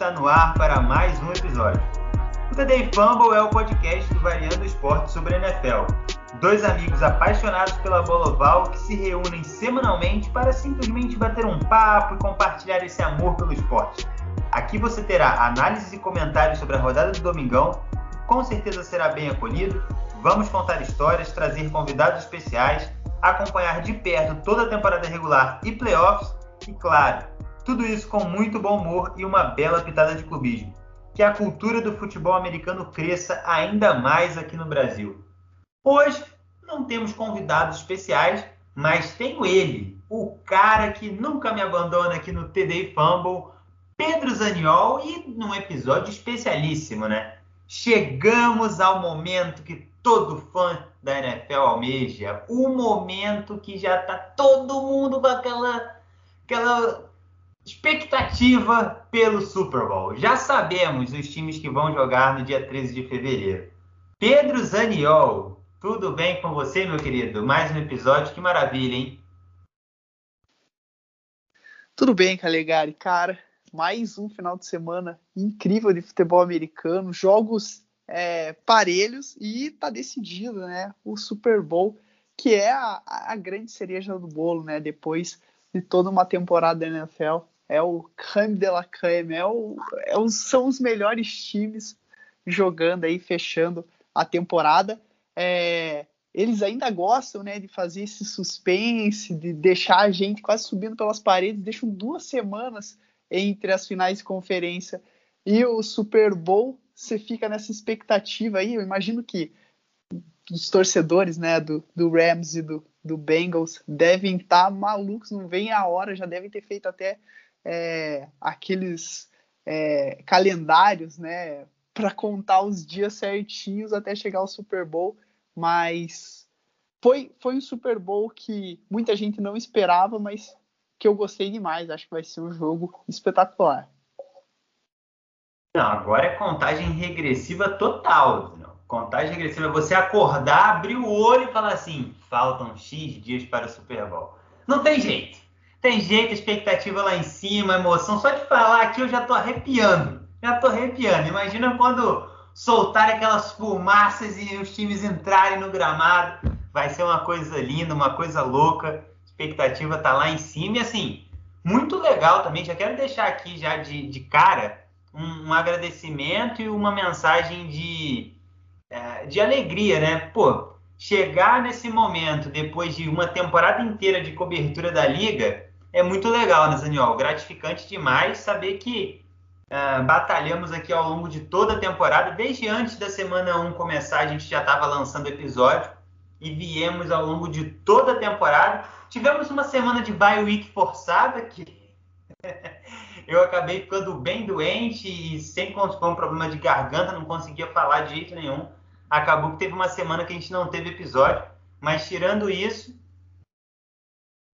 está no ar para mais um episódio. O TD Fumble é o podcast do Variando Esporte sobre a NFL. Dois amigos apaixonados pela bola oval que se reúnem semanalmente para simplesmente bater um papo e compartilhar esse amor pelo esporte. Aqui você terá análises e comentários sobre a rodada do Domingão, com certeza será bem acolhido. Vamos contar histórias, trazer convidados especiais, acompanhar de perto toda a temporada regular e playoffs e, claro, tudo isso com muito bom humor e uma bela pitada de clubismo. Que a cultura do futebol americano cresça ainda mais aqui no Brasil. Hoje não temos convidados especiais, mas tenho ele, o cara que nunca me abandona aqui no TD Fumble, Pedro Zaniol, e num episódio especialíssimo, né? Chegamos ao momento que todo fã da NFL almeja, o momento que já tá todo mundo com aquela aquela expectativa pelo Super Bowl. Já sabemos os times que vão jogar no dia 13 de fevereiro. Pedro Zaniol, tudo bem com você, meu querido? Mais um episódio, que maravilha, hein? Tudo bem, Calegari. Cara, mais um final de semana incrível de futebol americano, jogos é, parelhos e tá decidido, né? O Super Bowl, que é a, a grande cereja do bolo, né? Depois de toda uma temporada da NFL. É o creme de la creme, é o, é o, são os melhores times jogando aí, fechando a temporada. É, eles ainda gostam né, de fazer esse suspense, de deixar a gente quase subindo pelas paredes, deixam duas semanas entre as finais de conferência e o Super Bowl. Você fica nessa expectativa aí. Eu imagino que os torcedores né, do, do Rams e do, do Bengals devem estar tá malucos, não vem a hora, já devem ter feito até é, aqueles é, calendários, né, para contar os dias certinhos até chegar ao Super Bowl, mas foi, foi um Super Bowl que muita gente não esperava, mas que eu gostei demais, acho que vai ser um jogo espetacular. Não, agora é contagem regressiva total. Não contagem regressiva é você acordar, abrir o olho e falar assim: faltam X dias para o Super Bowl. Não tem jeito. Tem jeito, expectativa lá em cima, emoção. Só de falar aqui eu já tô arrepiando. Já tô arrepiando. Imagina quando soltar aquelas fumaças e os times entrarem no gramado. Vai ser uma coisa linda, uma coisa louca. Expectativa tá lá em cima. E assim, muito legal também. Já quero deixar aqui já de, de cara um, um agradecimento e uma mensagem de é, de alegria, né? Pô, chegar nesse momento depois de uma temporada inteira de cobertura da liga é muito legal, né, Zaniol? Gratificante demais saber que uh, batalhamos aqui ao longo de toda a temporada. Desde antes da semana 1 começar, a gente já estava lançando episódio e viemos ao longo de toda a temporada. Tivemos uma semana de bye week forçada que eu acabei ficando bem doente e sem com um problema de garganta, não conseguia falar de jeito nenhum acabou que teve uma semana que a gente não teve episódio, mas tirando isso,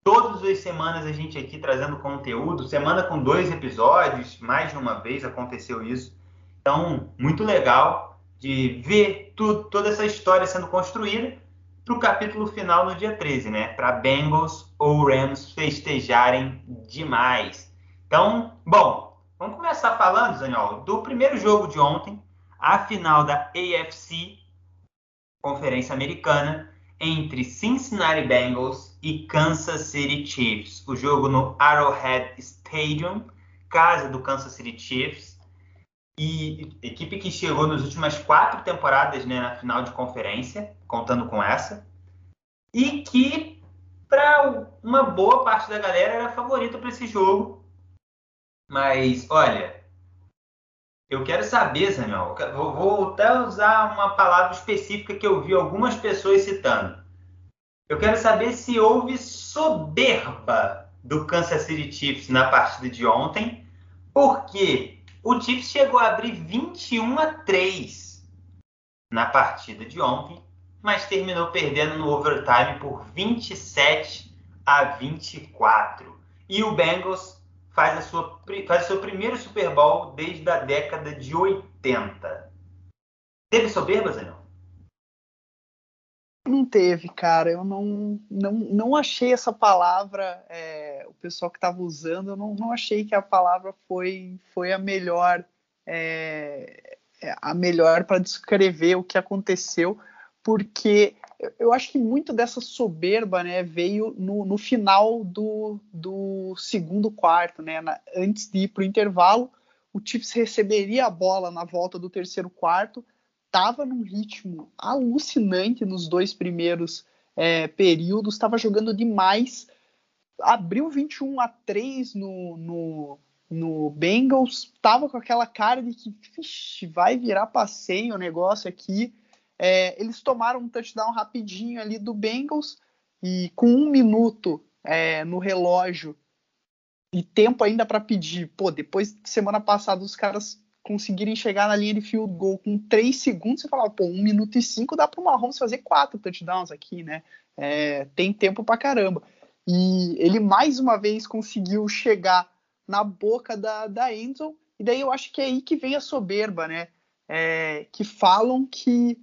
todas as semanas a gente aqui trazendo conteúdo, semana com dois episódios, mais de uma vez aconteceu isso. Então, muito legal de ver toda essa história sendo construída para o capítulo final no dia 13, né? Para Bengals ou Rams festejarem demais. Então, bom, vamos começar falando, Zaniol, do primeiro jogo de ontem, a final da AFC Conferência Americana entre Cincinnati Bengals e Kansas City Chiefs. O jogo no Arrowhead Stadium, casa do Kansas City Chiefs. E equipe que chegou nas últimas quatro temporadas né, na final de conferência, contando com essa. E que, para uma boa parte da galera, era favorita para esse jogo. Mas, olha, eu quero saber, Samuel, vou, até usar uma palavra específica que eu vi algumas pessoas citando. Eu quero saber se houve soberba do Kansas City Chiefs na partida de ontem, porque o Chiefs chegou a abrir 21 a 3 na partida de ontem, mas terminou perdendo no overtime por 27 a 24. E o Bengals faz, a sua, faz seu primeiro Super Bowl desde a década de 80. Teve soberba, Zé? Não teve, cara. Eu não, não, não achei essa palavra, é, o pessoal que estava usando, eu não, não achei que a palavra foi, foi a melhor é, é a melhor para descrever o que aconteceu, porque eu acho que muito dessa soberba né, veio no, no final do, do segundo quarto, né, na, antes de ir para o intervalo. O Chiefs receberia a bola na volta do terceiro quarto, estava num ritmo alucinante nos dois primeiros é, períodos, estava jogando demais, abriu 21 a 3 no, no, no Bengals, estava com aquela cara de que vixe, vai virar passeio o negócio aqui. É, eles tomaram um touchdown rapidinho ali do Bengals e com um minuto é, no relógio e tempo ainda para pedir. Pô, depois de semana passada os caras conseguirem chegar na linha de field goal com 3 segundos, você fala, pô, 1 minuto e 5 dá para o Mahomes fazer quatro touchdowns aqui, né? É, tem tempo para caramba. E ele mais uma vez conseguiu chegar na boca da, da Enzo, e daí eu acho que é aí que vem a soberba, né? É, que falam que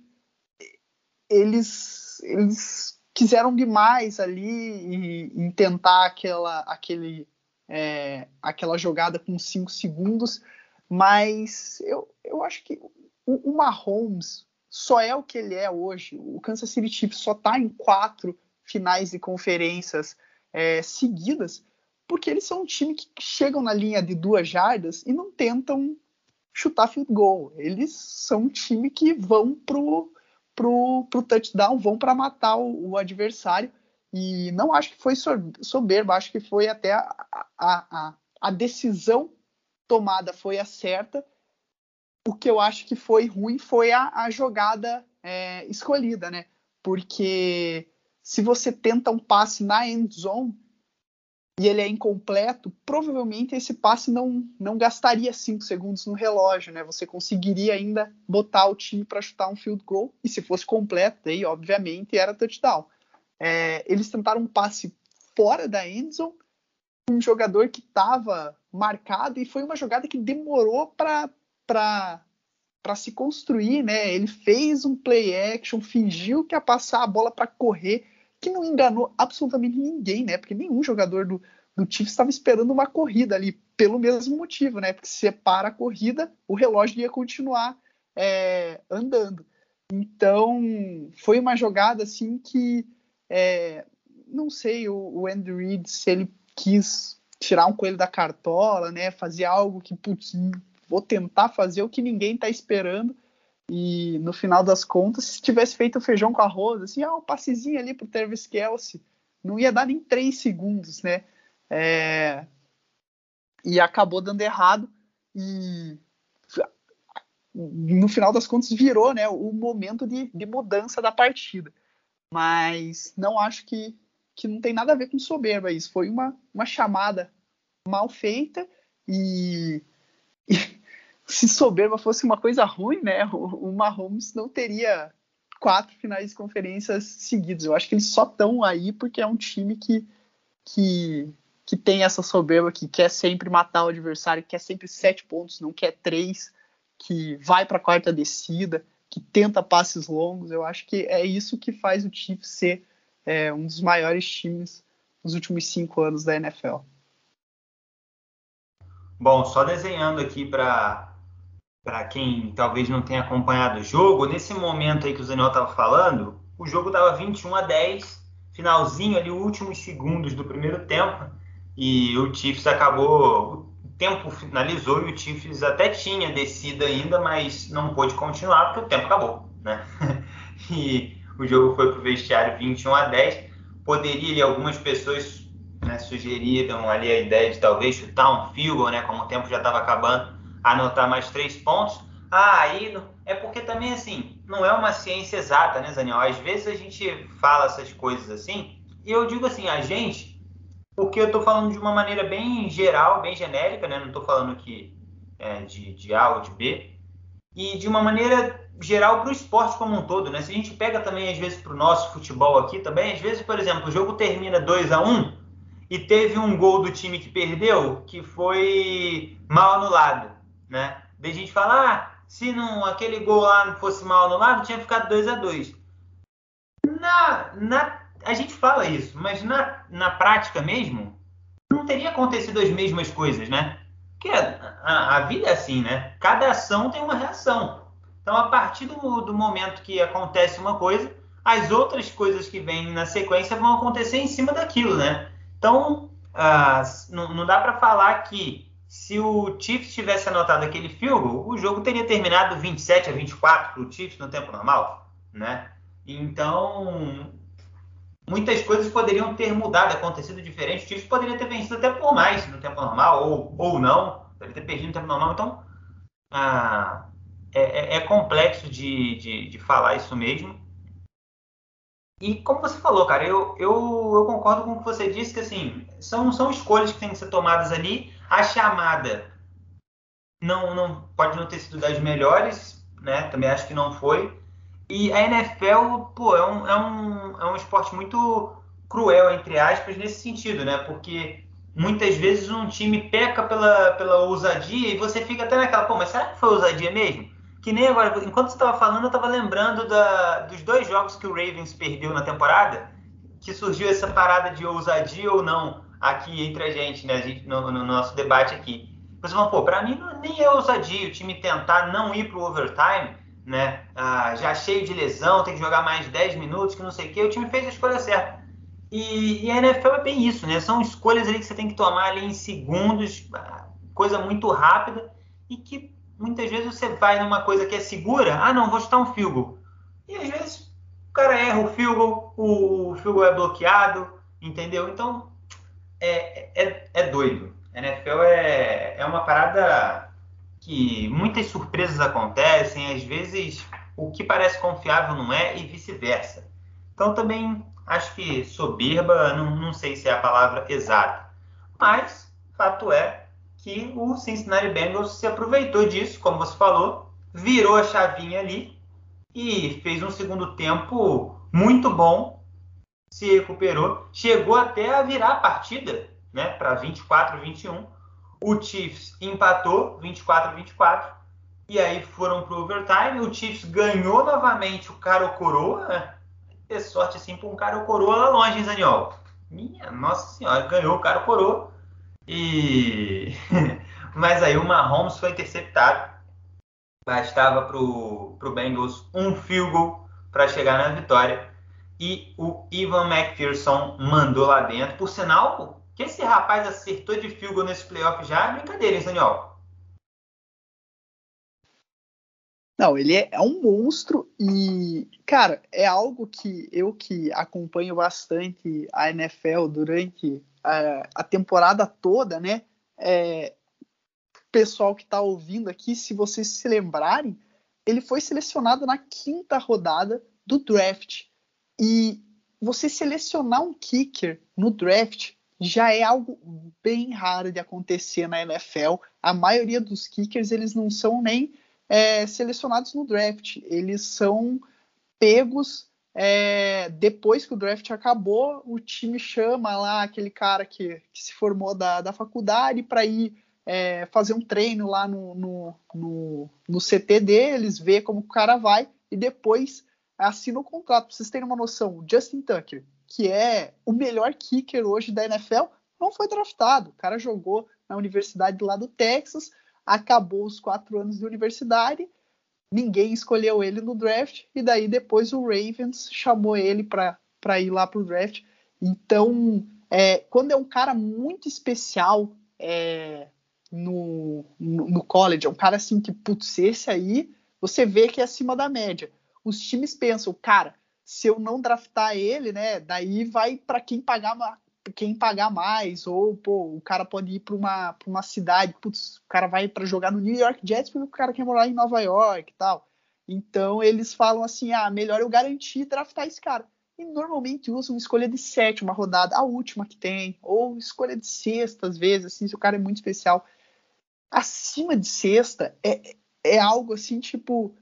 eles, eles quiseram demais ali em, tentar aquela, aquele, é, aquela jogada com 5 segundos, mas eu, eu acho que o, o Mahomes só é o que ele é hoje. O Kansas City Chiefs só está em quatro finais de conferências é, seguidas porque eles são um time que chegam na linha de duas jardas e não tentam chutar field goal. Eles são um time que vão pro, pro, pro touchdown, vão para matar o, o, adversário. E não acho que foi soberba, acho que foi até a, a, a, a decisão tomada foi a certa. O que eu acho que foi ruim foi a, a jogada é, escolhida, né? Porque se você tenta um passe na end zone e ele é incompleto, provavelmente esse passe não, não gastaria 5 segundos no relógio, né? Você conseguiria ainda botar o time para chutar um field goal, e se fosse completo, aí obviamente era touchdown. É, eles tentaram um passe fora da end zone, um jogador que estava marcado e foi uma jogada que demorou para se construir, né? Ele fez um play action, fingiu que ia passar a bola para correr, que não enganou absolutamente ninguém, né? Porque nenhum jogador do, do Chiefs estava esperando uma corrida ali, pelo mesmo motivo, né? Porque se separa a corrida, o relógio ia continuar é, andando. Então, foi uma jogada assim que é, não sei o, o Andrew Reid se ele quis tirar um coelho da cartola, né? Fazer algo que, putz, vou tentar fazer o que ninguém está esperando. E no final das contas, se tivesse feito feijão com arroz, assim, ah, um passezinho ali pro Travis Kelsey, não ia dar nem três segundos, né? É... E acabou dando errado. E no final das contas virou né, o momento de, de mudança da partida. Mas não acho que que não tem nada a ver com soberba isso. Foi uma, uma chamada mal feita e, e se soberba fosse uma coisa ruim, né? O, o Mahomes não teria quatro finais de conferências seguidos. Eu acho que eles só estão aí porque é um time que, que, que tem essa soberba, que quer sempre matar o adversário, que quer sempre sete pontos, não quer três, que vai para a quarta descida, que tenta passes longos. Eu acho que é isso que faz o Chiefs ser é um dos maiores times nos últimos cinco anos da NFL. Bom, só desenhando aqui para quem talvez não tenha acompanhado o jogo, nesse momento aí que o Daniel estava falando, o jogo estava 21 a 10, finalzinho ali, últimos segundos do primeiro tempo, e o Chiefs acabou, o tempo finalizou e o Chiefs até tinha descido ainda, mas não pôde continuar porque o tempo acabou, né? e o jogo foi para o vestiário 21 a 10. Poderia, ali, algumas pessoas né, sugeriram ali a ideia de talvez chutar um field goal, né, como o tempo já estava acabando, anotar mais três pontos. Ah, aí é porque também assim, não é uma ciência exata, né, Daniel? Às vezes a gente fala essas coisas assim, e eu digo assim, a gente, porque eu estou falando de uma maneira bem geral, bem genérica, né? Não estou falando que é, de, de A ou de B, e de uma maneira geral para o esporte como um todo, né? Se a gente pega também, às vezes, para o nosso futebol aqui também, às vezes, por exemplo, o jogo termina 2 a 1 e teve um gol do time que perdeu que foi mal anulado, né? Daí a gente fala, ah, se não, aquele gol lá não fosse mal anulado, tinha ficado 2 a 2 na, na, a gente fala isso, mas na, na prática mesmo, não teria acontecido as mesmas coisas, né? Porque a, a, a vida é assim, né? Cada ação tem uma reação. Então, a partir do, do momento que acontece uma coisa, as outras coisas que vêm na sequência vão acontecer em cima daquilo, né? Então, ah, não, não, dá para falar que se o Chiefs tivesse anotado aquele field goal, o jogo teria terminado 27 a 24 para o Chiefs no tempo normal, né? Então, muitas coisas poderiam ter mudado, acontecido diferente. O Chiefs poderia ter vencido até por mais no tempo normal, ou, ou não, poderia ter perdido no tempo normal. Então, ah, é, é, é, complexo de, de, de falar isso mesmo. E como você falou, cara, eu, eu, eu concordo com o que você disse, que assim, são, são escolhas que têm que ser tomadas ali. A chamada não, não pode não ter sido das melhores, né? Também acho que não foi. E a NFL, pô, é um, é um, é um esporte muito cruel, entre aspas, nesse sentido, né? Porque muitas vezes um time peca pela, pela ousadia e você fica até naquela, pô, mas será que foi ousadia mesmo? Que nem agora, enquanto você estava falando, eu estava lembrando da, dos dois jogos que o Ravens perdeu na temporada, que surgiu essa parada de ousadia ou não aqui entre a gente, né? A gente, no, no nosso debate aqui. Você falou, pô, para mim não, nem é ousadia o time tentar não ir para o overtime, né? Ah, já cheio de lesão, tem que jogar mais 10 minutos, que não sei o quê. O time fez a escolha certa. E, e, a NFL é bem isso, né? São escolhas ali que você tem que tomar ali em segundos, coisa muito rápida e que muitas vezes você vai numa coisa que é segura, ah não, vou chutar um field. E às vezes o cara erra o field o goal é bloqueado, entendeu? Então é, é, é doido. A NFL é, é uma parada que muitas surpresas acontecem, às vezes o que parece confiável não é e vice-versa. Então também acho que soberba, não, não sei se é a palavra exata, mas fato é que o Cincinnati Bengals se aproveitou disso, como você falou, virou a chavinha ali e fez um segundo tempo muito bom, se recuperou, chegou até a virar a partida, né, para 24 21. O Chiefs empatou 24 24 e aí foram pro overtime. O Chiefs ganhou novamente o cara ou coroa? Ter sorte assim para um cara ou coroa lá longe, hein, Zaniol? Minha nossa senhora, ganhou o cara ou coroa e mas aí o Mahomes foi interceptado. Bastava para o Bengals um field goal para chegar na vitória. E o Ivan McPherson mandou lá dentro. Por sinal, que esse rapaz acertou de field goal nesse playoff já brincadeira, hein, Daniel? Não, ele é, é, um monstro e, cara, é algo que eu que acompanho bastante a NFL durante a, a temporada toda, né? É, pessoal que está ouvindo aqui, se vocês se lembrarem, ele foi selecionado na quinta rodada do draft. E você selecionar um kicker no draft já é algo bem raro de acontecer na NFL. A maioria dos kickers eles não são nem é, selecionados no draft, eles são pegos é, depois que o draft acabou, o time chama lá aquele cara que, que se formou da, da faculdade para ir é, fazer um treino lá no, no, no, no, CT deles, ver como o cara vai e depois assina o contrato. Pra vocês terem uma noção, o Justin Tucker, que é o melhor kicker hoje da NFL, não foi draftado. O cara jogou na universidade lá do Texas, acabou os quatro anos de universidade ninguém escolheu ele no draft, e daí depois o Ravens chamou ele para ir lá para o draft. Então, é, quando é um cara muito especial é, no, no, no, college, é um cara assim que, putz, esse aí, você vê que é acima da média. Os times pensam, cara, se eu não draftar ele, né, daí vai para quem pagar quem pagar mais, ou pô, o cara pode ir para uma, uma cidade, putz, o cara vai para jogar no New York Jets porque o cara quer morar em Nova York e tal. Então eles falam assim: ah, melhor eu garantir draftar esse cara. E normalmente usam escolha de sétima rodada, a última que tem, ou escolha de sexta, às vezes, assim, se o cara é muito especial. Acima de sexta é, é algo assim, tipo,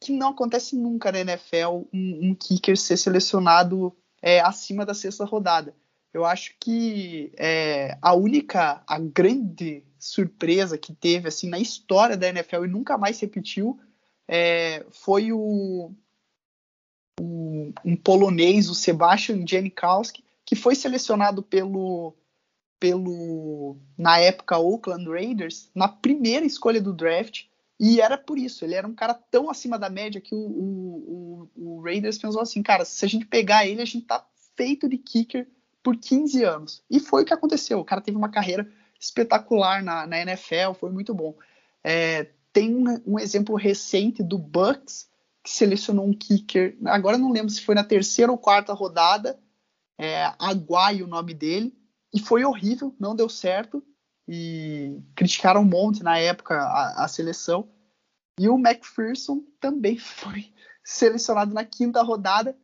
que não acontece nunca na NFL um, um kicker ser selecionado é, acima da sexta rodada. Eu acho que é, a única, a grande surpresa que teve assim na história da NFL e nunca mais se repetiu é, foi o, o, um polonês, o Sebastian Janikowski, que foi selecionado pelo, pelo, na época, Oakland Raiders, na primeira escolha do draft, e era por isso, ele era um cara tão acima da média que o, o, o, o Raiders pensou assim, cara, se a gente pegar ele, a gente tá feito de kicker por 15 anos. E foi o que aconteceu, o cara teve uma carreira espetacular na, na NFL, foi muito bom. É, tem um, um, exemplo recente do Bucks, que selecionou um kicker, agora não lembro se foi na terceira ou quarta rodada, é, Aguai o nome dele, e foi horrível, não deu certo, e criticaram um monte na época a, a seleção. E o McPherson também foi selecionado na quinta rodada,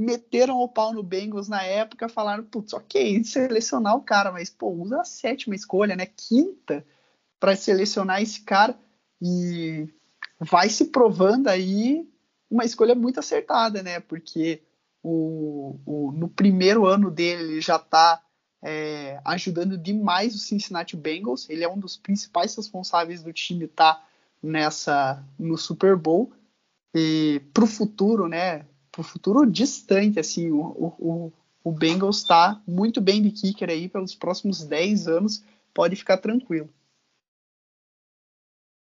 meteram o pau no Bengals na época, falaram, putz, ok, selecionar o cara, mas pô, usa a sétima escolha, né, quinta, para selecionar esse cara, e vai se provando aí uma escolha muito acertada, né, porque o, o no primeiro ano dele ele já está é, ajudando demais o Cincinnati Bengals, ele é um dos principais responsáveis do time estar tá nessa no Super Bowl, e para o futuro, né, pro futuro distante, assim, o, o, o Bengals está muito bem de kicker aí pelos próximos 10 anos, pode ficar tranquilo.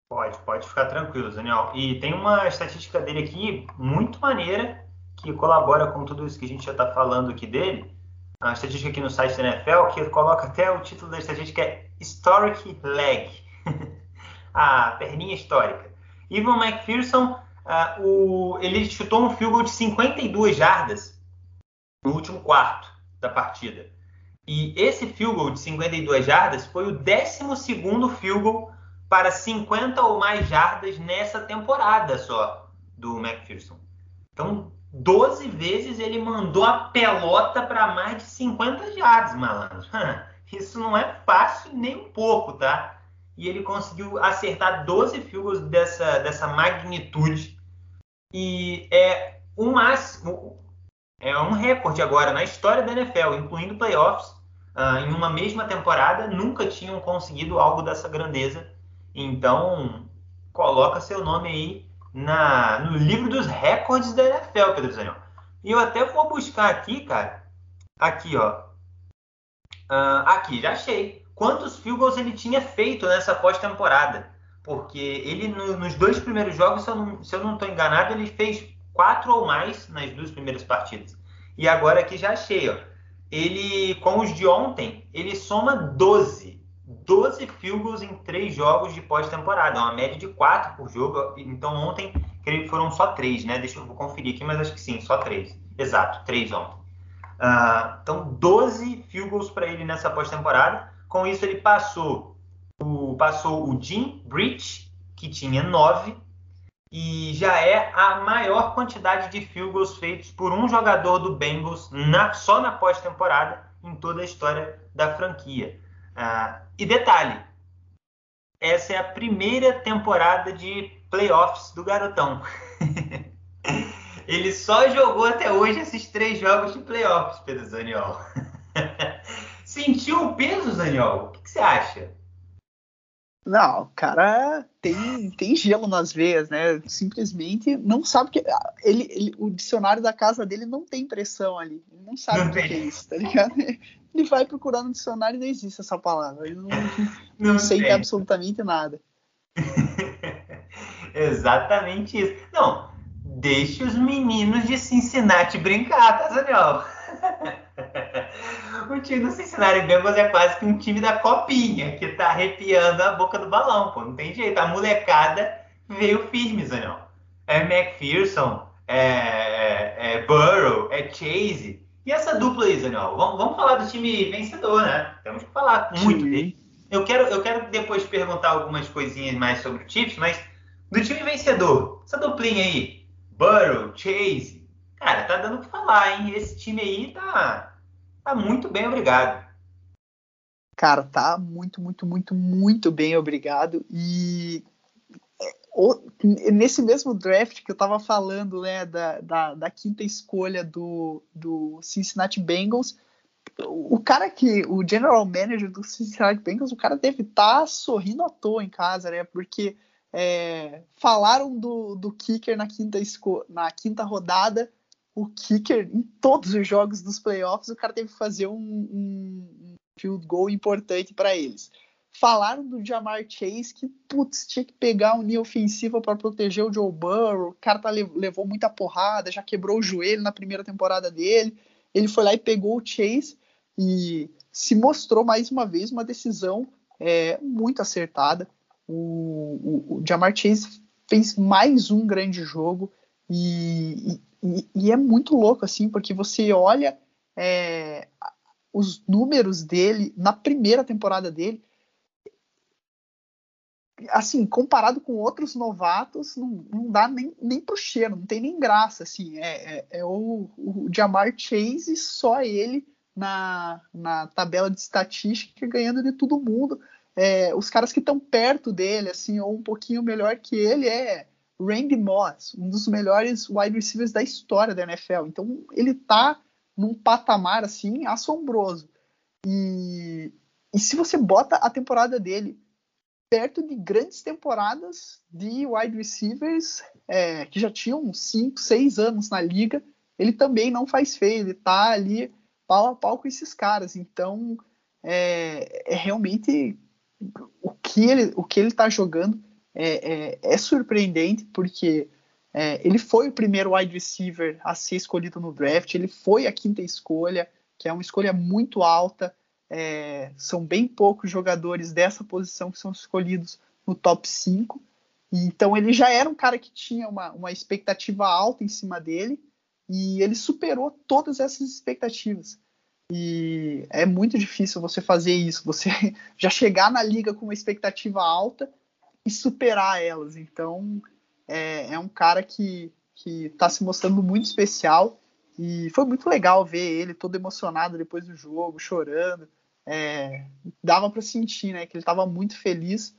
Pode, pode ficar tranquilo, Daniel. E tem uma estatística dele aqui muito maneira que colabora com tudo isso que a gente já está falando aqui dele. A estatística aqui no site da NFL que coloca até o título da estatística é Historic Leg, a perninha histórica. Ivan McPherson uh, o, ele chutou um field goal de 52 jardas no último quarto da partida. E esse field goal de 52 jardas foi o 12 field goal para 50 ou mais jardas nessa temporada só do McPherson. Então, 12 vezes ele mandou a pelota para mais de 50 jardas, malandro. Isso não é fácil nem um pouco, tá? E ele conseguiu acertar 12 field goals dessa, dessa magnitude e é um máximo, é um recorde agora na história da NFL, incluindo playoffs, uh, em uma mesma temporada, nunca tinham conseguido algo dessa grandeza. Então, coloca seu nome aí na, no livro dos recordes da NFL, Pedro Zanel. E eu até vou buscar aqui, cara. Aqui, ó. Uh, aqui, já achei. Quantos field goals ele tinha feito nessa pós-temporada? Porque ele no, nos dois primeiros jogos, se eu não estou enganado, ele fez quatro ou mais nas duas primeiras partidas. E agora aqui já achei, ó. Ele, com os de ontem, ele soma 12. 12 field goals em três jogos de pós-temporada. É uma média de quatro por jogo. Então ontem, creio que foram só três, né? Deixa eu conferir aqui, mas acho que sim, só três. Exato, três ontem. Uh, então, 12 field goals para ele nessa pós-temporada. Com isso, ele passou o, passou o Jim Breach, que tinha 9, e já é a maior quantidade de field goals feitos por um jogador do Bengals na, só na pós-temporada em toda a história da franquia. Ah, e detalhe, essa é a primeira temporada de playoffs do garotão. Ele só jogou até hoje esses três jogos de playoffs, Pedro Zaniol. Sentiu o peso, Zaniol? O que, que você acha? Não, o cara tem, tem gelo nas veias, né? Simplesmente não sabe que. Ele, ele, o dicionário da casa dele não tem pressão ali. Ele não sabe não o que é isso, tá ligado? Ele vai procurar no dicionário e não existe essa palavra. Ele não, não, não sente absolutamente nada. Exatamente isso. Não, deixe os meninos de Cincinnati brincar, tá, Daniel? o time do Cincinnati Bengals é quase que um time da copinha, que tá arrepiando a boca do balão, pô. Não tem jeito. A molecada veio firme, Zanão. É McPherson, é, é, é, Burrow, é Chase. E essa dupla aí, Zanão? Vamos, vamos falar do time vencedor, né? Temos que falar muito dele. Eu quero, eu quero depois perguntar algumas coisinhas mais sobre o Chiefs, mas do time vencedor, essa duplinha aí, Burrow, Chase, cara, tá dando o que falar, hein? Esse time aí tá, Tá muito bem, obrigado. Cara, tá muito, muito, muito, muito bem, obrigado. E nesse mesmo draft que eu tava falando, né, da, da, da, quinta escolha do, do Cincinnati Bengals, o cara que, o general manager do Cincinnati Bengals, o cara deve estar tá sorrindo à toa em casa, né, porque é, falaram do, do kicker na quinta, na quinta rodada, o kicker em todos os jogos dos playoffs, o cara teve que fazer um, um field goal importante para eles. Falaram do Jamar Chase que, putz, tinha que pegar uma linha ofensiva para proteger o Joe Burrow. O cara tá, levou muita porrada, já quebrou o joelho na primeira temporada dele. Ele foi lá e pegou o Chase e se mostrou mais uma vez uma decisão é, muito acertada. O, o, o, Jamar Chase fez mais um grande jogo e, e, é muito louco assim, porque você olha é, os números dele na primeira temporada dele assim, comparado com outros novatos, não, não dá nem, nem pro cheiro, não tem nem graça, assim, é, é, é o, o Jamar Chase, só ele na, na tabela de estatística, ganhando de todo mundo, é, os caras que estão perto dele, assim, ou um pouquinho melhor que ele, é Randy Moss, um dos melhores wide receivers da história da NFL, então ele tá num patamar, assim, assombroso, e, e se você bota a temporada dele perto de grandes temporadas de wide receivers é, que já tinham 5, 6 anos na liga. Ele também não faz feio, ele tá ali pau a pau com esses caras. Então, é, é realmente o que ele o que ele tá jogando é, é, é surpreendente, porque é, ele foi o primeiro wide receiver a ser escolhido no draft, ele foi a quinta escolha, que é uma escolha muito alta. É, são bem poucos jogadores dessa posição que são escolhidos no top 5. Então ele já era um cara que tinha uma, uma expectativa alta em cima dele e ele superou todas essas expectativas. E é muito difícil você fazer isso, você já chegar na liga com uma expectativa alta e superar elas. Então é, é um cara que está se mostrando muito especial e foi muito legal ver ele todo emocionado depois do jogo, chorando é, dava para sentir, né, que ele estava muito feliz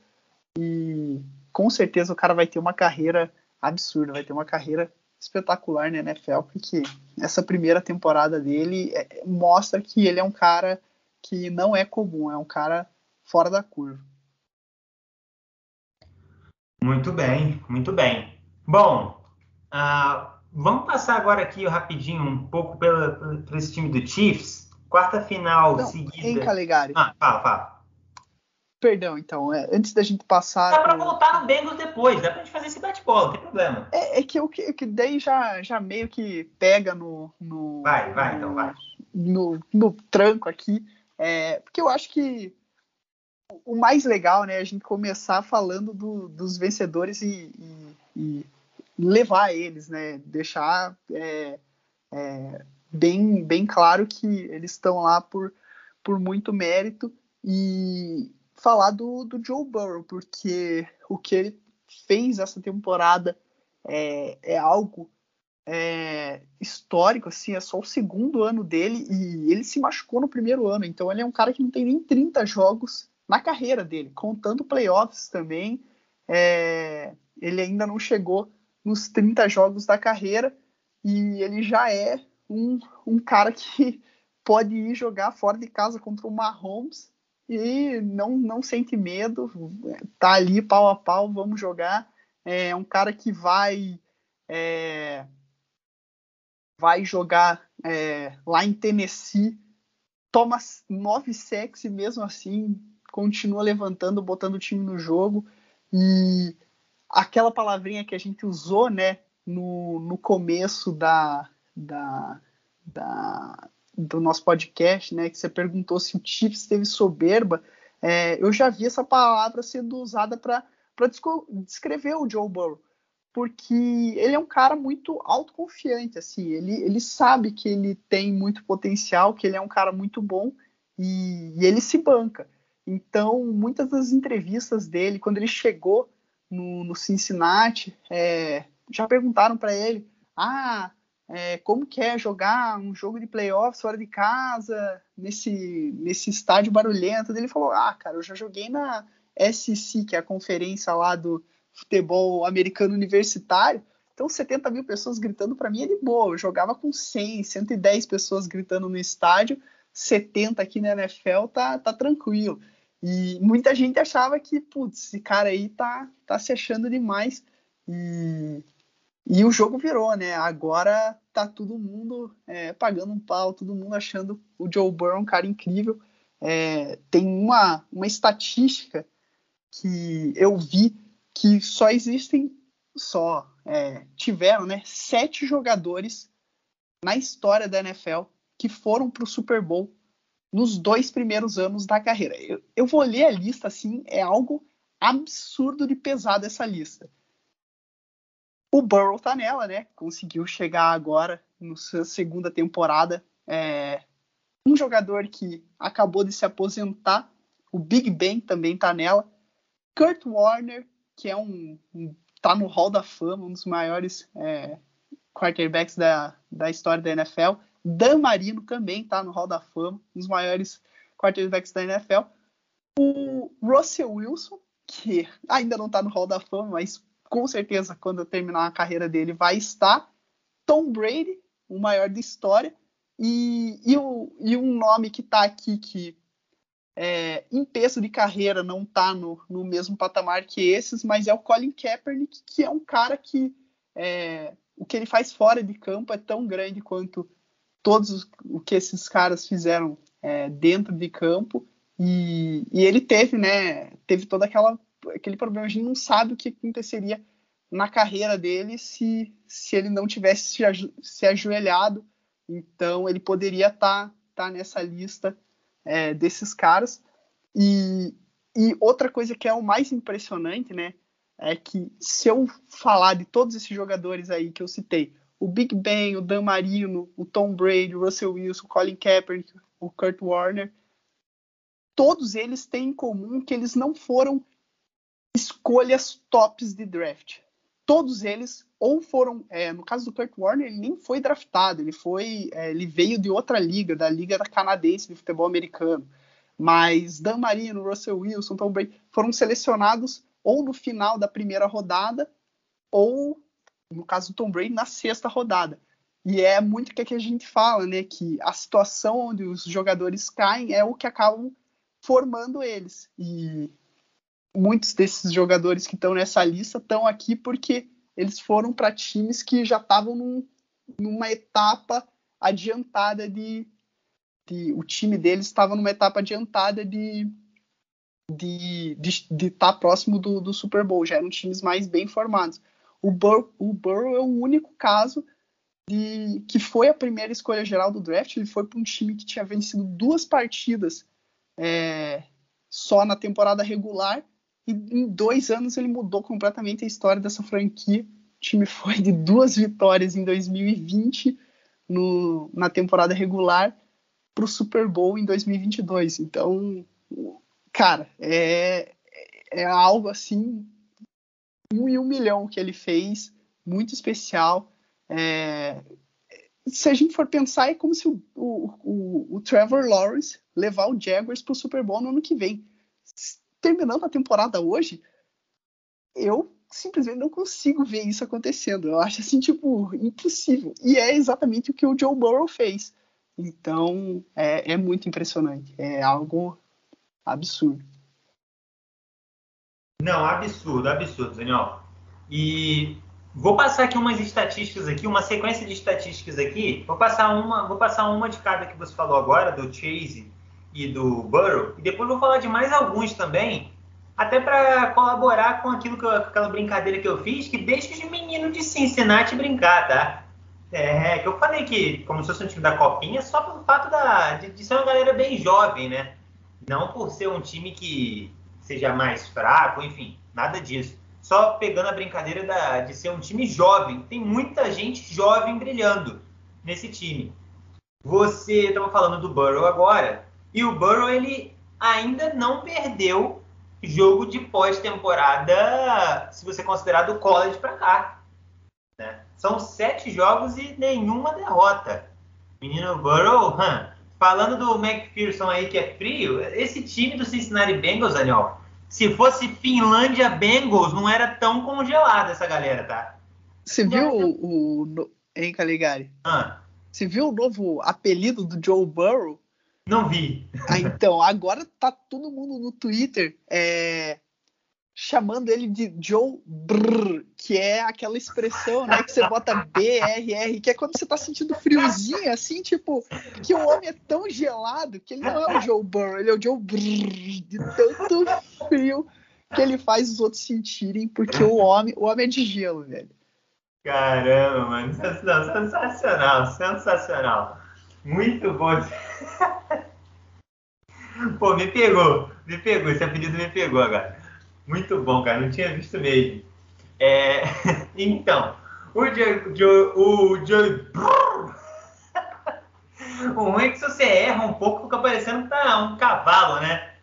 e com certeza o cara vai ter uma carreira absurda, vai ter uma carreira espetacular na NFL, porque essa primeira temporada dele é, mostra que ele é um cara que não é comum, é um cara fora da curva. Muito bem, muito bem. Bom, uh, vamos passar agora aqui rapidinho um pouco pela, por esse time do Chiefs. Quarta final não, seguida. Em Calegari. Ah, fala, fala. Perdão, então, é, antes da gente passar. Dá pra voltar no Bengals depois, dá pra gente fazer esse bate-bola, não tem problema. É, é que o que, que, daí já, já meio que pega no. no vai, vai, então, no, então vai. No, no tranco aqui. É, porque eu acho que o mais legal, né, é a gente começar falando do, dos vencedores e, e, e, levar eles, né? Deixar. É, é, bem, bem claro que eles estão lá por, por muito mérito e falar do, do Joe Burrow, porque o que ele fez essa temporada é, é algo é, histórico, assim, é só o segundo ano dele e ele se machucou no primeiro ano, então ele é um cara que não tem nem 30 jogos na carreira dele, contando playoffs também, é, ele ainda não chegou nos 30 jogos da carreira e ele já é um, um cara que pode ir jogar fora de casa contra o Mahomes e não, não sente medo, tá ali pau a pau, vamos jogar. É um cara que vai é, vai jogar é, lá em Tennessee, toma nove sacks e mesmo assim continua levantando, botando o time no jogo. E aquela palavrinha que a gente usou, né, no, no começo da, da, da, do nosso podcast, né, que você perguntou se o Chiefs teve soberba, é, eu já vi essa palavra sendo usada para descrever o Joe Burrow, porque ele é um cara muito autoconfiante, assim, ele, ele sabe que ele tem muito potencial, que ele é um cara muito bom e, e ele se banca. Então, muitas das entrevistas dele, quando ele chegou no, no Cincinnati, é, já perguntaram para ele: ah, é, como que é jogar um jogo de playoffs fora de casa, nesse, nesse estádio barulhento. Ele falou: Ah, cara, eu já joguei na SC, que é a conferência lá do futebol americano universitário. Então, 70 mil pessoas gritando para mim é de boa. Eu jogava com 100, 110 pessoas gritando no estádio, 70 aqui na NFL tá, tá tranquilo. E muita gente achava que, putz, esse cara aí tá, tá se achando demais. E E o jogo virou, né? Agora tá todo mundo é, pagando um pau, todo mundo achando o Joe Burrow um cara incrível. É, tem uma, uma estatística que eu vi que só existem, só é, tiveram, né? Sete jogadores na história da NFL que foram para o Super Bowl nos dois primeiros anos da carreira. Eu, eu vou ler a lista assim, é algo absurdo de pesado essa lista. O Burrow tá nela, né? Conseguiu chegar agora na sua segunda temporada. É, um jogador que acabou de se aposentar. O Big Ben também tá nela. Kurt Warner, que é um, um tá no Hall da Fama, um dos maiores é, quarterbacks da, da história da NFL. Dan Marino também tá no Hall da Fama, um dos maiores quarterbacks da NFL. O Russell Wilson, que ainda não tá no Hall da Fama, mas com certeza, quando terminar a carreira dele, vai estar. Tom Brady, o maior da história. E, e, o, e um nome que está aqui que é, em peso de carreira não está no, no mesmo patamar que esses, mas é o Colin Kaepernick, que é um cara que é, o que ele faz fora de campo é tão grande quanto todos o que esses caras fizeram é, dentro de campo. E, e, ele teve, né? Teve toda aquela aquele problema. A gente não sabe o que aconteceria na carreira dele se, se ele não tivesse se, aju se ajoelhado. Então, ele poderia estar tá, tá nessa lista é, desses caras. E, e outra coisa que é o mais impressionante, né? É que se eu falar de todos esses jogadores aí que eu citei, o Big Ben, o Dan Marino, o Tom Brady, o Russell Wilson, o Colin Kaepernick, o Kurt Warner, todos eles têm em comum que eles não foram escolhas tops de draft. Todos eles ou foram, é, no caso do Kurt Warner, ele nem foi draftado, ele foi, é, ele veio de outra liga, da liga canadense de futebol americano. Mas Dan Marino, Russell Wilson, Tom Brady foram selecionados ou no final da primeira rodada ou, no caso do Tom Brady, na sexta rodada. E é muito que, que a gente fala, né? Que a situação onde os jogadores caem é o que acabam formando eles. E muitos desses jogadores que estão nessa lista estão aqui porque eles foram para times que já estavam num, numa etapa adiantada de, de, o time deles estava numa etapa adiantada de de estar de, de tá próximo do, do, Super Bowl, já eram times mais bem formados. O, o Burrow é o único caso de que foi a primeira escolha geral do draft, ele foi para um time que tinha vencido duas partidas é, só na temporada regular e em dois anos ele mudou completamente a história dessa franquia. O time foi de duas vitórias em 2020 no, na temporada regular para o Super Bowl em 2022. Então, cara, é, é algo assim, um e um milhão que ele fez, muito especial. É, se a gente for pensar, é como se o, o, o, o Trevor Lawrence levar o Jaguars para o Super Bowl no ano que vem terminando a temporada hoje, eu simplesmente não consigo ver isso acontecendo. Eu acho assim, tipo, impossível. E é exatamente o que o Joe Burrow fez. Então, é, é muito impressionante. É algo absurdo. Não, absurdo, absurdo, Daniel. E vou passar aqui umas estatísticas aqui, uma sequência de estatísticas aqui. Vou passar uma, vou passar uma de cada que você falou agora, do Chase e do Burrow, e depois vou falar de mais alguns também, até para colaborar com aquilo que eu, aquela brincadeira que eu fiz, que deixa os meninos de Cincinnati brincar, tá? É, que eu falei que, como se fosse um time da Copinha, só pelo fato da, de, de ser uma galera bem jovem, né? Não por ser um time que seja mais fraco, enfim, nada disso. Só pegando a brincadeira da, de ser um time jovem. Tem muita gente jovem brilhando nesse time. Você estava falando do Burrow agora. E o Burrow ele ainda não perdeu jogo de pós-temporada, se você considerar do college para cá. Né? São sete jogos e nenhuma derrota. Menino Burrow, falando do McPherson aí que é frio, esse time do Cincinnati Bengals, Daniel, se fosse Finlândia Bengals, não era tão congelada essa galera, tá? Você viu o, o, hein, Caligari? Ah. Você viu o novo apelido do Joe Burrow? Não vi. Ah, então, agora tá todo mundo no Twitter é, chamando ele de Joe Brrr, que é aquela expressão, né, que você bota BRR, que é quando você tá sentindo friozinho, assim, tipo, que o homem é tão gelado que ele não é o Joe Burrow, ele é o Joe Brrr, de tanto frio que ele faz os outros sentirem, porque o homem, o homem é de gelo, velho. Caramba, mano, sensacional, sensacional. Muito bom. Pô, me pegou, me pegou, esse apelido me pegou agora. Muito bom, cara, não tinha visto mesmo. É, então, o Joe. O Joe. O ruim é que se você erra um pouco, fica parecendo tá um cavalo, né?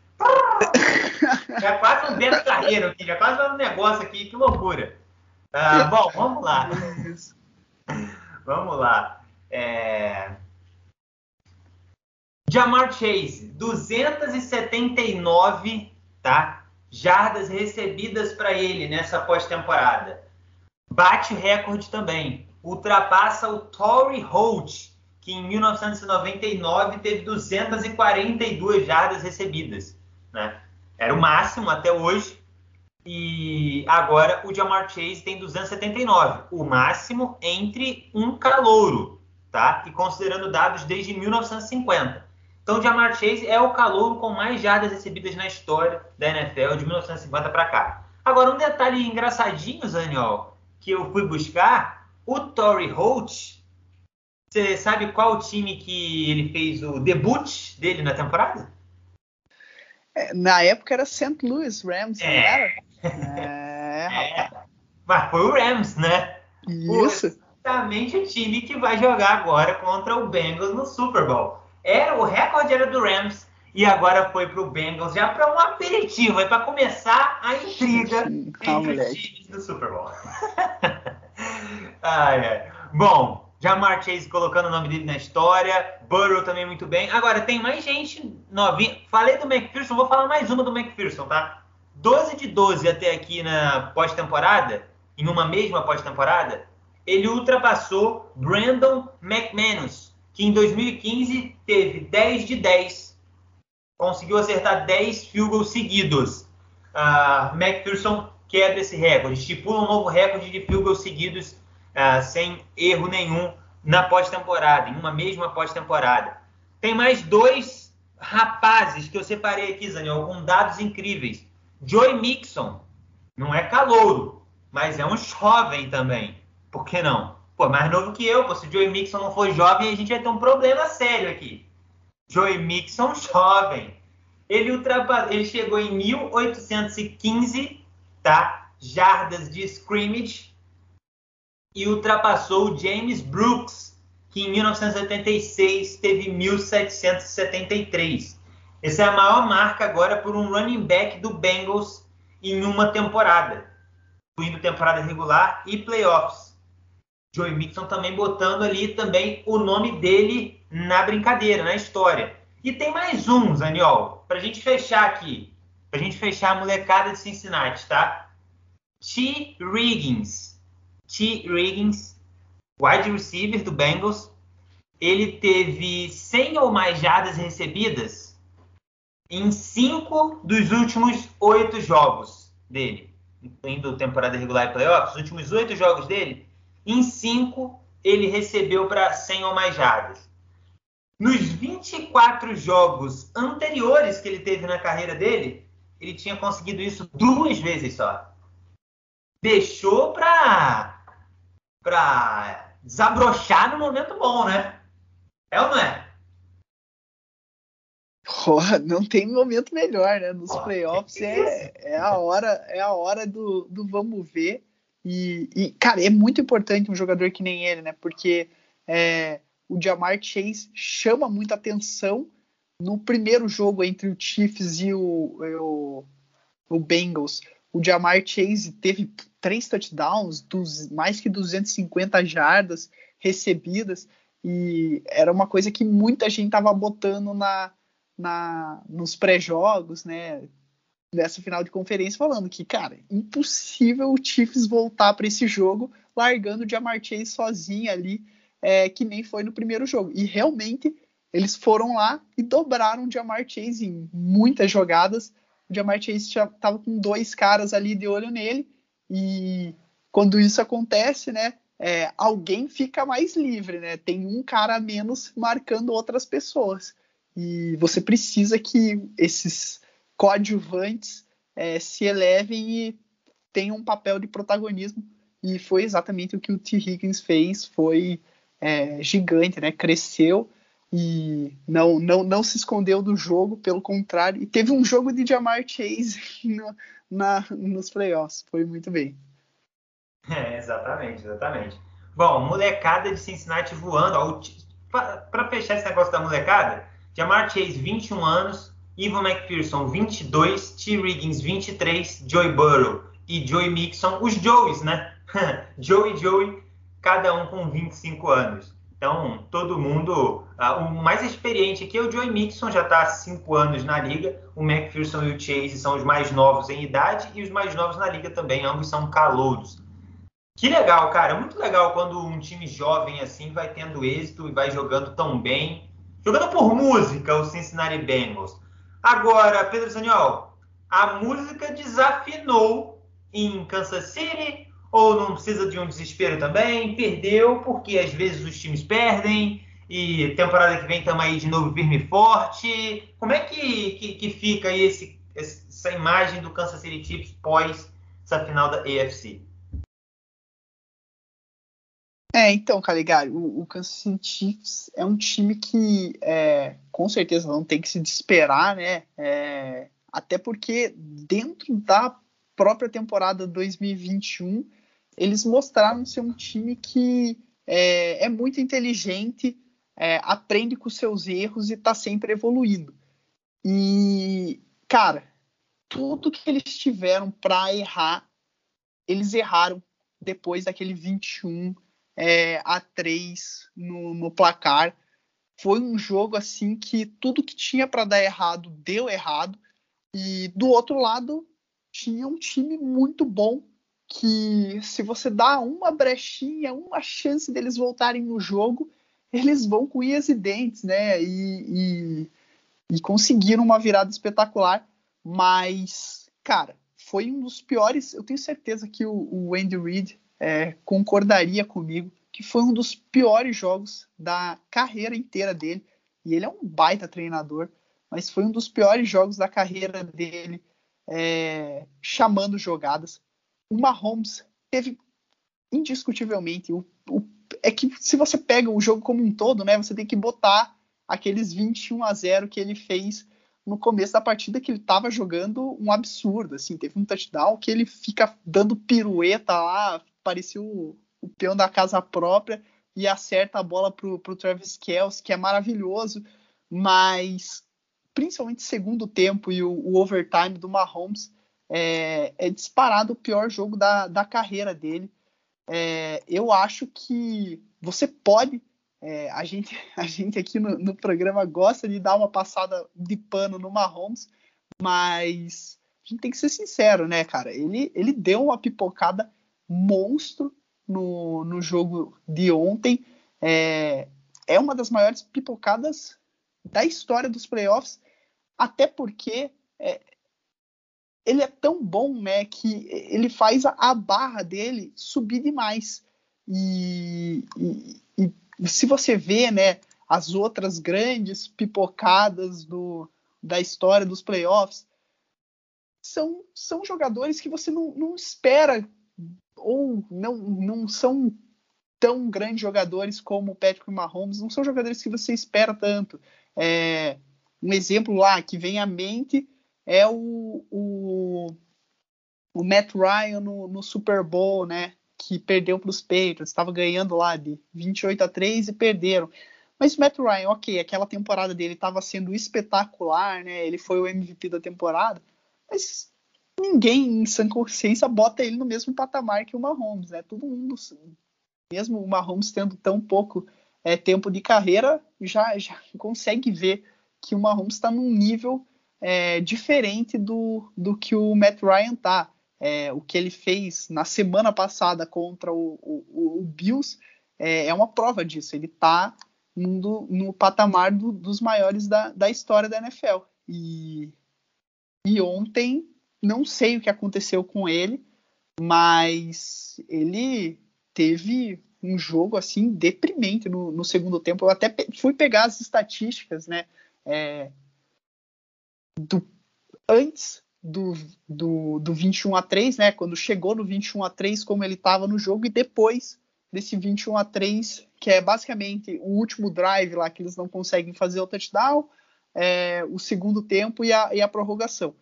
Já é quase um Beto Carreiro aqui, já é quase um negócio aqui, que loucura. Ah, bom, vamos lá. vamos lá. É... Jamar Chase, 279, tá? Jardas recebidas para ele nessa pós-temporada. Bate recorde também. Ultrapassa o Torrey Holt, que em 1999 teve 242 jardas recebidas. Né? Era o máximo até hoje. E agora o Jamar Chase tem 279, o máximo entre um calouro, tá? E considerando dados desde 1950. Então, Jamar Chase é o calouro com mais jardas recebidas na história da NFL de 1950 para cá. Agora, um detalhe engraçadinho, Zaniol, que eu fui buscar, o Torrey Holt, você sabe qual time que ele fez o debut dele na temporada? É, na época era St. Louis Rams, é. não era? É, é. Mas foi o Rams, né? Isso. Exatamente o time que vai jogar agora contra o Bengals no Super Bowl era o recorde era do Rams e agora foi para o Bengals já para um aperitivo, para começar a intriga entre os times do Super Bowl. ai, ai. Bom, Jamar Chase colocando o nome dele na história, Burrow também muito bem. Agora tem mais gente novinha. Falei do McPherson, vou falar mais uma do McPherson, tá? 12 de 12 até aqui na pós-temporada, em uma mesma pós-temporada, ele ultrapassou Brandon McManus, que em 2015 teve 10 de 10, conseguiu acertar 10 field goals seguidos. Uh, McPherson quebra esse recorde, estipula um novo recorde de field goals seguidos uh, sem erro nenhum na pós-temporada, em uma mesma pós-temporada. Tem mais dois rapazes que eu separei aqui, Zaniel, com dados incríveis. Joey Mixon, não é calouro, mas é um jovem também. Por que não? Pô, mais novo que eu, pô, se o Joey Mixon não for jovem, a gente vai ter um problema sério aqui. Joey Mixon jovem. Ele, ultrapa... ele chegou em 1815, tá? Jardas de scrimmage e ultrapassou o James Brooks, que em 1986 teve 1773. Essa é a maior marca agora por um running back do Bengals em uma temporada, incluindo temporada regular e playoffs. Joey Mixon também botando ali também o nome dele na brincadeira, na história. E tem mais um, Zaniol, para a gente fechar aqui. Para a gente fechar a molecada de Cincinnati, tá? T. Riggins. T. Riggins, wide receiver do Bengals. Ele teve 100 ou mais jardas recebidas em cinco dos últimos oito jogos dele. Incluindo temporada regular e playoffs, os últimos oito jogos dele, em 5, ele recebeu para 100 ou mais jardas. Nos 24 jogos anteriores que ele teve na carreira dele, ele tinha conseguido isso duas vezes só. Deixou para para desabrochar no momento bom, né? É ou não é? Porra, não tem momento melhor, né? Nos playoffs é, é, a hora é a hora do, do vamos ver. E, e, cara, é muito importante um jogador que nem ele, né? Porque é, o Jamar Chase chama muita atenção no primeiro jogo entre o Chiefs e o, o, o Bengals. O Jamar Chase teve três touchdowns, dos, mais que 250 jardas recebidas, e era uma coisa que muita gente tava botando na, na nos pré-jogos, né? Nessa final de conferência falando que, cara, impossível o Chiefs voltar para esse jogo largando o Jamar Chase sozinho ali, é, que nem foi no primeiro jogo. E realmente eles foram lá e dobraram o Jamar Chase em muitas jogadas. O Jamar Chase já estava com dois caras ali de olho nele e quando isso acontece, né, é, alguém fica mais livre, né? Tem um cara a menos marcando outras pessoas. E você precisa que esses coadjuvantes é, se elevem e tenham um papel de protagonismo. E foi exatamente o que o T. Higgins fez. Foi é, gigante, né? Cresceu e não, não, não se escondeu do jogo, pelo contrário. E teve um jogo de Jamar Chase no, na, nos playoffs. Foi muito bem. É, exatamente, exatamente. Bom, molecada de Cincinnati voando. Para fechar esse negócio da molecada, Jamar Chase, 21 anos, Ivan McPherson, 22, T. Riggins, 23, Joey Burrow e Joey Mixon, os Joeys, né? Joey Joey, cada um com 25 anos. Então, todo mundo. Uh, o mais experiente aqui é o Joey Mixon, já está há 5 anos na liga. O McPherson e o Chase são os mais novos em idade e os mais novos na liga também, ambos são calouros. Que legal, cara. Muito legal quando um time jovem assim vai tendo êxito e vai jogando tão bem. Jogando por música, o Cincinnati Bengals. Agora, Pedro Saniol, a música desafinou em Kansas City ou não precisa de um desespero também? Perdeu porque às vezes os times perdem e temporada que vem estamos aí de novo firme e forte. Como é que, que, que fica esse, essa imagem do Kansas City Chiefs pós essa final da AFC? É, então, Caligari, o, o Kansas City Chiefs é um time que é, com certeza não tem que se desesperar, né? É, até porque dentro da própria temporada 2021 eles mostraram ser um time que é, é muito inteligente, é, aprende com seus erros e está sempre evoluindo. E, cara, tudo que eles tiveram para errar, eles erraram depois daquele 21 é, a 3 no, no placar. Foi um jogo assim que tudo que tinha para dar errado deu errado. E do outro lado tinha um time muito bom que se você dá uma brechinha, uma chance deles voltarem no jogo, eles vão com unhas e dentes, né? E, e, e conseguiram uma virada espetacular. Mas, cara, foi um dos piores. Eu tenho certeza que o, o Andy Reid é, concordaria comigo que foi um dos piores jogos da carreira inteira dele. E ele é um baita treinador, mas foi um dos piores jogos da carreira dele, é, chamando jogadas. O Mahomes teve indiscutivelmente o, o, é que se você pega o jogo como um todo, né, você tem que botar aqueles 21 a 0 que ele fez no começo da partida que ele estava jogando um absurdo, assim, teve um touchdown que ele fica dando pirueta lá, parecia o, o peão da casa própria e acerta a bola pro, pro Travis Kelce, que é maravilhoso, mas principalmente segundo tempo e o, o overtime do Mahomes é, é, disparado o pior jogo da, da carreira dele. É, eu acho que você pode. É, a, gente, a gente aqui no, no, programa gosta de dar uma passada de pano no Mahomes, mas a gente tem que ser sincero, né, cara? Ele, ele deu uma pipocada monstro no, no jogo de ontem. É, é uma das maiores pipocadas da história dos playoffs, até porque é, ele é tão bom, né, que ele faz a, a barra dele subir demais. E, e, e, se você vê, né, as outras grandes pipocadas do, da história dos playoffs, são, são jogadores que você não, não espera ou não, não são tão grandes jogadores como o Patrick Mahomes, não são jogadores que você espera tanto. É, um exemplo lá que vem à mente é o, o, o Matt Ryan no, no, Super Bowl, né? Que perdeu para os Patriots, estava ganhando lá de 28 a 3 e perderam. Mas o Matt Ryan, ok, aquela temporada dele estava sendo espetacular, né? Ele foi o MVP da temporada, mas ninguém em sã consciência bota ele no mesmo patamar que o Mahomes, né? Todo mundo, mesmo o Mahomes tendo tão pouco é, tempo de carreira, já, já consegue ver que o Mahomes está num nível é, diferente do, do que o Matt Ryan tá. É, o que ele fez na semana passada contra o, o, o Bills é, é, uma prova disso. Ele está no, no patamar do, dos maiores da, da história da NFL. E, e ontem não sei o que aconteceu com ele, Mas ele teve um jogo assim deprimente no, no segundo tempo. Eu até fui pegar as estatísticas, né? É, do, antes do, do, do 21 a 3, né? Quando chegou no 21 a 3, como ele estava no jogo, e depois desse 21 a 3, que é basicamente o último drive lá que eles não conseguem fazer o touchdown, é, o segundo tempo e a, e a prorrogação.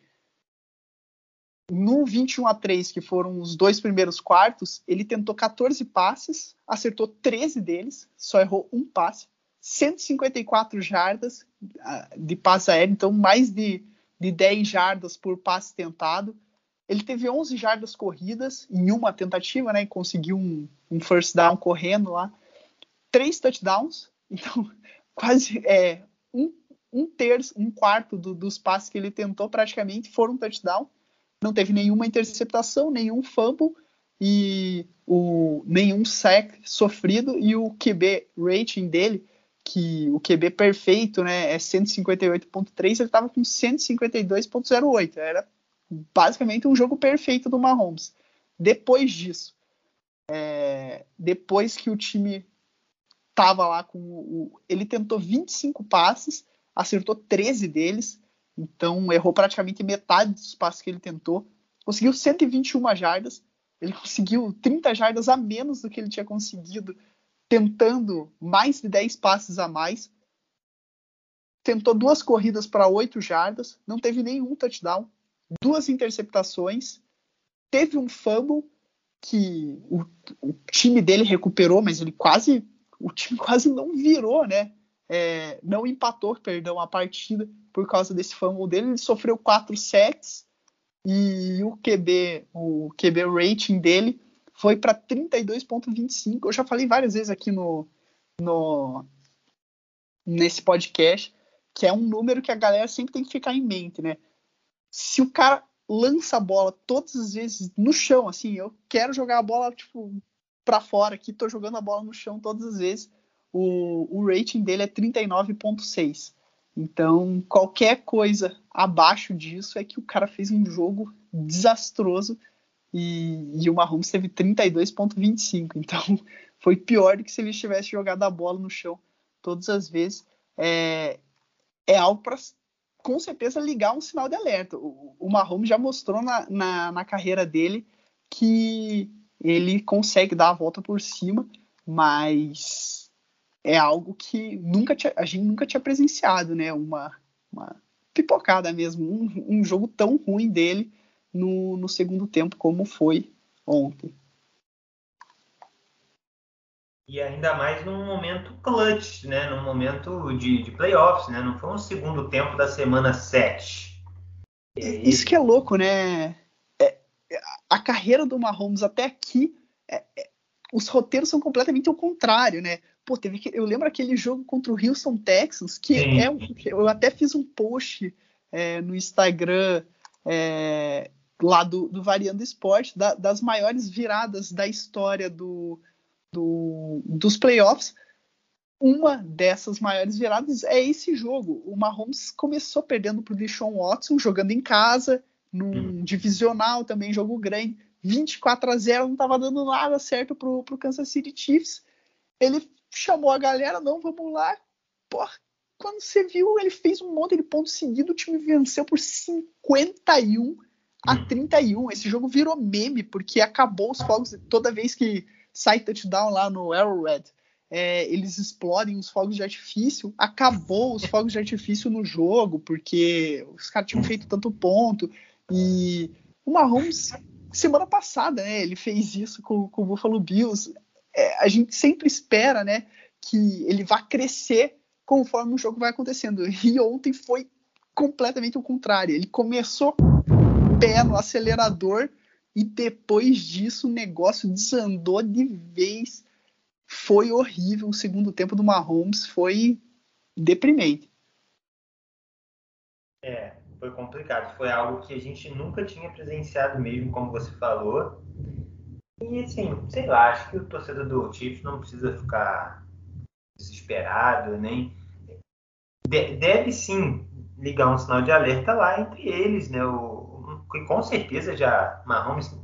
No 21 a 3, que foram os dois primeiros quartos, ele tentou 14 passes, acertou 13 deles, só errou um passe, 154 jardas ah, de passe aéreo, então mais de, de 10 jardas por passe tentado. Ele teve 11 jardas corridas em uma tentativa, né? E conseguiu um, um first down correndo lá. Três touchdowns, então quase é, um, um terço, um quarto do, dos passes que ele tentou praticamente foram touchdown não teve nenhuma interceptação, nenhum fumble e o, nenhum sack sofrido e o QB rating dele, que o QB perfeito, né, é 158.3, ele estava com 152.08. Era basicamente um jogo perfeito do Mahomes. Depois disso, é, depois que o time tava lá com o, ele tentou 25 passes, acertou 13 deles, então errou praticamente metade dos passos que ele tentou. Conseguiu 121 jardas. Ele conseguiu 30 jardas a menos do que ele tinha conseguido tentando mais de 10 passes a mais. Tentou duas corridas para 8 jardas, não teve nenhum touchdown, duas interceptações, teve um fumble que o, o time dele recuperou, mas ele quase o time quase não virou, né? É, não empatou, perdão, a partida por causa desse fumble dele. Ele sofreu quatro sacks e o QB, o QB rating dele foi para 32.25. Eu já falei várias vezes aqui no, no nesse podcast que é um número que a galera sempre tem que ficar em mente, né? Se o cara lança a bola todas as vezes no chão, assim, eu quero jogar a bola tipo para fora aqui, tô jogando a bola no chão todas as vezes. O, o rating dele é 39.6. Então, qualquer coisa abaixo disso é que o cara fez um jogo desastroso e, e o Mahomes teve 32,25. Então, foi pior do que se ele tivesse jogado a bola no chão todas as vezes. É, é algo para, com certeza, ligar um sinal de alerta. O, o Mahomes já mostrou na, na, na carreira dele que ele consegue dar a volta por cima, mas é algo que nunca tinha, a gente nunca tinha presenciado, né? Uma, uma pipocada mesmo, um, um, jogo tão ruim dele no, no segundo tempo como foi ontem. E ainda mais num momento clutch, né? Num momento de, de playoffs, né? Não foi um segundo tempo da semana 7. Isso que é louco, né? É, a carreira do Mahomes até aqui, é, é, os roteiros são completamente o contrário, né? Pô, teve que, eu lembro aquele jogo contra o Houston Texans, que Sim. é eu até fiz um post é, no Instagram é, lá do, do Variando Esporte, da, das maiores viradas da história do, do, dos playoffs. Uma dessas maiores viradas é esse jogo. O Mahomes começou perdendo para o Deshaun Watson, jogando em casa, num hum. divisional também, jogo grande. 24 a 0, não estava dando nada certo para o Kansas City Chiefs. Ele chamou a galera, não, vamos lá. Porra, quando você viu, ele fez um monte de pontos seguidos, o time venceu por 51 a 31. Hum. Esse jogo virou meme, porque acabou os fogos toda vez que sai touchdown lá no Arrowhead. É, eles explodem os fogos de artifício. Acabou os fogos de artifício no jogo, porque os caras tinham feito tanto ponto. E o Mahomes, semana passada, né, ele fez isso com, com o Buffalo Bills é, a gente sempre espera, né, que ele vá crescer conforme o jogo vai acontecendo. E ontem foi completamente o contrário. Ele começou pé no acelerador e depois disso o negócio desandou de vez. Foi horrível. O segundo tempo do Mahomes foi deprimente. É, foi complicado. Foi algo que a gente nunca tinha presenciado mesmo, como você falou. E assim, sei lá, acho que o torcedor do Chiefs não precisa ficar desesperado, nem. deve sim ligar um sinal de alerta lá entre eles, né? O, com certeza já Mahomes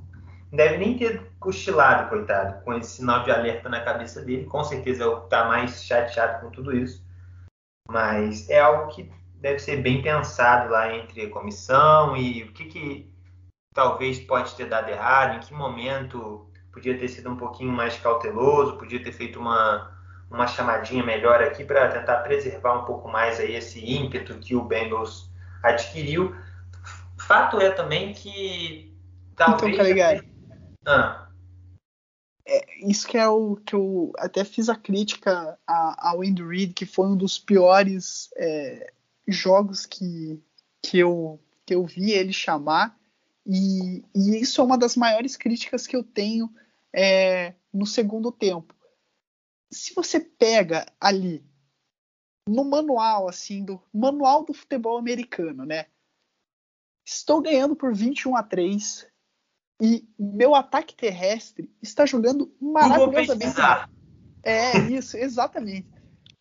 deve nem ter cochilado, coitado, com esse sinal de alerta na cabeça dele. Com certeza é o que está mais chateado com tudo isso. Mas é algo que deve ser bem pensado lá entre a comissão e o que, que talvez pode ter dado errado, em que momento podia ter sido um pouquinho mais cauteloso, podia ter feito uma, uma chamadinha melhor aqui para tentar preservar um pouco mais aí esse ímpeto que o Bengals adquiriu. Fato é também que talvez. Então, Caligari. Ah. É, isso que é o que eu até fiz a crítica ao Andy Reid, que foi um dos piores é, jogos que, que, eu, que eu vi ele chamar. E, e isso é uma das maiores críticas que eu tenho é, no segundo tempo. Se você pega ali no manual assim do manual do futebol americano, né? Estou ganhando por 21 a 3 e meu ataque terrestre está jogando maravilhosamente. É isso, exatamente.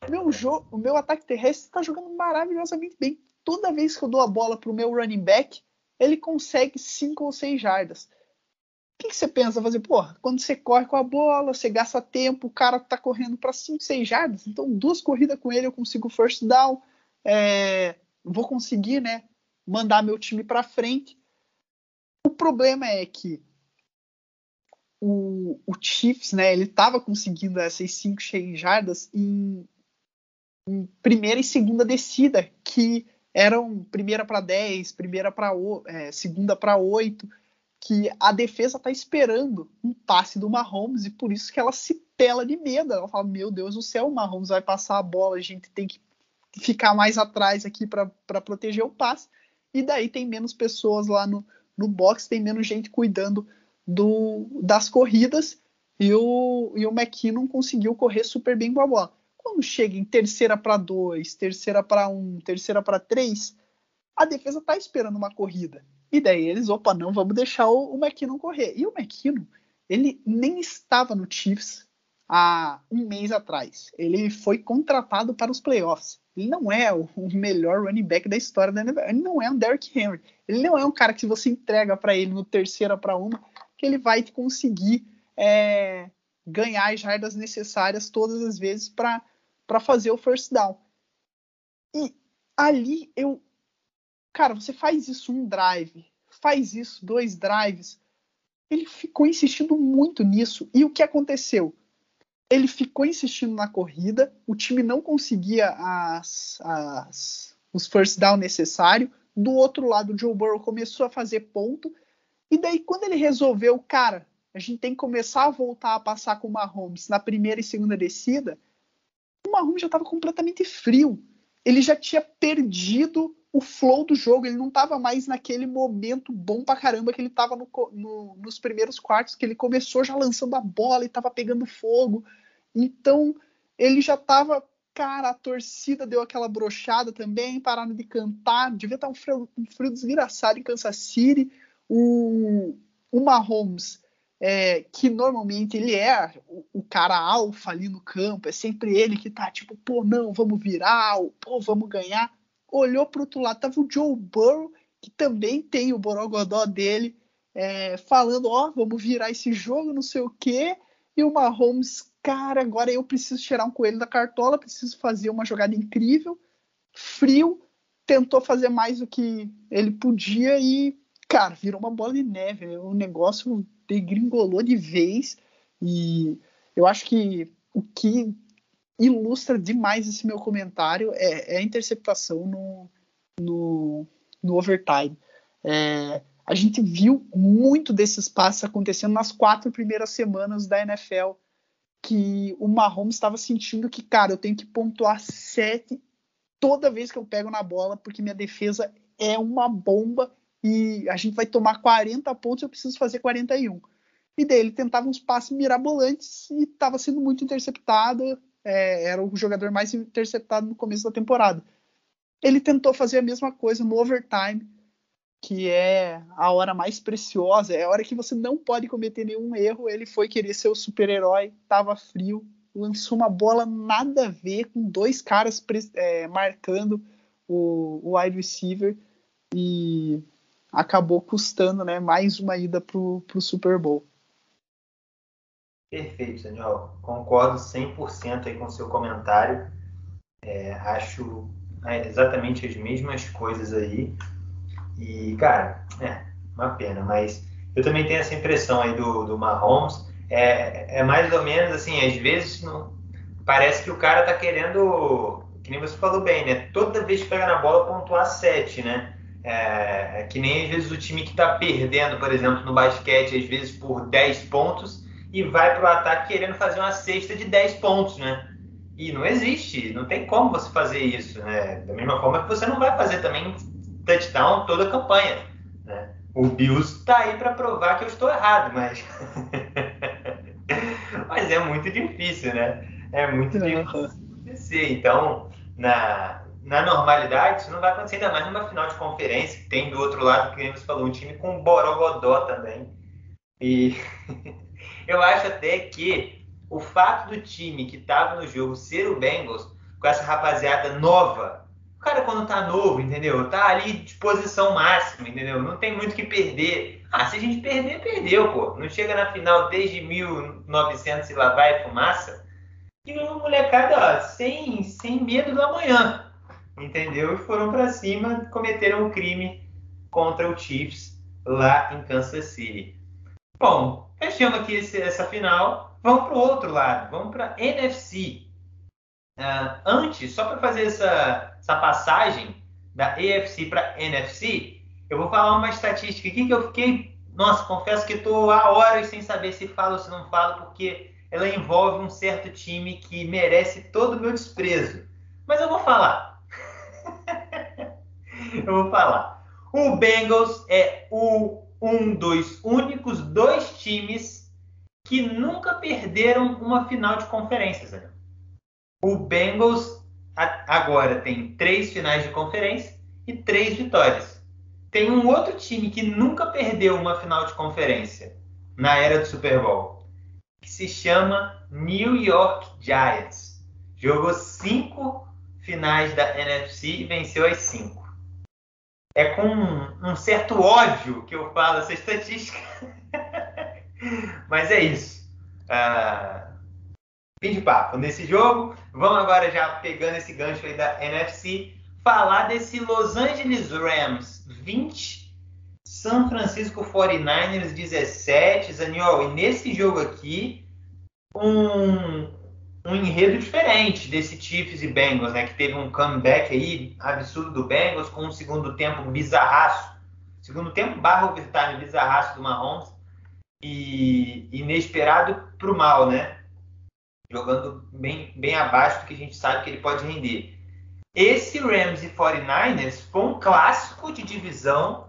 Meu jogo, o meu ataque terrestre está jogando maravilhosamente bem. Toda vez que eu dou a bola para o meu running back, ele consegue 5 ou 6 jardas. O que, você pensa fazer? Porra, quando você corre com a bola, você gasta tempo, o cara tá correndo para 5, 6 jardas, então duas corridas com ele eu consigo first down, é, vou conseguir, né, mandar meu time para frente. O problema é que o, o Chiefs, né, ele estava conseguindo essas 5, 6 jardas em, em primeira e segunda descida, que eram primeira para 10, primeira para é, segunda para 8, que a defesa está esperando um passe do Mahomes e por isso que ela se pela de medo. Ela fala: Meu Deus do céu, o Mahomes vai passar a bola, a gente tem que ficar mais atrás aqui para proteger o passe. E daí tem menos pessoas lá no, no box, tem menos gente cuidando do, das corridas e o, e o McKinnon conseguiu correr super bem com a bola. Quando chega em terceira para dois, terceira para um, terceira para três, a defesa está esperando uma corrida. E daí eles, opa, não, vamos deixar o, McKinnon correr. E o McKinnon, ele nem estava no Chiefs há um mês atrás. Ele foi contratado para os playoffs. Ele não é o, o melhor running back da história da NFL. Ele não é um Derrick Henry. Ele não é um cara que você entrega para ele no terceira para uma, que ele vai conseguir é, ganhar as jardas necessárias todas as vezes para para fazer o first down. E ali eu. Cara, você faz isso um drive, faz isso dois drives. Ele ficou insistindo muito nisso. E o que aconteceu? Ele ficou insistindo na corrida, o time não conseguia as, as, os first down necessários. Do outro lado, o Joe Burrow começou a fazer ponto. E daí, quando ele resolveu, cara, a gente tem que começar a voltar a passar com o Mahomes na primeira e segunda descida, Mahomes já estava completamente frio. Ele já tinha perdido o flow do jogo, ele não estava mais naquele momento bom pra caramba que ele estava no, no, nos primeiros quartos, que ele começou já lançando a bola e estava pegando fogo. Então, ele já estava cara, a torcida deu aquela brochada também, pararam de cantar, devia estar um frio, um frio desgraçado em Kansas City. O, o Mahomes é, que normalmente ele é o, o, cara alfa ali no campo, é sempre ele que tá tipo, pô, não, vamos virar, pô, vamos ganhar. Olhou pro outro lado, tava o Joe Burrow, que também tem o Borogodó dele, é, falando, ó, oh, vamos virar esse jogo, não sei o quê, e o Mahomes, cara, agora eu preciso tirar um coelho da cartola, preciso fazer uma jogada incrível, frio, tentou fazer mais do que ele podia e, cara, virou uma bola de neve, o um negócio degringolou de vez. E eu acho que o que ilustra demais esse meu comentário é, é a interceptação no, no, no overtime. É, a gente viu muito desses passes acontecendo nas quatro primeiras semanas da NFL, que o Mahomes estava sentindo que, cara, eu tenho que pontuar sete toda vez que eu pego na bola, porque minha defesa é uma bomba e a gente vai tomar 40 pontos, eu preciso fazer 41. E daí ele tentava uns passes mirabolantes e estava sendo muito interceptado. É, era o jogador mais interceptado no começo da temporada. Ele tentou fazer a mesma coisa no overtime, que é a hora mais preciosa, é a hora que você não pode cometer nenhum erro. Ele foi querer ser o super-herói, estava frio, lançou uma bola nada a ver, com dois caras é, marcando o, o wide receiver. E acabou custando né, mais uma ida para o Super Bowl. Perfeito, Daniel. Concordo 100% aí com o seu comentário. É, acho é, exatamente as mesmas coisas aí. E, cara, é uma pena, mas eu também tenho essa impressão aí do, do Mahomes. É, é mais ou menos assim, às vezes não, parece que o cara tá querendo, que nem você falou bem, né? Toda vez que pega na bola, pontuar 7, né? É, é, que nem às vezes o time que tá perdendo, por exemplo, no basquete, às vezes por 10 pontos, e vai pro ataque querendo fazer uma cesta de 10 pontos, né? E não existe, não tem como você fazer isso, né? Da mesma forma que você não vai fazer também touchdown toda a campanha, né? O Bills está aí para provar que eu estou errado, mas mas é muito difícil, né? É muito difícil acontecer. Então, na, na normalidade, isso não vai acontecer ainda mais numa final de conferência, que tem do outro lado, que você falou, um time com Borogodó também. E eu acho até que o fato do time que estava no jogo ser o Bengals, com essa rapaziada nova, o cara quando tá novo, entendeu? Tá ali de posição máxima, entendeu? Não tem muito o que perder. Ah, se a gente perder, perdeu, pô. Não chega na final desde 1900 e lá vai fumaça. E uma molecada, ó, sem, sem medo do amanhã, entendeu? E foram para cima, cometeram um crime contra o Chiefs lá em Kansas City. Bom, fechando aqui esse, essa final, Vamos para o outro lado, vamos para NFC. Uh, ah, antes, só para fazer essa, essa passagem da AFC para NFC, eu vou falar uma estatística aqui que eu fiquei, nossa, confesso que estou há horas sem saber se falo ou se não falo, porque ela envolve um certo time que merece todo o meu desprezo. Mas eu vou falar. eu vou falar. O Bengals é o, um dos únicos dois times que nunca perderam uma final de conferências. Né? O Bengals agora tem três finais de conferência e três vitórias. Tem um outro time que nunca perdeu uma final de conferência na era do Super Bowl, que se chama New York Giants. Jogou cinco finais da NFC e venceu as cinco. É com um certo ódio que eu falo essa estatística. Mas é isso. Uh, fim de papo nesse jogo. Vamos agora já pegando esse gancho aí da NFC, falar desse Los Angeles Rams 20, São Francisco 49ers 17, Zaniol. E nesse jogo aqui, um, um enredo diferente desse Chiefs e Bengals, né? Que teve um comeback aí absurdo do Bengals com um segundo tempo bizarraço. Segundo tempo barra overtime bizarraço do Mahomes e inesperado para o mal, né? Jogando bem, bem abaixo do que a gente sabe que ele pode render. Esse Rams e 49ers foi um clássico de divisão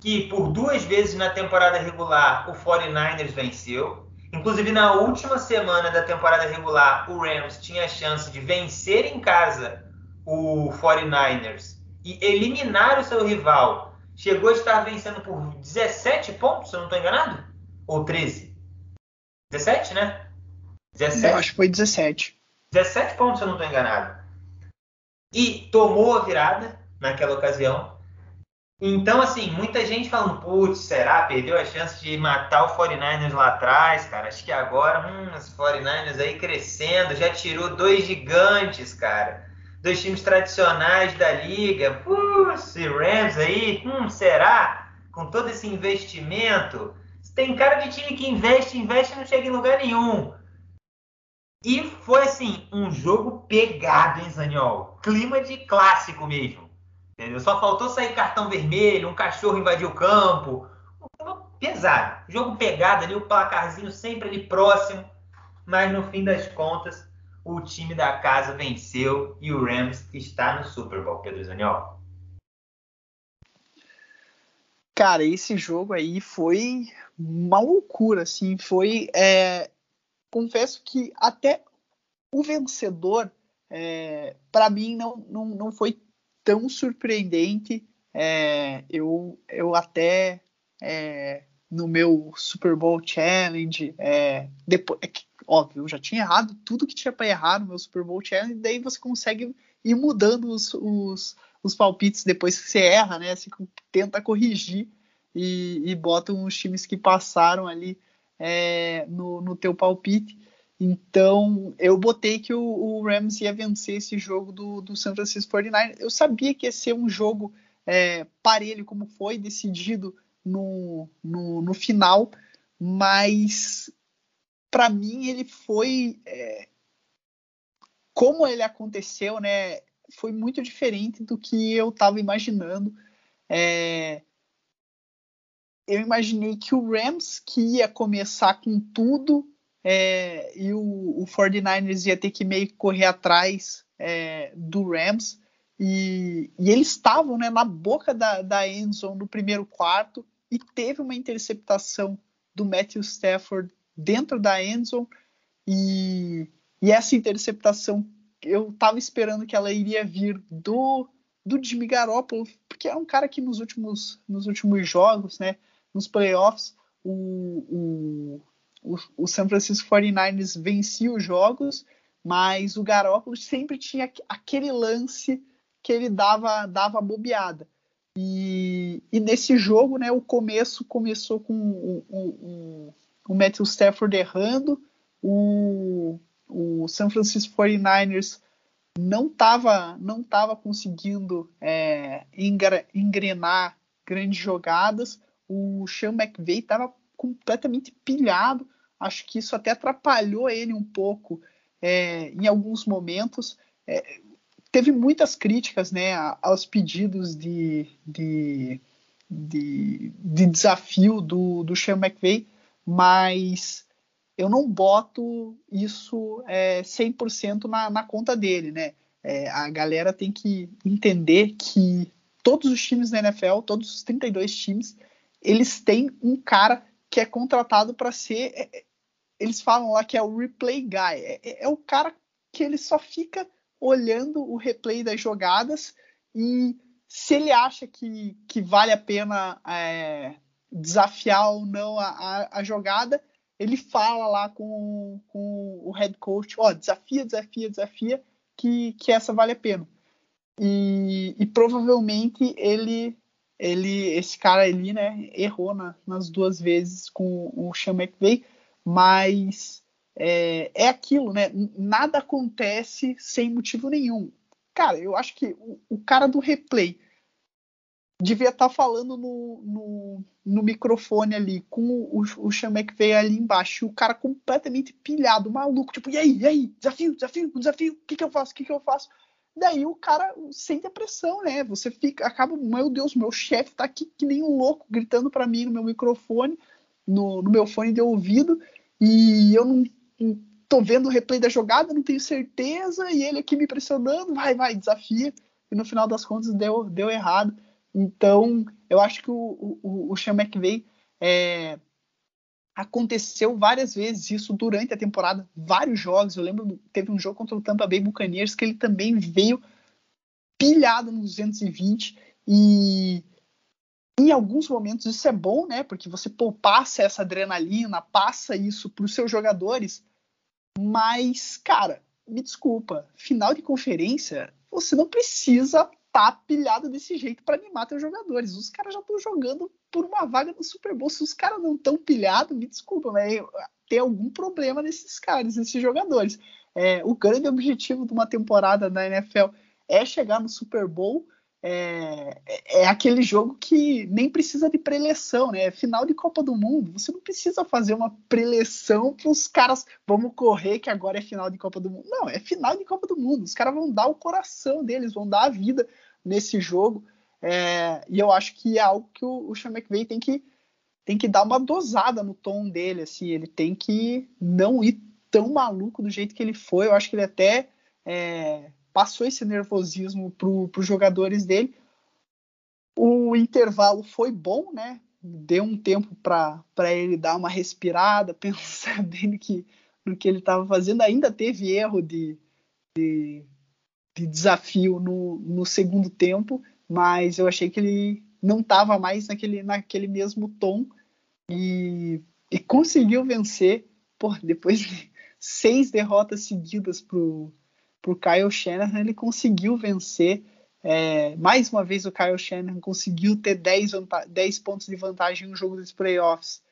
que por duas vezes na temporada regular o 49ers venceu. Inclusive na última semana da temporada regular, o Rams tinha a chance de vencer em casa o 49ers e eliminar o seu rival. Chegou a estar vencendo por 17 pontos, se eu não estou enganado? ou 13? 17, né? 17? Eu acho que foi 17. 17 pontos, se eu não estou enganado. E tomou a virada naquela ocasião. Então, assim, muita gente falando, putz, será? Perdeu a chance de matar o 49ers lá atrás, cara. Acho que agora, hum, os 49ers aí crescendo, já tirou dois gigantes, cara. Dois times tradicionais da liga. Putz, Rams aí, hum, será? Com todo esse investimento, tem cara de time que investe, investe e não chega em lugar nenhum. E foi assim, um jogo pegado, hein, Zaniol? Clima de clássico mesmo. Entendeu? Só faltou sair cartão vermelho, um cachorro invadir o campo. Pesado. Jogo pegado ali, o placarzinho sempre ali próximo. Mas no fim das contas, o time da casa venceu e o Rams está no Super Bowl, Pedro Zaniol. Cara, esse jogo aí foi uma loucura, assim, foi. É, confesso que até o vencedor, é, para mim, não, não, não foi tão surpreendente. É, eu, eu até é, no meu Super Bowl Challenge, é, depois, é óbvio, eu já tinha errado tudo que tinha para errar no meu Super Bowl Challenge, daí você consegue ir mudando os, os, os palpites depois que você erra, né? Você tenta corrigir e, e bota os times que passaram ali é, no, no teu palpite. Então, eu botei que o, o, Rams ia vencer esse jogo do, do San Francisco 49 Eu sabia que ia ser um jogo é, parelho, como foi decidido no, no, no final, mas para mim ele foi. É, como ele aconteceu, né? Foi muito diferente do que eu estava imaginando. É, eu imaginei que o Rams que ia começar com tudo é, e o, o 49ers ia ter que meio que correr atrás é, do Rams. E, e eles estavam né, na boca da, da no primeiro quarto e teve uma interceptação do Matthew Stafford dentro da endzone. E, e essa interceptação eu estava esperando que ela iria vir do, do Jimmy Garoppolo, porque é um cara que nos últimos, nos últimos jogos, né, nos playoffs, o, o, o, o San Francisco 49ers vencia os jogos, mas o Garoppolo sempre tinha aquele lance que ele dava, dava bobeada. E, e nesse jogo, né, o começo começou com o, o, o Matthew Stafford errando, o, o San Francisco 49ers não estava não tava conseguindo é, engrenar grandes jogadas, o Sean McVay estava completamente pilhado. Acho que isso até atrapalhou ele um pouco é, em alguns momentos. É, teve muitas críticas né, aos pedidos de, de, de, de desafio do, do Sean McVay, mas eu não boto isso é, 100% na, na conta dele. Né? É, a galera tem que entender que todos os times da NFL, todos os 32 times, eles têm um cara que é contratado para ser. É, é, eles falam lá que é o replay guy. É, é, é, o cara que ele só fica olhando o replay das jogadas e se ele acha que, que vale a pena é, desafiar ou não a, a, a, jogada, ele fala lá com, com o head coach: ó, oh, desafia, desafia, desafia, que, que essa vale a pena. E, e provavelmente ele ele, esse cara ali, né, errou na, nas duas vezes com o Sean McVay, mas é, é aquilo, né? Nada acontece sem motivo nenhum. Cara, eu acho que o, o cara do replay devia estar tá falando no, no, no, microfone ali, com o, o Sean McVay ali embaixo, e o cara completamente pilhado, maluco, tipo, e aí, e aí, desafio, desafio, desafio, o que que eu faço, o que que eu faço? Daí o cara sente a pressão, né? Você fica, acaba, meu Deus, meu chefe tá aqui que nem um louco gritando para mim no meu microfone, no, no, meu fone de ouvido, e eu não, tô vendo o replay da jogada, não tenho certeza, e ele aqui me pressionando, vai, vai, desafia. E no final das contas deu, deu errado. Então, eu acho que o, o, o Sean McVay é, aconteceu várias vezes isso durante a temporada, vários jogos. Eu lembro teve um jogo contra o Tampa Bay Buccaneers que ele também veio pilhado no 220 e em alguns momentos isso é bom, né? Porque você passa essa adrenalina, passa isso para os seus jogadores. Mas, cara, me desculpa, final de conferência, você não precisa tá pilhado desse jeito para animar teus jogadores. Os caras já estão jogando por uma vaga no Super Bowl. Se os caras não estão pilhados, me desculpa, mas tem algum problema nesses caras, nesses jogadores. É, o grande objetivo de uma temporada da NFL é chegar no Super Bowl. É, é, aquele jogo que nem precisa de preleção, né? Final de Copa do Mundo, você não precisa fazer uma preleção para os caras vamos correr que agora é final de Copa do Mundo. Não, é final de Copa do Mundo. Os caras vão dar o coração deles, vão dar a vida nesse jogo. É, e eu acho que é algo que o, o Sean McVay tem que, tem que dar uma dosada no tom dele. Assim, ele tem que não ir tão maluco do jeito que ele foi. Eu acho que ele até é, passou esse nervosismo para os jogadores dele. O intervalo foi bom, né? Deu um tempo para ele dar uma respirada, pensar bem no que, no que ele estava fazendo. Ainda teve erro de, de de desafio no, no segundo tempo, mas eu achei que ele não estava mais naquele, naquele mesmo tom e, e conseguiu vencer por depois de seis derrotas seguidas para o Kyle Shanahan, ele conseguiu vencer É, mais uma vez o Kyle Shanahan conseguiu ter 10, 10 pontos de vantagem no jogo dos playoffs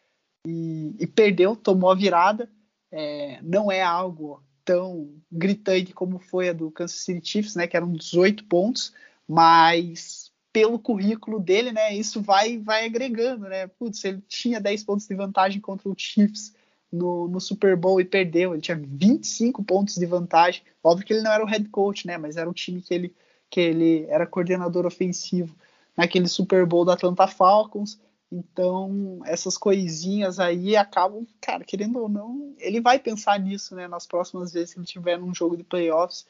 e, e perdeu, tomou a virada. É, não é algo tão gritante como foi a do Kansas City Chiefs, né, que eram 18 pontos, mas pelo currículo dele, né, isso vai vai agregando, né? Putz, ele tinha 10 pontos de vantagem contra o Chiefs no, no, Super Bowl e perdeu. Ele tinha 25 pontos de vantagem. Óbvio que ele não era o head coach, né? Mas era um time que ele, que ele era coordenador ofensivo naquele Super Bowl da Atlanta Falcons. Então, essas coisinhas aí acabam, cara, querendo ou não, ele vai pensar nisso, né? Nas próximas vezes que ele tiver num jogo de playoffs.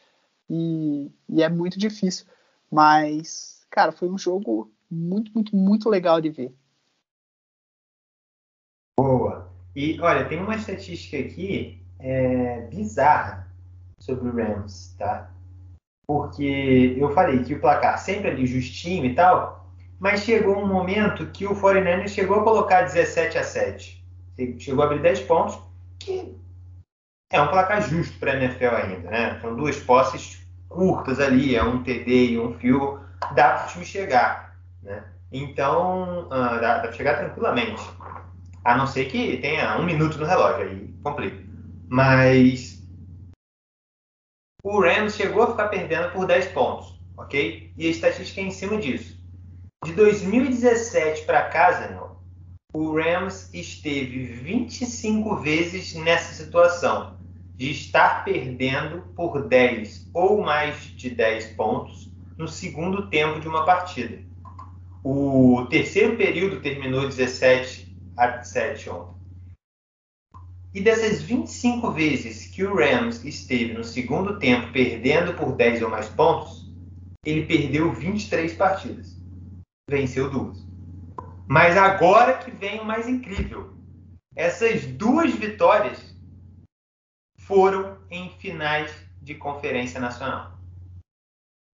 E, e é muito difícil. Mas, cara, foi um jogo muito, muito, muito legal de ver. Boa. E olha, tem uma estatística aqui é, bizarra sobre o Rams, tá? Porque eu falei que o placar sempre ali justinho e tal, mas chegou um momento que o 49ers chegou a colocar 17 a 7. Chegou a abrir 10 pontos, que é um placar justo para a NFL ainda, né? São duas posses curtas ali, é um TD e um fio, dá para o time chegar, né? Então, uh, dá para chegar tranquilamente. A não ser que tenha um minuto no relógio, aí complica. Mas o Rams chegou a ficar perdendo por 10 pontos, ok? E a estatística é em cima disso. De 2017 para não, o Rams esteve 25 vezes nessa situação de estar perdendo por 10 ou mais de 10 pontos no segundo tempo de uma partida. O terceiro período terminou 17 a 7 ontem. E dessas 25 vezes que o Rams esteve no segundo tempo perdendo por 10 ou mais pontos, ele perdeu 23 partidas. Venceu duas. Mas agora que vem o mais incrível. Essas duas vitórias foram em finais de conferência nacional.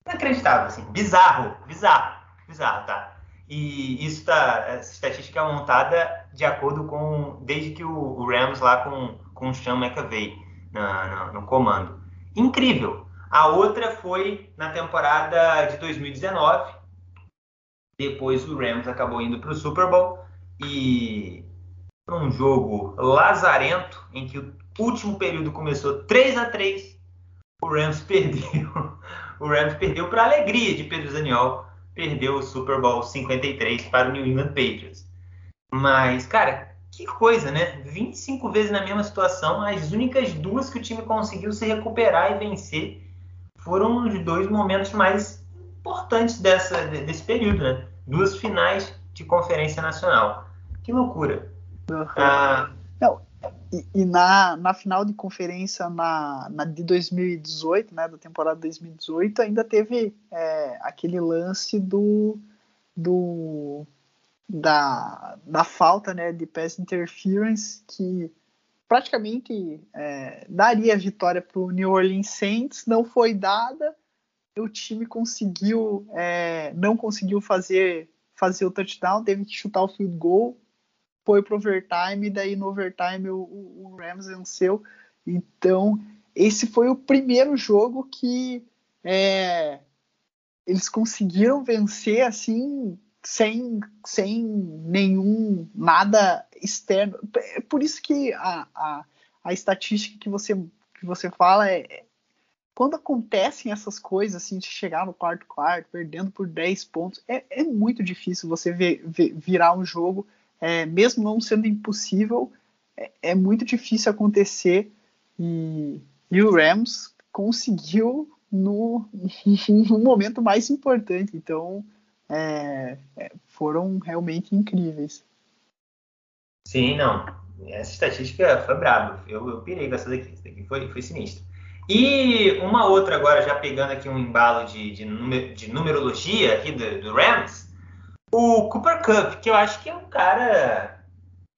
Inacreditável, assim. Bizarro, bizarro, bizarro, tá? E isso tá, essa estatística é montada de acordo com desde que o, Rams lá com, com o Sean McAvey na, na, no comando. Incrível. A outra foi na temporada de 2019. Depois o Rams acabou indo para o Super Bowl e um jogo lazarento em que o último período começou 3 a 3 o Rams perdeu. O Rams perdeu para alegria de Pedro Zaniol perdeu o Super Bowl 53 para o New England Patriots. Mas, cara, que coisa, né? 25 vezes na mesma situação, as únicas duas que o time conseguiu se recuperar e vencer foram os dois momentos mais importantes dessa, desse período, né? Duas finais de conferência nacional. Que loucura. Uhum. Ah, Não, e, e, na, na final de conferência na, na, de 2018, né, da temporada 2018, ainda teve é, aquele lance do, do da, da falta né, de pass interference que praticamente é, daria a vitória para o New Orleans Saints, não foi dada, o time conseguiu é, não conseguiu fazer fazer o touchdown, teve que chutar o field goal foi pro overtime, e daí no overtime o, o, Rams venceu. Então, esse foi o primeiro jogo que é, eles conseguiram vencer assim sem, sem nenhum nada externo. É por isso que a, a, a estatística que você, que você fala é quando acontecem essas coisas, assim, de chegar no quarto quarto, perdendo por 10 pontos, é, é muito difícil você ver, ver, virar um jogo é, mesmo não sendo impossível, é, é muito difícil acontecer e, e, o Rams conseguiu no, no momento mais importante. Então, é, é, foram realmente incríveis. Sim, não. Essa estatística foi braba. Eu, eu pirei com essa daqui. Essa daqui foi, foi sinistro. E uma outra agora, já pegando aqui um embalo de, de, numer, de numerologia aqui do, do Rams, o Cooper Cup, que eu acho que é um cara.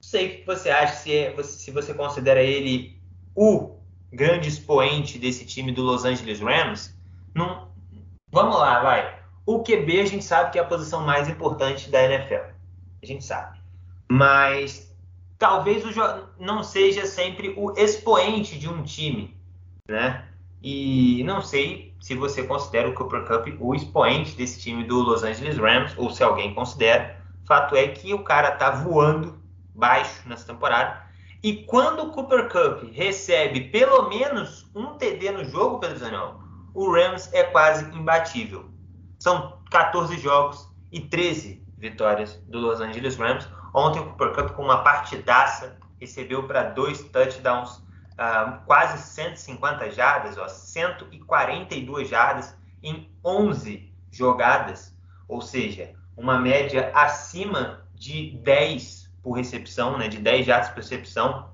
Não sei o que você acha, se, é, se você considera ele o grande expoente desse time do Los Angeles Rams. Vamos lá, vai. O QB a gente sabe que é a posição mais importante da NFL. A gente sabe. Mas talvez o não seja sempre o expoente de um time, né? E não sei se você considera o Cooper Cup o expoente desse time do Los Angeles Rams, ou se alguém considera. Fato é que o cara tá voando baixo nessa temporada. E quando o Cooper Cup recebe pelo menos um TD no jogo, Pedro Zaniol, o Rams é quase imbatível. São 14 jogos e 13 vitórias do Los Angeles Rams. Ontem o Cooper Cup com uma partidaça recebeu para dois touchdowns, uh, quase 150 jardas, ó, 142 jardas em 11 jogadas, ou seja, uma média acima de 10 por recepção, né, de 10 jardas por recepção.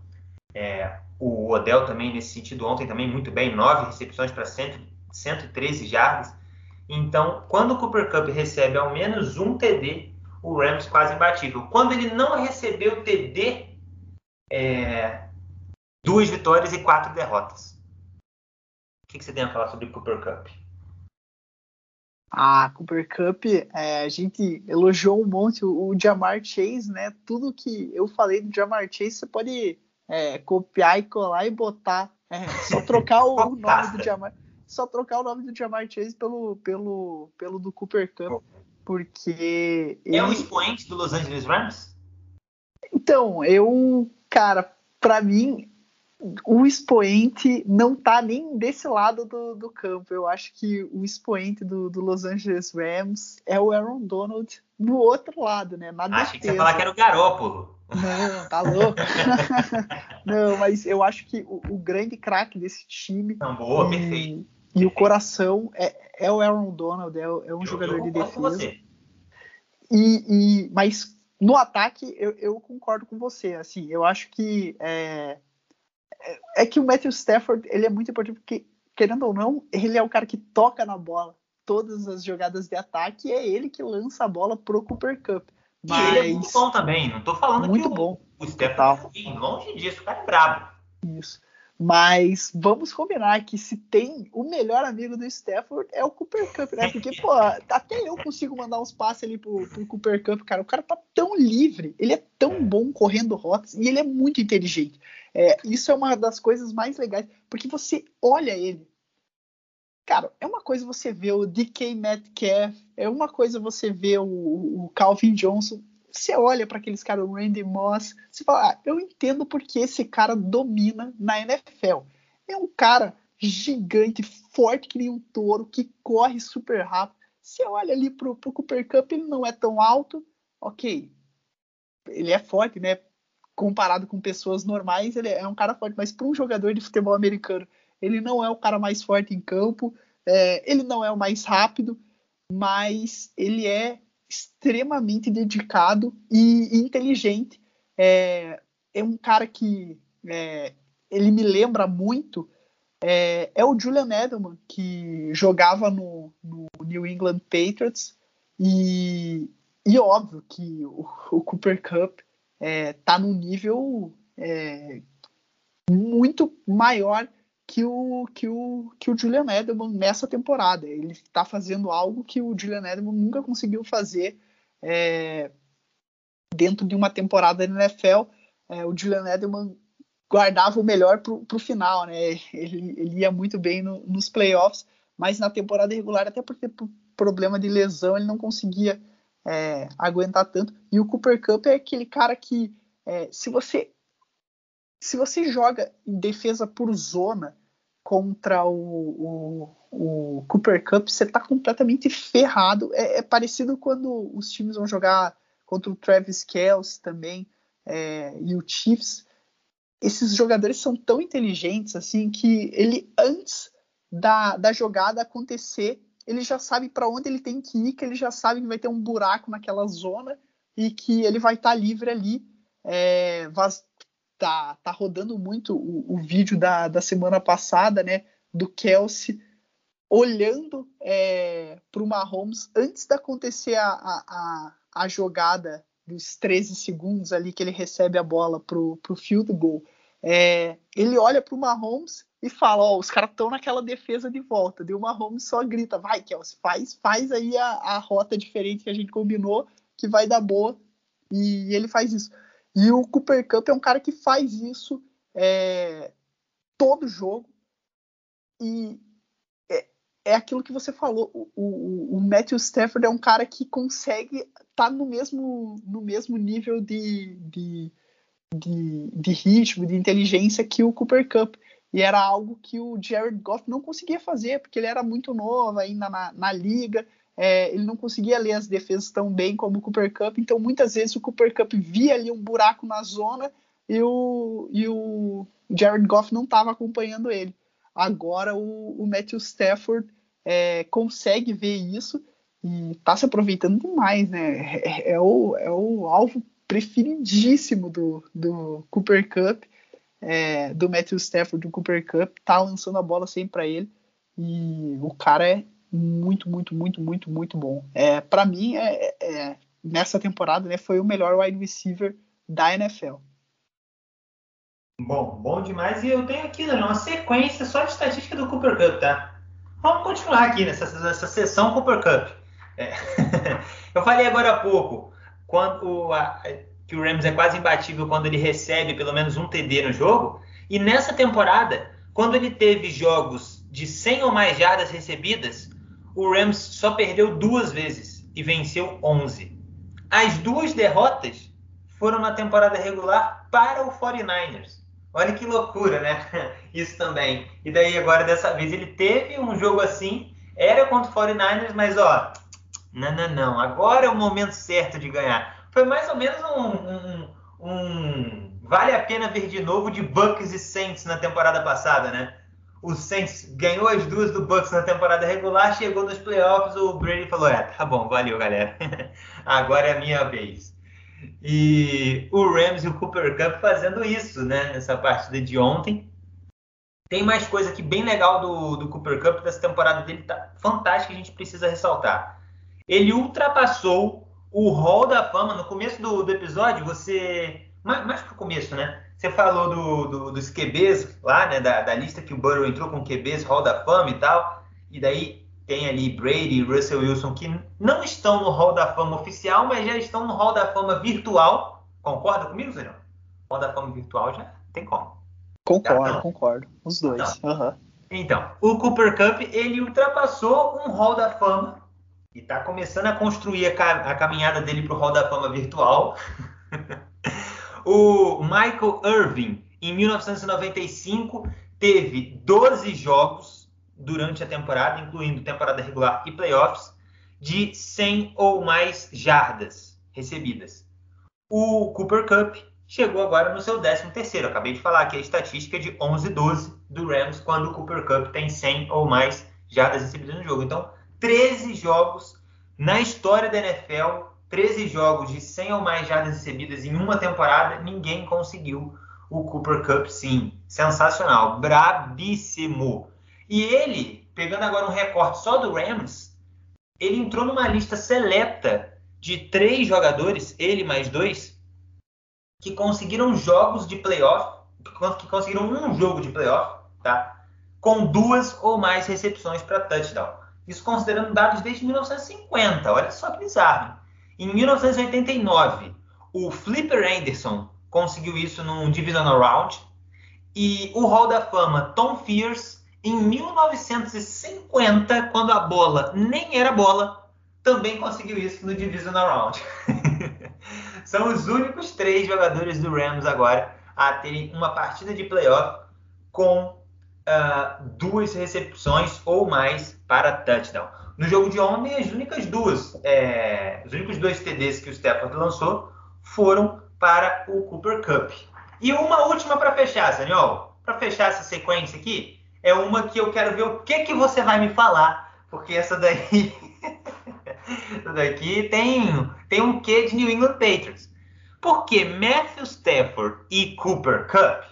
É, o Odell também, nesse sentido, ontem também muito bem, 9 recepções para 113 jardas. Então, quando o Cooper Cup recebe ao menos um TD, o Rams quase imbatível. Quando ele não recebeu TD, é, duas vitórias e quatro derrotas. O que, que você tem a falar sobre o Cooper Cup? Ah, Cooper Cup, é, a gente elogiou um monte o, o Jamar Chase, né? Tudo que eu falei do Jamar Chase, você pode é, copiar e colar e botar. É, só trocar o, o, nome do Jamar. Só trocar o nome do Jamar Chase pelo, pelo, pelo do Cooper Cup. Porque. Ele... É um expoente do Los Angeles Rams? Então, eu, cara, para mim, o expoente não tá nem desse lado do, do campo. Eu acho que o expoente do, do, Los Angeles Rams é o Aaron Donald no outro lado, né? Na Achei que você ia falar que era o Garópolo. Não, tá louco. não, mas eu acho que o, o grande craque desse time. Não, boa, e, perfeito. E o coração é, é o Aaron Donald, é, é um eu, jogador eu de defesa. E, e, mas no ataque eu, eu, concordo com você. Assim, eu acho que é, é, é que o Matthew Stafford ele é muito importante porque, querendo ou não, ele é o cara que toca na bola todas as jogadas de ataque e é ele que lança a bola pro Cooper Cup. Mas... E ele é muito bom também, não tô falando muito que bom. o, o Stafford é longe disso, o cara é brabo. Isso. Mas vamos combinar que se tem o melhor amigo do Stafford é o Cooper Cup, né? Porque, pô, até eu consigo mandar uns passes ali pro, pro Cooper Cup, cara. O cara tá tão livre, ele é tão bom correndo rotas e ele é muito inteligente. É, isso é uma das coisas mais legais, porque você olha ele. Cara, é uma coisa você ver o DK Metcalf, é uma coisa você ver o, o Calvin Johnson. Você olha para aqueles caras, o Randy Moss, você fala, ah, eu entendo porque esse cara domina na NFL. É um cara gigante, forte que nem um touro, que corre super rápido. Você olha ali pro, pro Cooper Cup, ele não é tão alto, ok. Ele é forte, né? comparado com pessoas normais, ele é um cara forte, mas para um jogador de futebol americano, ele não é o cara mais forte em campo, é, ele não é o mais rápido, mas ele é extremamente dedicado e inteligente. É, é um cara que é, ele me lembra muito. É, é, o Julian Edelman, que jogava no, no New England Patriots, e, e óbvio que o, o Cooper Cup é, tá num nível é, muito maior que o, que o, que o Julian Edelman nessa temporada. Ele está fazendo algo que o Julian Edelman nunca conseguiu fazer é, dentro de uma temporada na NFL. É, o Julian Edelman guardava o melhor para o final, né? Ele, ele, ia muito bem no, nos playoffs, mas na temporada regular, até por problema de lesão, ele não conseguia é, aguentar tanto. E o Cooper Cup é aquele cara que, é, se você se você joga em defesa por zona contra o, o, o Cooper Cup, você está completamente ferrado. É, é, parecido quando os times vão jogar contra o Travis Kelce também é, e o Chiefs. Esses jogadores são tão inteligentes assim que ele antes da, da jogada acontecer ele já sabe para onde ele tem que ir, que ele já sabe que vai ter um buraco naquela zona e que ele vai estar tá livre ali. É, tá, tá rodando muito o, o vídeo da, da semana passada, né? Do Kelsey olhando é, para o Mahomes antes de acontecer a, a, a, jogada dos 13 segundos ali que ele recebe a bola pro, pro field goal. É, ele olha para o Mahomes e fala, ó, os caras estão naquela defesa de volta. Deu uma home só grita, vai, Kelsey, faz, faz aí a, a rota diferente que a gente combinou, que vai dar boa. E ele faz isso. E o Cooper Cup é um cara que faz isso é, todo jogo. e é, é aquilo que você falou. O, o, o, Matthew Stafford é um cara que consegue estar tá no, mesmo, no mesmo nível de, de, de, de ritmo, de inteligência que o Cooper Cup. E era algo que o Jared Goff não conseguia fazer, porque ele era muito novo ainda na, na liga. É, ele não conseguia ler as defesas tão bem como o Cooper Cup, então muitas vezes o Cooper Cup via ali um buraco na zona e o, e o Jared Goff não estava acompanhando ele. Agora o, o Matthew Stafford é, consegue ver isso e está se aproveitando demais, né? É, é, o, é o alvo preferidíssimo do, do Cooper Cup, é, do Matthew Stafford, do Cooper Cup, tá lançando a bola sempre para ele e o cara é muito, muito, muito, muito, muito bom. É, para mim, é, é, nessa temporada, né, foi o melhor wide receiver da NFL. Bom, bom demais. E eu tenho aqui né, uma sequência só de estatística do Cooper Cup, tá? Vamos continuar aqui nessa, nessa sessão Cooper Cup. É. eu falei agora há pouco quando a, que o Rams é quase imbatível quando ele recebe pelo menos um TD no jogo. E nessa temporada, quando ele teve jogos de 100 ou mais jardas recebidas, o Rams só perdeu duas vezes e venceu 11. As duas derrotas foram na temporada regular para o 49ers. Olha que loucura, né? Isso também. E daí agora dessa vez ele teve um jogo assim, era contra o 49ers, mas ó, não, não, não. Agora é o momento certo de ganhar. Foi mais ou menos um, um, um vale a pena ver de novo de Bucks e Saints na temporada passada, né? O Saints ganhou as duas do Bucks na temporada regular, chegou nos playoffs, o Brady falou: "É, tá bom, valeu, galera. Agora é a minha vez". E o Rams e o Cooper Cup fazendo isso, né, nessa partida de ontem. Tem mais coisa aqui bem legal do, do Cooper Cup dessa temporada dele, tá fantástica, a gente precisa ressaltar. Ele ultrapassou o Hall da Fama no começo do, do episódio. Você mais, mais pro começo, né? Você falou do, do, dos QBs lá, né? Da, da, lista que o Burrow entrou com QBs, Hall da Fama e tal. E daí tem ali Brady e Russell Wilson que não estão no Hall da Fama oficial, mas já estão no Hall da Fama virtual. Concorda comigo, Zé? Hall da Fama virtual já tem como. Concordo, então, concordo. Os dois. Então, uhum. então, o Cooper Cup, ele ultrapassou um Hall da Fama e está começando a construir a, a caminhada dele para o Hall da Fama virtual. O Michael Irving, em 1995, teve 12 jogos durante a temporada, incluindo temporada regular e playoffs, de 100 ou mais jardas recebidas. O Cooper Cup chegou agora no seu 13º. Acabei de falar que a estatística de 11-12 do Rams quando o Cooper Cup tem 100 ou mais jardas recebidas no jogo. Então, 13 jogos na história da NFL 13 jogos de 100 ou mais jardas recebidas em uma temporada, ninguém conseguiu o Cooper Cup, sim. Sensacional, brabíssimo. E ele, pegando agora um recorte só do Rams, ele entrou numa lista seleta de três jogadores, ele mais dois, que conseguiram jogos de playoff, que conseguiram um jogo de playoff, tá? Com duas ou mais recepções para touchdown. Isso considerando dados desde 1950. Olha só que bizarro. Em 1989, o Flipper Anderson conseguiu isso num Divisional Round. E o Hall da Fama, Tom Fierce, em 1950, quando a bola nem era bola, também conseguiu isso no Divisional Round. São os únicos três jogadores do Rams agora a terem uma partida de playoff com uh, duas recepções ou mais para touchdown. No jogo de ontem, as únicas duas, é, os únicos dois TDs que o Stafford lançou foram para o Cooper Cup. E uma última para fechar, Daniel. Para fechar essa sequência aqui, é uma que eu quero ver o que, que você vai me falar, porque essa daí, essa daqui tem, tem um quê de New England Patriots. Porque Matthew Stafford e Cooper Cup,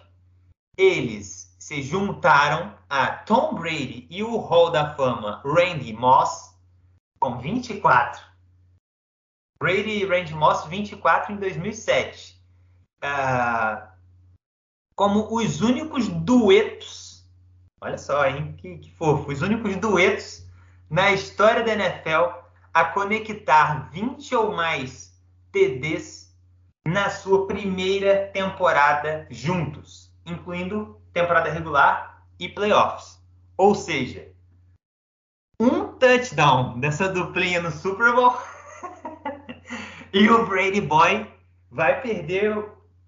eles se juntaram a Tom Brady e o Hall da Fama Randy Moss com 24. Brady e Randy Moss 24 em 2007. Uh, ah, como os únicos duetos, olha só, hein, que, que fofo, os únicos duetos na história da NFL a conectar 20 ou mais TDs na sua primeira temporada juntos, incluindo temporada regular e playoffs. Ou seja, um touchdown dessa duplinha no Super Bowl e o Brady Boy vai perder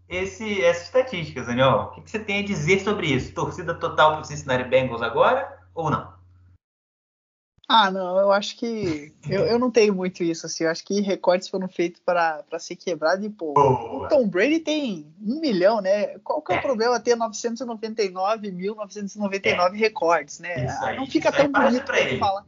esse, essas estatísticas, Daniel. O que, que você tem a dizer sobre isso? Torcida total para o Cincinnati Bengals agora ou não? Ah, não, eu acho que. Eu, eu não tenho muito isso, assim. Eu acho que recortes foram feitos para ser quebrado e, pô. O Tom Brady tem um milhão, né? Qual que é, é. o problema ter 999.999 é. recordes, né? Aí, não fica tão bonito de falar.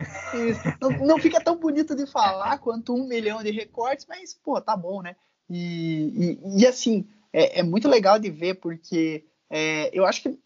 Não, não, fica tão bonito de falar quanto um milhão de recortes, mas, pô, tá bom, né? E, e, e assim, é, é, muito legal de ver, porque é, eu acho que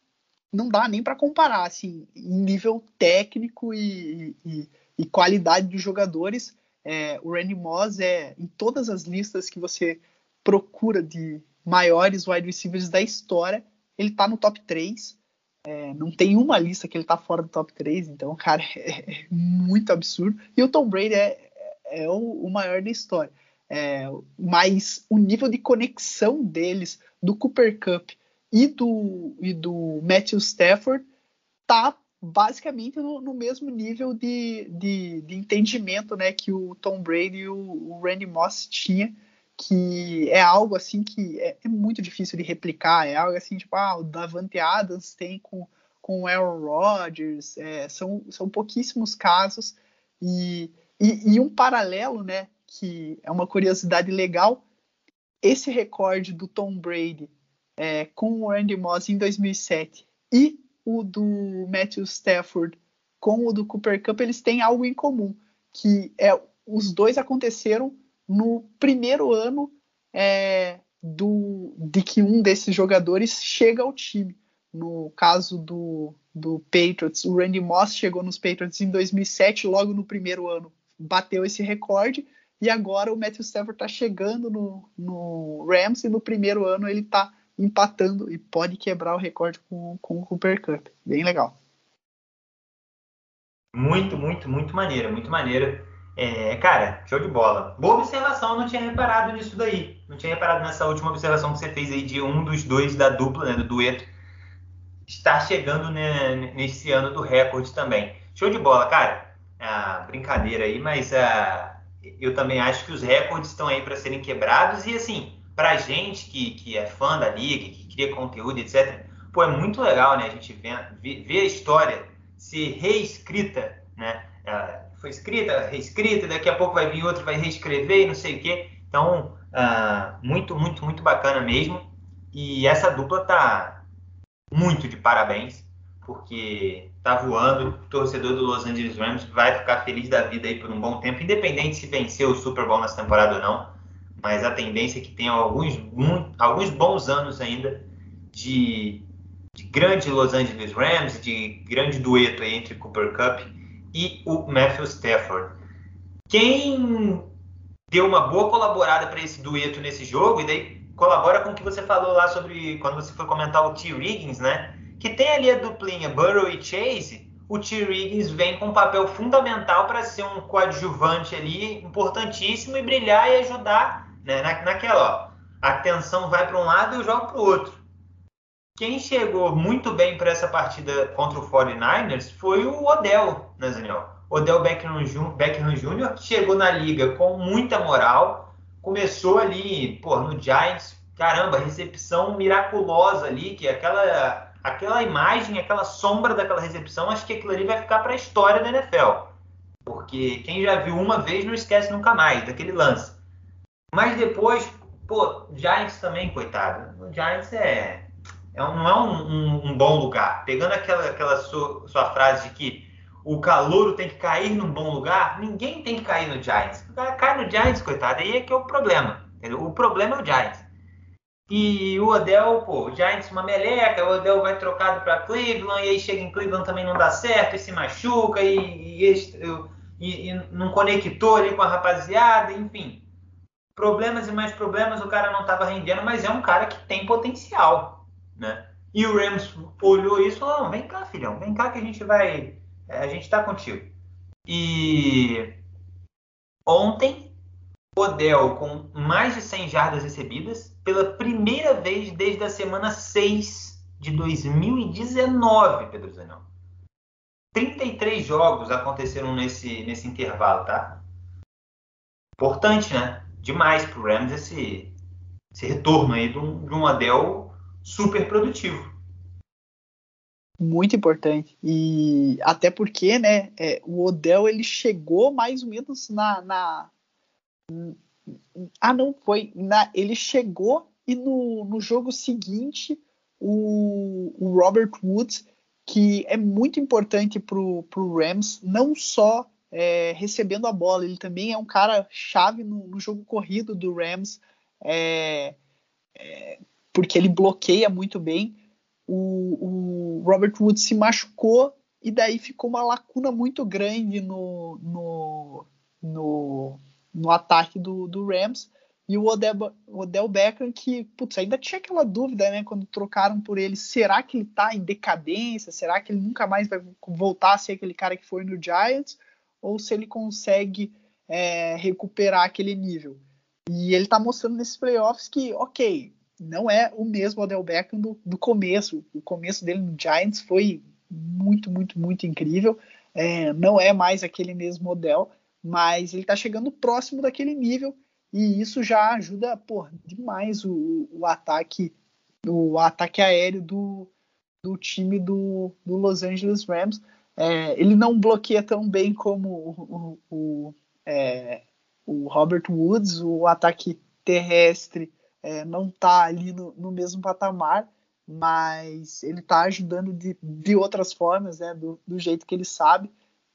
não dá nem para comparar, assim, em nível técnico e, e, e qualidade dos jogadores. É, o Randy Moss é, em todas as listas que você procura de maiores wide receivers da história, ele tá no top 3. É, não tem uma lista que ele tá fora do top 3, então, cara, é, é muito absurdo. E o Tom Brady é, é o, o maior da história. É, mas o nível de conexão deles, do Cooper Cup e do, e do Matthew Stafford tá basicamente no, no mesmo nível de, de, de, entendimento né, que o Tom Brady e o, o, Randy Moss tinha, que é algo assim que é, é, muito difícil de replicar, é algo assim, tipo, ah, o Davante Adams tem com, com o Aaron Rodgers, é, são, são pouquíssimos casos, e, e, e um paralelo, né, que é uma curiosidade legal, esse recorde do Tom Brady é, com o Randy Moss em 2007 e o do Matthew Stafford com o do Cooper Cup, eles têm algo em comum, que é os dois aconteceram no primeiro ano é, do, de que um desses jogadores chega ao time. No caso do, do Patriots, o Randy Moss chegou nos Patriots em 2007, logo no primeiro ano bateu esse recorde, e agora o Matthew Stafford está chegando no, no Rams e no primeiro ano ele está empatando e pode quebrar o recorde com, com o Cooper Cup. Bem legal. Muito, muito, muito maneiro, muito maneiro. É, cara, show de bola. Boa observação, não tinha reparado nisso daí. Não tinha reparado nessa última observação que você fez aí de um dos dois da dupla, né, do dueto, estar chegando né, nesse ano do recorde também. Show de bola, cara. Ah, brincadeira aí, mas ah, eu também acho que os recordes estão aí para serem quebrados e assim, pra gente que, que é fã da liga, que cria conteúdo, etc., pô, é muito legal, né? A gente ver, ver a história ser reescrita, né? Ela foi escrita, reescrita, daqui a pouco vai vir outro, vai reescrever e não sei o quê. Então, uh, muito, muito, muito bacana mesmo. E essa dupla tá muito de parabéns, porque tá voando. O torcedor do Los Angeles Rams vai ficar feliz da vida aí por um bom tempo, independente se vencer o Super Bowl nessa temporada ou não mas a tendência é que tenha alguns, alguns bons anos ainda de, de, grande Los Angeles Rams, de grande dueto entre Cooper Cup e o Matthew Stafford. Quem deu uma boa colaborada para esse dueto nesse jogo, e daí colabora com o que você falou lá sobre quando você foi comentar o T. Riggins, né? Que tem ali a duplinha Burrow e Chase. O T. Riggins vem com um papel fundamental para ser um coadjuvante ali importantíssimo e brilhar e ajudar né? Na, naquela, ó, a atenção vai para um lado e eu jogo para o outro. Quem chegou muito bem para essa partida contra o 49ers foi o Odell, né, Daniel? Odell Beckham, Jr., que chegou na liga com muita moral, começou ali, pô, no Giants, caramba, recepção miraculosa ali, que aquela, aquela imagem, aquela sombra daquela recepção, acho que aquilo ali vai ficar para a história da NFL. Porque quem já viu uma vez não esquece nunca mais daquele lance. Mas depois, pô, Giants também, coitado. O Giants é, é um, não é um, um, um, bom lugar. Pegando aquela, aquela sua, sua, frase de que o calouro tem que cair num bom lugar, ninguém tem que cair no Giants. O cara cai no Giants, coitado, aí é que é o problema. Entendeu? O problema é o Giants. E o Odell, pô, o Giants uma meleca, o Odell vai trocado para Cleveland, e aí chega em Cleveland também não dá certo, e se machuca, e, e, e, e não conectou ali com a rapaziada, enfim problemas e mais problemas, o cara não estava rendendo, mas é um cara que tem potencial, né? E o Rams olhou isso e falou: vem cá, filhão, vem cá que a gente vai. É, a gente está contigo. E ontem, Odell com mais de 100 jardas recebidas, pela primeira vez desde a semana 6 de 2019, Pedro Zanão. 33 jogos aconteceram nesse, nesse intervalo, tá? Importante, né? Demais pro Rams esse, esse retorno aí de um, de um Adel super produtivo. Muito importante. E até porque, né, é, o Odell ele chegou mais ou menos na. na ah, não, foi. Na, ele chegou e no, no jogo seguinte o, o Robert Woods, que é muito importante para o Rams, não só é, recebendo a bola, ele também é um cara chave no, no jogo corrido do Rams, é, é, porque ele bloqueia muito bem. O, o, Robert Woods se machucou e daí ficou uma lacuna muito grande no, no, no, no ataque do, do Rams. E o Odell, Odell Beckham, que putz, ainda tinha aquela dúvida, né, quando trocaram por ele, será que ele tá em decadência? Será que ele nunca mais vai voltar a ser aquele cara que foi no Giants? Ou se ele consegue é, recuperar aquele nível? E ele tá mostrando nesses playoffs que, ok, não é o mesmo Odell Beckham do, do começo. O começo dele no Giants foi muito, muito, muito incrível. É, não é mais aquele mesmo Odell, mas ele tá chegando próximo daquele nível e isso já ajuda pô, demais o, o ataque o ataque aéreo do, do time do, do Los Angeles Rams. É, ele não bloqueia tão bem como o, o, é, o Robert Woods, o ataque terrestre é, não está ali no, no, mesmo patamar, mas ele está ajudando de, de outras formas, né, do, do jeito que ele sabe.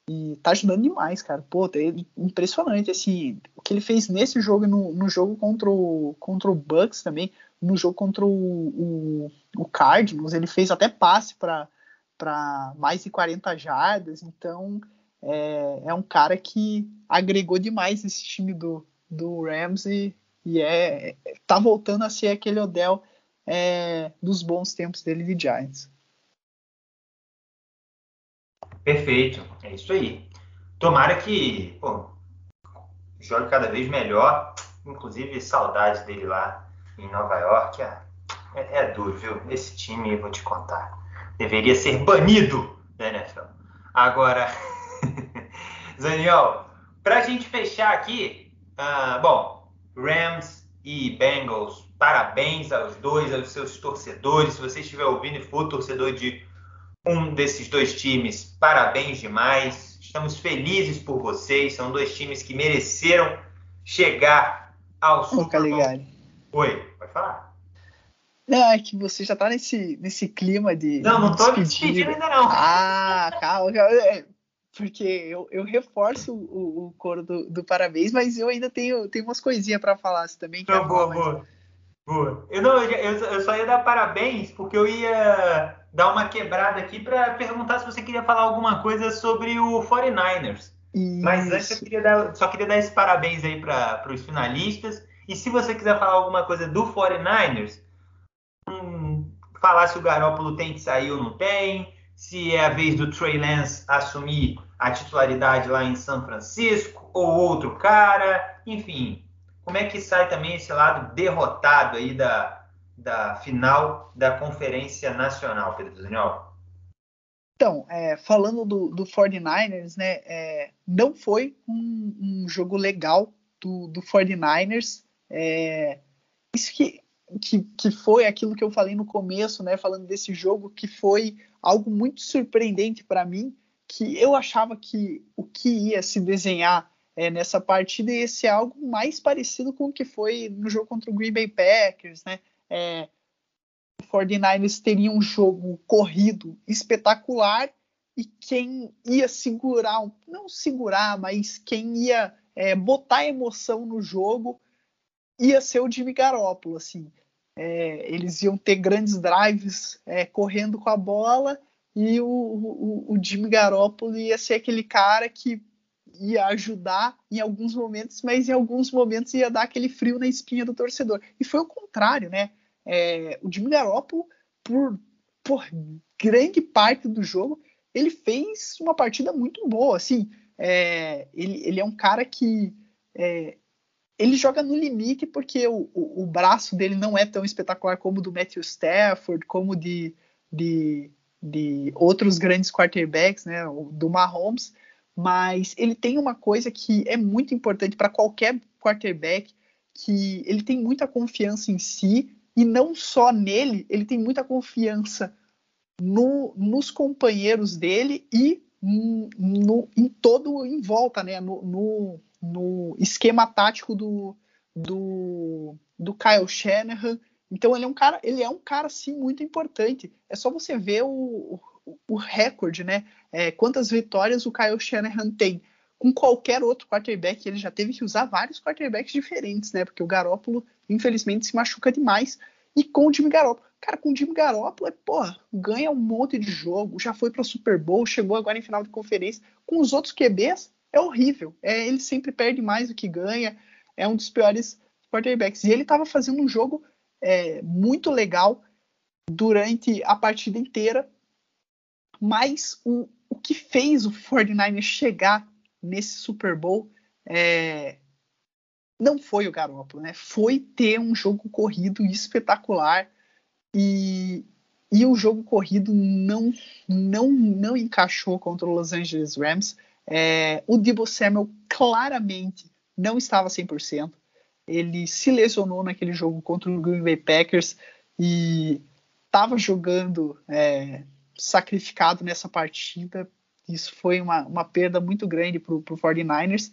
E tá ajudando demais, cara. Pô, é impressionante assim, o que ele fez nesse jogo, no, no jogo contra o, contra o Bucks também, no jogo contra o, o, o Cardinals, ele fez até passe para mais de 40 jardas, então é, é, um cara que agregou demais esse time do, do Rams e, e é, tá voltando a ser aquele Odell é, dos bons tempos dele de Giants. Perfeito, é isso aí. Tomara que pô, jogue cada vez melhor. Inclusive, saudades dele lá em Nova York. É, é, é duro, viu? Esse time, vou te contar, deveria ser banido da NFL. Agora, Daniel, para a gente fechar aqui, uh, bom, Rams e Bengals, parabéns aos dois, aos seus torcedores. Se você estiver ouvindo e for torcedor de um desses dois times, parabéns demais. Estamos felizes por vocês. São dois times que mereceram chegar ao Super Bowl. Oi, pode falar. Não, é que você já tá nesse, nesse clima de. Não, não tô me despedindo ainda, não. Ah, calma. É, porque eu, eu reforço o, o coro do, do, parabéns, mas eu ainda tenho, tenho umas coisinhas para falar você também. Não, boa, boa. Boa. Eu, não, eu, eu só ia dar parabéns porque eu ia dar uma quebrada aqui para perguntar se você queria falar alguma coisa sobre o 49ers. Isso. Mas antes eu queria dar, só queria dar esse parabéns aí para os finalistas. E se você quiser falar alguma coisa do 49ers, hum, falar se o Garópolo tem que sair ou não tem, se é a vez do Trey Lance assumir a titularidade lá em São Francisco, ou outro cara, enfim. Como é que sai também esse lado derrotado aí da, da final da Conferência Nacional, Pedro Daniel? Então, é, falando do, do 49ers, né, é, não foi um, um, jogo legal do, do 49ers. É, isso que, que, que foi aquilo que eu falei no começo, né, falando desse jogo, que foi algo muito surpreendente para mim, que eu achava que o que ia se desenhar é, nessa partida ia ser algo mais parecido com o que foi no jogo contra o Green Bay Packers, né? é, o 49ers teria um jogo corrido espetacular e quem ia segurar, não segurar, mas quem ia é, botar emoção no jogo ia ser o Jimmy Garoppolo, assim. É, eles iam ter grandes drives é, correndo com a bola e o, o, o Jimmy Garoppolo ia ser aquele cara que ia ajudar em alguns momentos, mas em alguns momentos ia dar aquele frio na espinha do torcedor. E foi o contrário, né? É, o Jimmy Garoppolo, por, por grande parte do jogo, ele fez uma partida muito boa. Assim, é, ele, ele é um cara que é, ele joga no limite porque o, o, o, braço dele não é tão espetacular como o do Matthew Stafford, como de, de, de outros grandes quarterbacks, né, do Mahomes, mas ele tem uma coisa que é muito importante para qualquer quarterback, que ele tem muita confiança em si e não só nele, ele tem muita confiança no, nos companheiros dele e no, em todo em volta, né? No, no, no, esquema tático do, do, do Kyle Shanahan. Então ele é um cara, ele é um cara sim muito importante. É só você ver o, o, o recorde, né? É, quantas vitórias o Kyle Shanahan tem com qualquer outro quarterback. Ele já teve que usar vários quarterbacks diferentes, né? Porque o Garópolo, infelizmente, se machuca demais. E com o Jimmy Garoppolo. Cara, com o Jimmy Garoppolo, é, porra, ganha um monte de jogo, já foi para Super Bowl, chegou agora em final de conferência. Com os outros QBs, é horrível. É, ele sempre perde mais do que ganha. É um dos piores quarterbacks. E ele estava fazendo um jogo é, muito legal durante a partida inteira. Mas o, o que fez o 49ers chegar nesse Super Bowl é, não foi o Garoppolo, né? Foi ter um jogo corrido espetacular e, e o jogo corrido não não não encaixou contra o Los Angeles Rams. É, o Debo Samuel claramente não estava 100%. Ele se lesionou naquele jogo contra o Green Bay Packers e estava jogando é, sacrificado nessa partida. Isso foi uma, uma perda muito grande para o 49ers.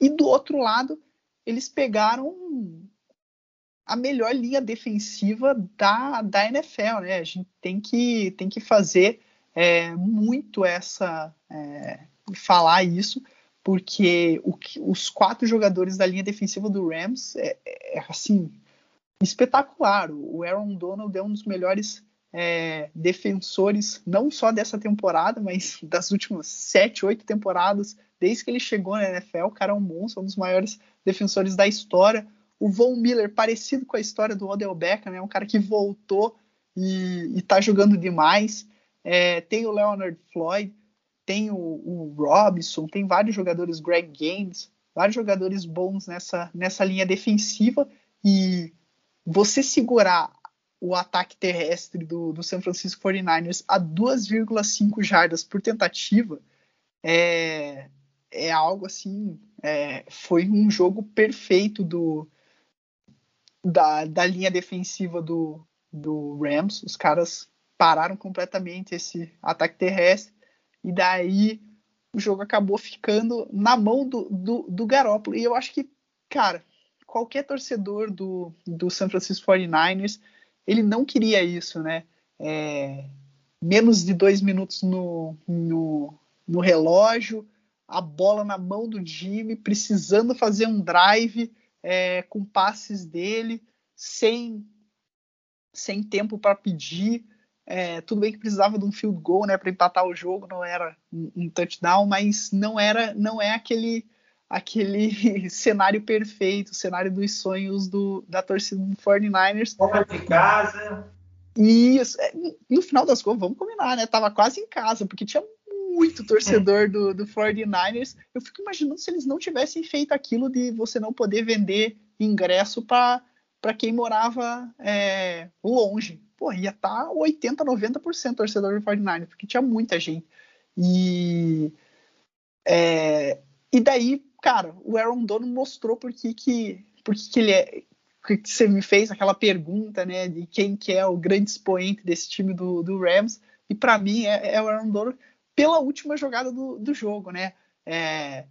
E do outro lado, eles pegaram a melhor linha defensiva da, da NFL, né? A gente tem que, tem que fazer é, muito essa. É, falar isso, porque o, os quatro jogadores da linha defensiva do Rams é, é, é assim espetacular. O Aaron Donald é um dos melhores é, defensores, não só dessa temporada, mas das últimas sete, oito temporadas, desde que ele chegou na NFL. O cara é um monstro, um dos maiores defensores da história. O Von Miller, parecido com a história do Odell Beckham, né? um cara que voltou e, está jogando demais. É, tem o Leonard Floyd, tem o, o, Robinson, tem vários jogadores, Greg Gaines, vários jogadores bons nessa, nessa linha defensiva. E você segurar o ataque terrestre do, do San Francisco 49ers a 2,5 jardas por tentativa é, é algo assim é, foi um jogo perfeito do da, da linha defensiva do, do Rams. Os caras pararam completamente esse ataque terrestre e daí o jogo acabou ficando na mão do, do, do Garoppolo. E eu acho que, cara, qualquer torcedor do, do San Francisco 49ers, ele não queria isso, né? É, menos de dois minutos no, no, no relógio, a bola na mão do Jimmy, precisando fazer um drive é, com passes dele, sem, sem tempo para pedir. É, tudo bem que precisava de um field goal né, para empatar o jogo, não era um, um, touchdown, mas não era, não é aquele aquele cenário perfeito, cenário dos sonhos do, da torcida do 49ers. Fora de casa. Isso, é, no final das contas, vamos combinar, né? Tava quase em casa, porque tinha muito torcedor do, do 49ers. Eu fico imaginando se eles não tivessem feito aquilo de você não poder vender ingresso para quem morava é, longe. Pô, ia estar tá 80, 90% torcedor do 49ers, porque tinha muita gente. E, é, e daí, cara, o Aaron Dono mostrou por que, que, por que, que ele é. Você me fez aquela pergunta, né, de quem que é o grande expoente desse time do, do Rams, e para mim é, é o Aaron Donald pela última jogada do, do jogo, né? É,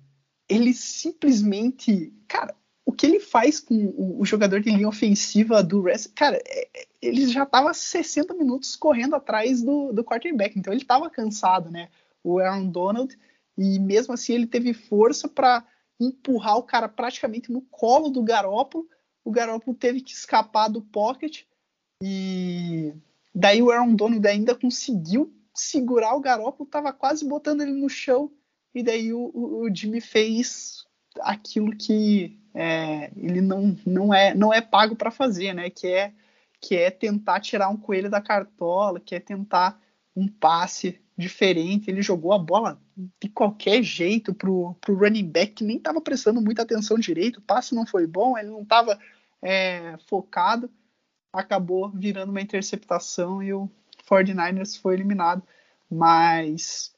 ele simplesmente, cara, o que ele faz com o, jogador de linha ofensiva do Rest, cara, é, é ele já estava 60 minutos correndo atrás do, do quarterback, então ele estava cansado, né? O Aaron Donald, e mesmo assim ele teve força para empurrar o cara praticamente no colo do Garópolo. O Garópolo teve que escapar do pocket e daí o Aaron Donald ainda conseguiu segurar o Garoppolo, tava quase botando ele no chão, e daí o, o, o Jimmy fez aquilo que é, ele não, não, é, não é pago para fazer, né? Que é, que é tentar tirar um coelho da cartola, que é tentar um passe diferente. Ele jogou a bola de qualquer jeito pro, pro running back, que nem estava prestando muita atenção direito, o passe não foi bom, ele não estava é, focado, acabou virando uma interceptação e o 49ers foi eliminado. Mas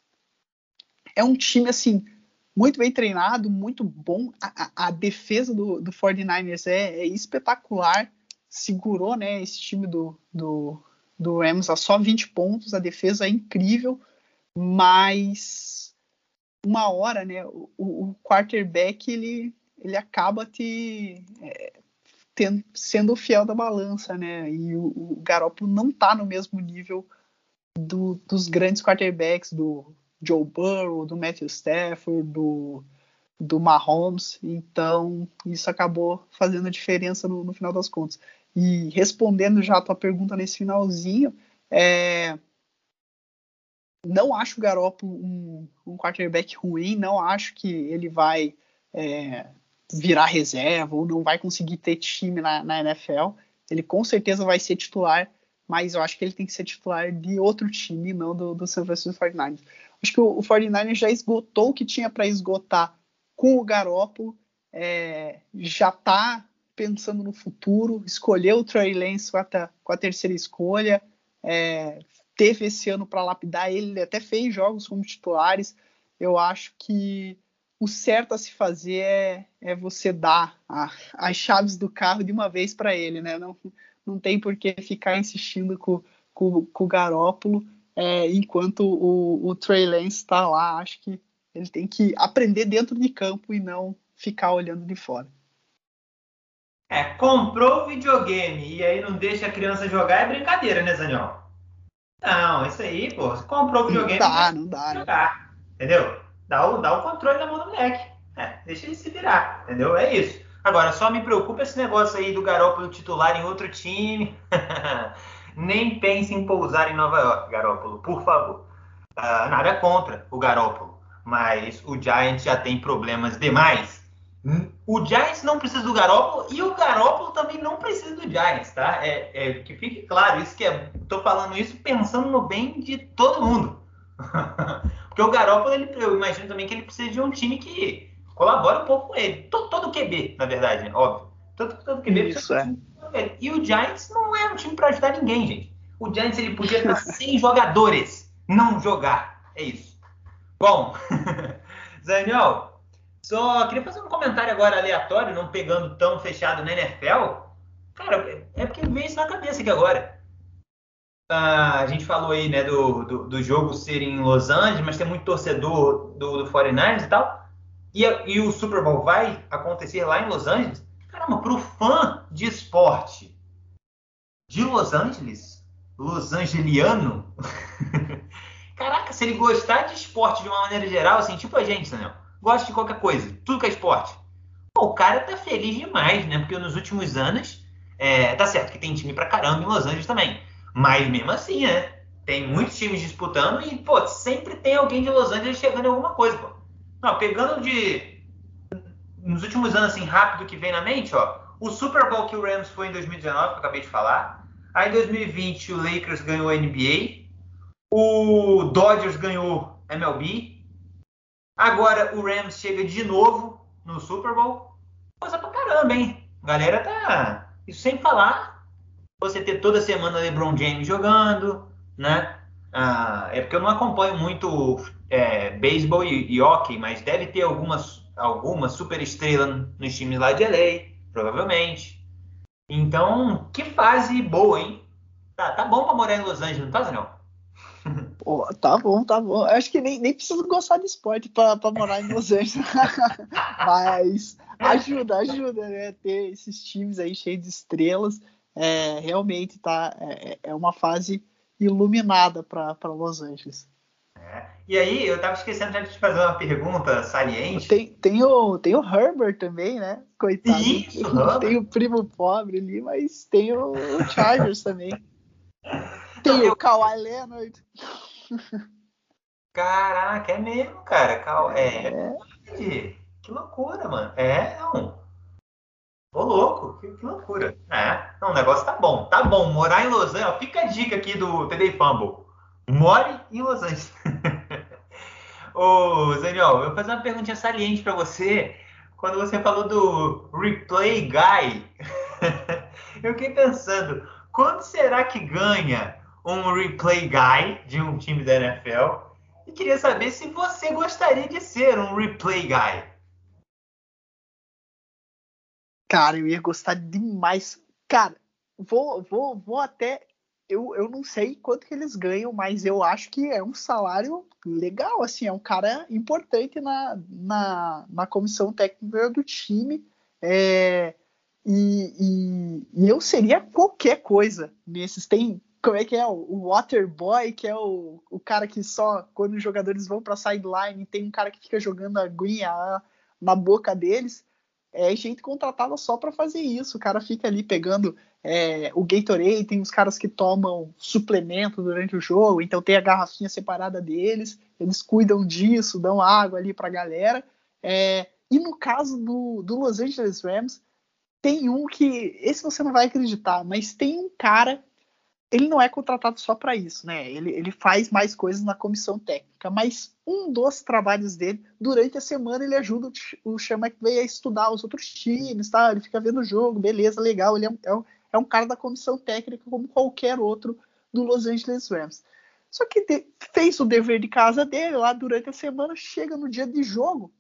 é um time assim muito bem treinado, muito bom. A, a, defesa do, do 49ers é, é, espetacular. Segurou né, esse time do, do, do Rams a só 20 pontos. A defesa é incrível, mas uma hora né, o, o quarterback ele, ele acaba te, é, tendo, sendo fiel da balança. Né, e o, o Garoppolo não está no mesmo nível do, dos grandes quarterbacks, do Joe Burrow, do Matthew Stafford, do, do Mahomes. Então, isso acabou fazendo a diferença no, no final das contas. E respondendo já a tua pergunta nesse finalzinho, é, não acho o Garoppolo um, um quarterback ruim, não acho que ele vai é, virar reserva ou não vai conseguir ter time na, na NFL. Ele com certeza vai ser titular, mas eu acho que ele tem que ser titular de outro time, não do, do San Francisco 49ers. Acho que o, o 49ers já esgotou o que tinha para esgotar com o Garoppolo, é, já está pensando no futuro, escolheu o Trey Lance com a, com a terceira escolha, é, teve esse ano para lapidar ele, ele até fez jogos como titulares. Eu acho que o certo a se fazer é, é você dar a, as chaves do carro de uma vez para ele, né? Não, não tem por que ficar insistindo com, com, com o Garópolo é, enquanto o, o Trey Lance está lá. Acho que ele tem que aprender dentro de campo e não ficar olhando de fora. É, comprou o videogame e aí não deixa a criança jogar é brincadeira, né, Zaniol? Não, isso aí, pô, você comprou o videogame. Não dá, não dá. Jogar, entendeu? Dá o, dá o controle na mão do moleque. É, deixa ele se virar, entendeu? É isso. Agora, só me preocupa esse negócio aí do Garoppolo titular em outro time. Nem pense em pousar em Nova York, Garópolo, por favor. Uh, nada contra o Garópolo, mas o Giants já tem problemas demais. O Giants não precisa do Garópolo e o Garópolo também não precisa do Giants, tá? É, é que fique claro, isso que é, tô falando isso pensando no bem de todo mundo. Porque o Garópolo, ele, eu imagino também que ele precisa de um time que colabore um pouco com ele. Todo, todo QB, na verdade, né? óbvio. Todo, todo QB isso, precisa é. E o Giants não é um time para ajudar ninguém, gente. O Giants ele podia estar sem jogadores, não jogar. É isso. Bom, Daniel, só queria fazer um comentário agora aleatório, não pegando tão fechado na NFL. Cara, é porque veio isso na cabeça aqui agora. Ah, a gente falou aí, né, do, do, do, jogo ser em Los Angeles, mas tem muito torcedor do, do 49ers e tal. E, e o Super Bowl vai acontecer lá em Los Angeles. Caramba, para o fã de esporte de Los Angeles, Los Angeliano, caraca, se ele gostar de esporte de uma maneira geral, assim, tipo a gente, Daniel, gosta de qualquer coisa, tudo que é esporte. Pô, o cara tá feliz demais, né? Porque nos últimos anos, é, tá certo que tem time pra caramba em Los Angeles também. Mas mesmo assim, né? Tem muitos times disputando e, pô, sempre tem alguém de Los Angeles chegando em alguma coisa, pô. Não, pegando de nos últimos anos, assim, rápido que vem na mente, ó, o Super Bowl que o Rams foi em 2019, que eu acabei de falar. Aí em 2020 o Lakers ganhou a NBA. O Dodgers ganhou MLB. Agora o Rams chega de novo no Super Bowl. Coisa pra caramba, hein? Galera tá. Isso sem falar. Você ter toda semana LeBron James jogando, né? Ah, é porque eu não acompanho muito é, beisebol e, e hockey, mas deve ter algumas alguma super estrela nos times lá de LA, provavelmente. Então, que fase boa, hein? Tá, tá bom pra morar em Los Angeles, não tá, Zanel? Pô, tá bom, tá bom. Acho que nem, nem preciso gostar de esporte pra, pra morar em Los Angeles. Mas ajuda, ajuda, né? Ter esses times aí cheios de estrelas. É, realmente tá, é, é uma fase iluminada para Los Angeles. É. E aí, eu tava esquecendo de te fazer uma pergunta saliente. Tem, tem, o, tem o Herbert também, né? Coitado. Isso, tem o primo pobre ali, mas tem o, o Chargers também. Tem o Kawhi Leonard. Caraca, é mesmo, cara. Cal... É. é. Que loucura, mano. É, não. Ô, louco, que, que, loucura. É, não, o negócio tá bom. Tá bom, morar em Los Angeles. Fica a dica aqui do TD Fumble. More em Los Angeles. Ô, Daniel, eu vou fazer uma perguntinha saliente para você. Quando você falou do Replay Guy, eu fiquei pensando, quando será que ganha um replay guy de um time da NFL e queria saber se você gostaria de ser um replay guy. Cara, eu ia gostar demais. Cara, vou, vou, vou até. Eu, eu não sei quanto que eles ganham, mas eu acho que é um salário legal, assim, é um cara importante na, na, na comissão técnica do time. É, e, e, e, eu seria qualquer coisa nesses. Tem, como é que é? O Waterboy, que é o, o cara que só, quando os jogadores vão para sideline, tem um cara que fica jogando a aguinha na boca deles é gente contratada só para fazer isso. O cara fica ali pegando é, o Gatorade, tem os caras que tomam suplemento durante o jogo, então tem a garrafinha separada deles, eles cuidam disso, dão água ali para a galera. É, e no caso do, do Los Angeles Rams, tem um que, esse você não vai acreditar, mas tem um cara ele não é contratado só para isso, né? Ele, ele faz mais coisas na comissão técnica, mas um dos trabalhos dele, durante a semana, ele ajuda o, Sean McVay a estudar os outros times, tá? Ele fica vendo o jogo, beleza, legal. Ele é, é, é um cara da comissão técnica como qualquer outro do Los Angeles Rams. Só que de, fez o dever de casa dele lá durante a semana, chega no dia de jogo,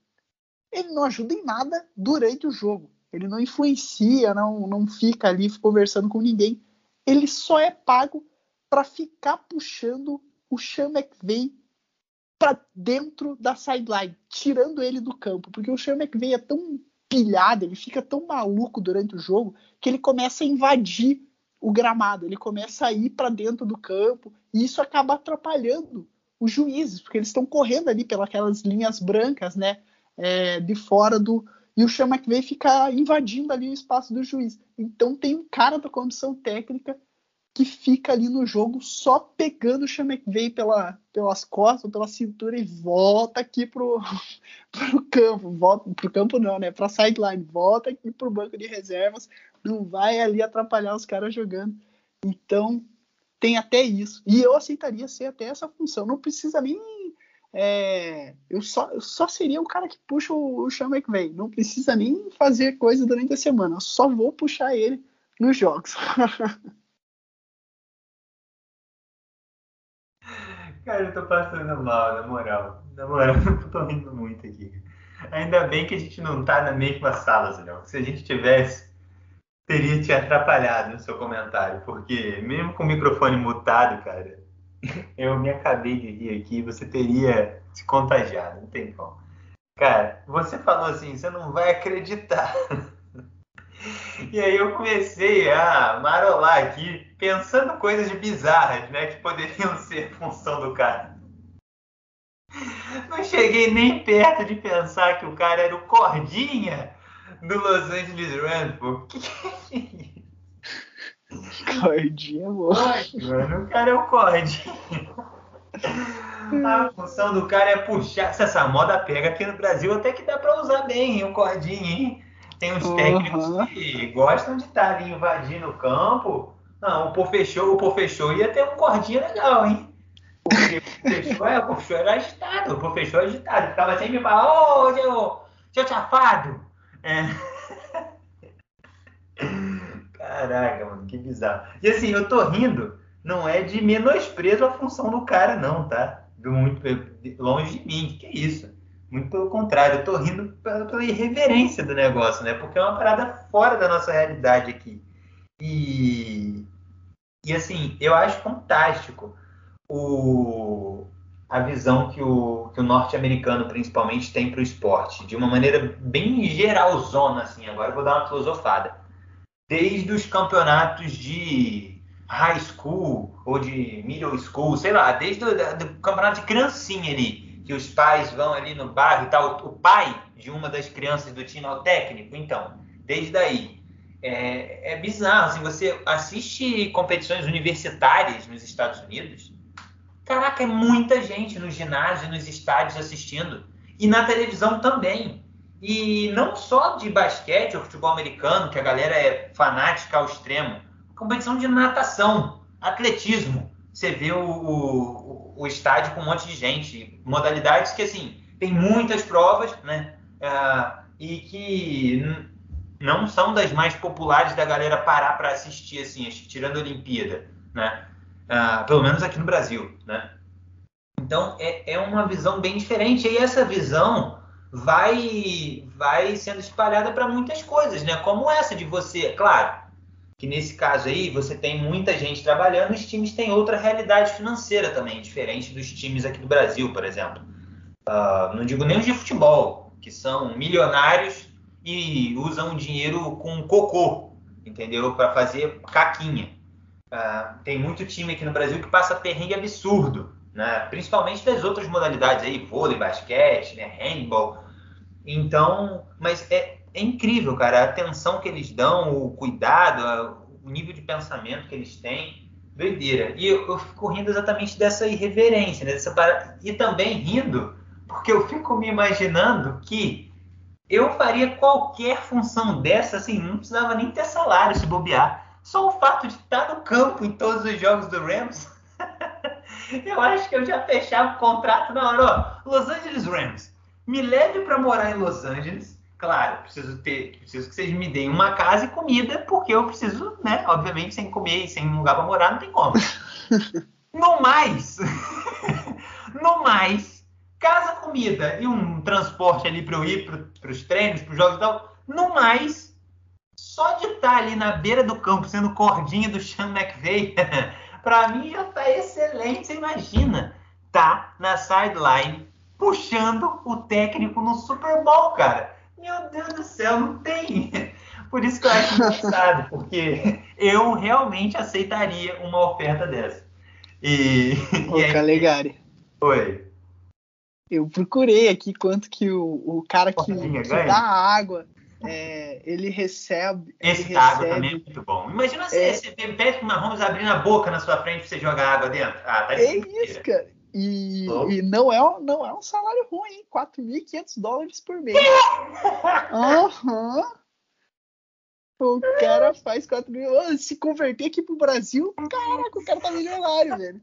ele não ajuda em nada durante o jogo. Ele não influencia, não, não fica ali conversando com ninguém ele só é pago para ficar puxando o Sean McVay para dentro da sideline, tirando ele do campo, porque o Sean McVay é tão pilhado, ele fica tão maluco durante o jogo que ele começa a invadir o gramado, ele começa a ir para dentro do campo e isso acaba atrapalhando os juízes, porque eles estão correndo ali pelas linhas brancas, né, é, de fora do, e o Sean McVay fica invadindo ali o espaço do juiz. Então tem um cara da comissão técnica que fica ali no jogo só pegando o Sean McVay pela, pelas costas, pela cintura e volta aqui pro, pro campo, volta pro campo não, né? Pra sideline, volta aqui pro banco de reservas, não vai ali atrapalhar os caras jogando. Então tem até isso. E eu aceitaria ser até essa função. Não precisa nem é, eu, só, eu só seria o cara que puxa o, o Sean McVay. Não precisa nem fazer coisa durante a semana. Eu só vou puxar ele nos jogos. Cara, eu tô passando mal, na moral. Na moral, eu tô rindo muito aqui. Ainda bem que a gente não tá na mesma sala, Zé. Se a gente tivesse, teria te atrapalhado no seu comentário. Porque mesmo com o microfone mutado, cara, eu me acabei de rir aqui, você teria se contagiado, não tem como. Cara, você falou assim, você não vai acreditar. E aí eu comecei a marolar aqui, pensando coisas bizarras, né, que poderiam ser função do cara. Não cheguei nem perto de pensar que o cara era o Cordinha do Los Angeles Rams, pô. Que que é isso? Cordinha Mano, o cara é o cordinha. A função do cara é puxar. Se essa moda pega aqui no Brasil, até que dá pra usar bem o cordinho, hein? Tem uns técnicos uhum. que gostam de estar ali invadindo o campo. Não, o Pofechou, o Pofechou ia ter um cordinho legal, hein? Porque o Pofechou, é, o era agitado, o Pofechou é agitado. Ficava sempre falando, ô, seu, seu chafado! É. Caraca, mano, que bizarro. E assim, eu tô rindo, não é de menosprezo a função do cara, não, tá? Muito longe de mim, que é isso? Muito pelo contrário, eu tô rindo pela, pela irreverência do negócio, né? Porque é uma parada fora da nossa realidade aqui. E, e assim, eu acho fantástico o, a visão que o, que o norte-americano principalmente tem para o esporte, de uma maneira bem geralzona, assim. Agora eu vou dar uma filosofada desde os campeonatos de high school ou de middle school, sei lá, desde o campeonato de criancinha ali, que os pais vão ali no bairro e tal, o pai de uma das crianças do time é o técnico, então, desde aí. É, é bizarro, assim, você assiste competições universitárias nos Estados Unidos, caraca, é muita gente no ginásio, nos estádios assistindo, e na televisão também. E não só de basquete ou futebol americano, que a galera é fanática ao extremo, competição de natação, atletismo. Você vê o, o, o estádio com um monte de gente, modalidades que, assim, tem muitas provas, né? Uh, e que não são das mais populares da galera parar para assistir, assim, tirando a Olimpíada, né? uh, pelo menos aqui no Brasil, né? Então é, é uma visão bem diferente e essa visão vai vai sendo espalhada para muitas coisas, né? Como essa de você, claro, que nesse caso aí você tem muita gente trabalhando, os times têm outra realidade financeira também, diferente dos times aqui do Brasil, por exemplo. Uh, não digo nem os de futebol, que são milionários e usam dinheiro com cocô, entendeu? Para fazer caquinha. Uh, tem muito time aqui no Brasil que passa perrengue absurdo, né? Principalmente das outras modalidades aí, vôlei, basquete, né? handball. Então, mas é, é incrível, cara, a atenção que eles dão, o cuidado, o nível de pensamento que eles têm, doideira. E eu, eu fico rindo exatamente dessa irreverência, né? Dessa E também rindo, porque eu fico me imaginando que eu faria qualquer função dessa, assim, não precisava nem ter salário se bobear. Só o fato de estar no campo em todos os jogos do Rams, eu acho que eu já fechava o contrato na hora. Ó, Los Angeles Rams, me leve para morar em Los Angeles Claro, preciso ter, preciso que vocês me deem uma casa e comida, porque eu preciso, né? Obviamente, sem comer e sem lugar para morar, não tem como. no mais, no mais, casa, comida e um transporte ali para eu ir para os treinos, para os jogos e tal. No mais, só de estar ali na beira do campo, sendo cordinha do Sean McVay, para mim já está excelente. Você imagina, tá na sideline puxando o técnico no Super Bowl, cara meu Deus do céu, não tem. Por isso que eu acho engraçado, porque eu realmente aceitaria uma oferta dessa. E. Ô, e aí... Calegari. Oi. Eu procurei aqui quanto que o, o cara que, que dá água. É, ele recebe. Esse ele recebe, água também é muito bom. Imagina se é, você pede pro Mahomes abrir a boca na sua frente pra você jogar água dentro. Ah, tá É isso, cara. E, e, não, é, não é um salário ruim, hein? 4.500 dólares por mês. Uhum. O cara faz 4 mil. Se converter aqui pro Brasil, caraca, o cara tá milionário, velho.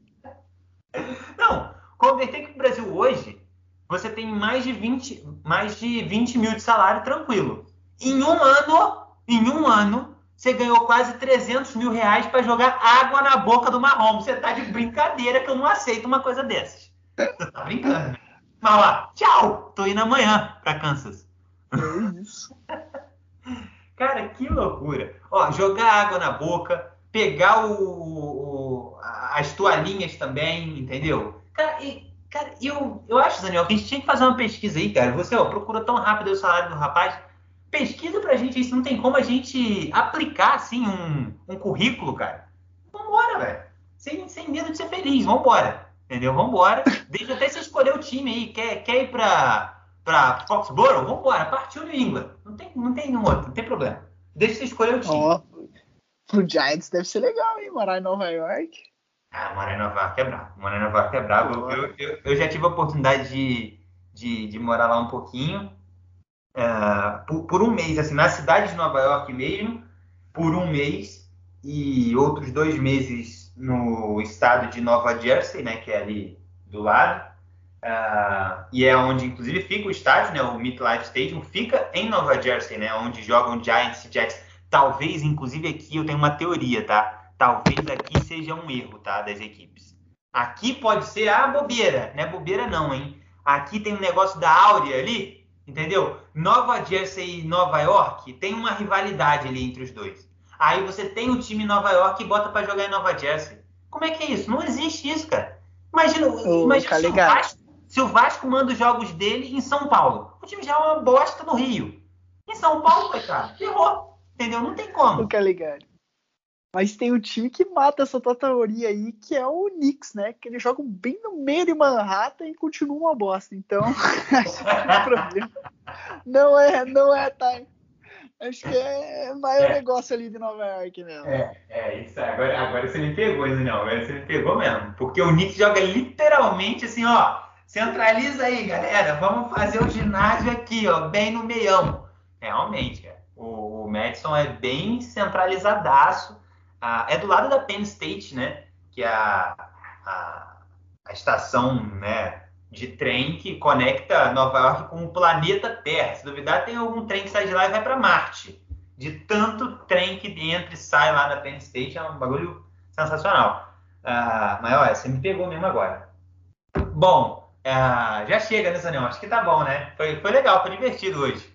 Não, converter aqui pro Brasil hoje, você tem mais de 20, mais de 20 mil de salário tranquilo. Em um ano, em um ano, você ganhou quase 300 mil reais para jogar água na boca do Mahomes. Você tá de brincadeira que eu não aceito uma coisa dessas. Você tá brincando. Mas lá, tchau! Tô indo amanhã para Kansas. É isso. Cara, que loucura. Ó, jogar água na boca, pegar o, o as toalhinhas também, entendeu? Cara, e, cara eu, eu acho, Daniel, que a gente tinha que fazer uma pesquisa aí, cara. Você ó, procura tão rápido o salário do rapaz pesquisa pra gente isso. Não tem como a gente aplicar, assim, um, um currículo, cara. Vambora, velho. Sem, sem medo de ser feliz. Vambora. Entendeu? Vambora. Deixa até você escolher o time aí. Quer, quer ir pra, pra Foxborough? Vambora. Partiu New England. Não tem, não tem um outro. Não tem problema. Deixa você escolher o time. Oh, pro Giants deve ser legal, hein? Morar em Nova York. Ah, morar em Nova York é brabo. Morar em Nova York é brabo. Eu, eu, eu, já tive a oportunidade de, de, de morar lá um pouquinho. É, por, por, um mês, assim, na cidade de Nova York mesmo, por um mês, e outros dois meses no estado de Nova Jersey, né, que é ali do lado, uh, e é onde inclusive fica o estádio, né, o MetLife Stadium, fica em Nova Jersey, né, onde jogam Giants e Jets. Talvez, inclusive aqui eu tenho uma teoria, tá? Talvez aqui seja um erro, tá, das equipes. Aqui pode ser a bobeira, não é bobeira não, hein? Aqui tem um negócio da áurea ali, Entendeu? Nova Jersey e Nova York tem uma rivalidade ali entre os dois. Aí você tem o time Nova York e bota para jogar em Nova Jersey. Como é que é isso? Não existe isso, cara. Imagina, Ô, imagina se, o Vasco, se, o Vasco, manda os jogos dele em São Paulo. O time já é uma bosta no Rio. Em São Paulo, coitado, ferrou. Entendeu? Não tem como. Fica ligado. Mas tem um time que mata essa tua teoria aí, que é o Knicks, né? Que eles jogam bem no meio de Manhattan e continuam uma bosta. Então, acho que é problema. Não é, não é, tá? Acho que é maior é. negócio ali de Nova York mesmo. É, é isso. Agora, agora você me pegou, não. Agora você me pegou mesmo. Porque o Knicks joga literalmente assim, ó. Centraliza aí, galera. Vamos fazer o ginásio aqui, ó, bem no meião. Realmente, cara. O, o Madison é bem centralizadaço a, é do lado da Penn State, né? Que é a, a, a estação né, de trem que conecta Nova York com o planeta Terra. Se duvidar, tem algum trem que sai de lá e vai para Marte. De tanto trem que entra e sai lá da Penn State, é um bagulho sensacional. Uh, mas olha, você me pegou mesmo agora. Bom, uh, já chega, né, Zanel? Acho que tá bom, né? Foi, foi legal, foi divertido hoje.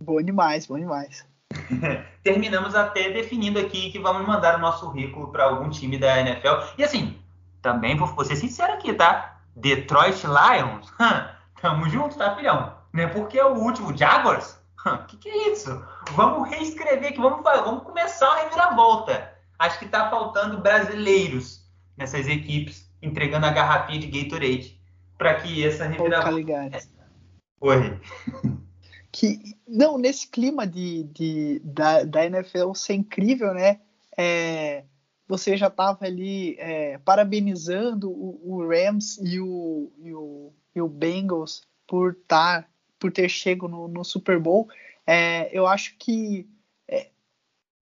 Bom demais, bom demais. Terminamos até definindo aqui que vamos mandar o nosso currículo para algum time da NFL. E assim, também vou ser sincero aqui, tá? Detroit Lions, tamo junto, tá, filhão? Não é porque é o último Jaguars? O que, que é isso? Vamos reescrever aqui, vamos, vamos começar a reviravolta. Acho que está faltando brasileiros nessas equipes entregando a garrafinha de Gatorade para que essa reviravolta. Oi. Que, não, nesse clima de, de, da, da NFL ser incrível, né? É, você já estava ali é, parabenizando o, o, Rams e o, e o, e o Bengals por, tar, tá, por ter chego no, no Super Bowl. É, eu acho que é,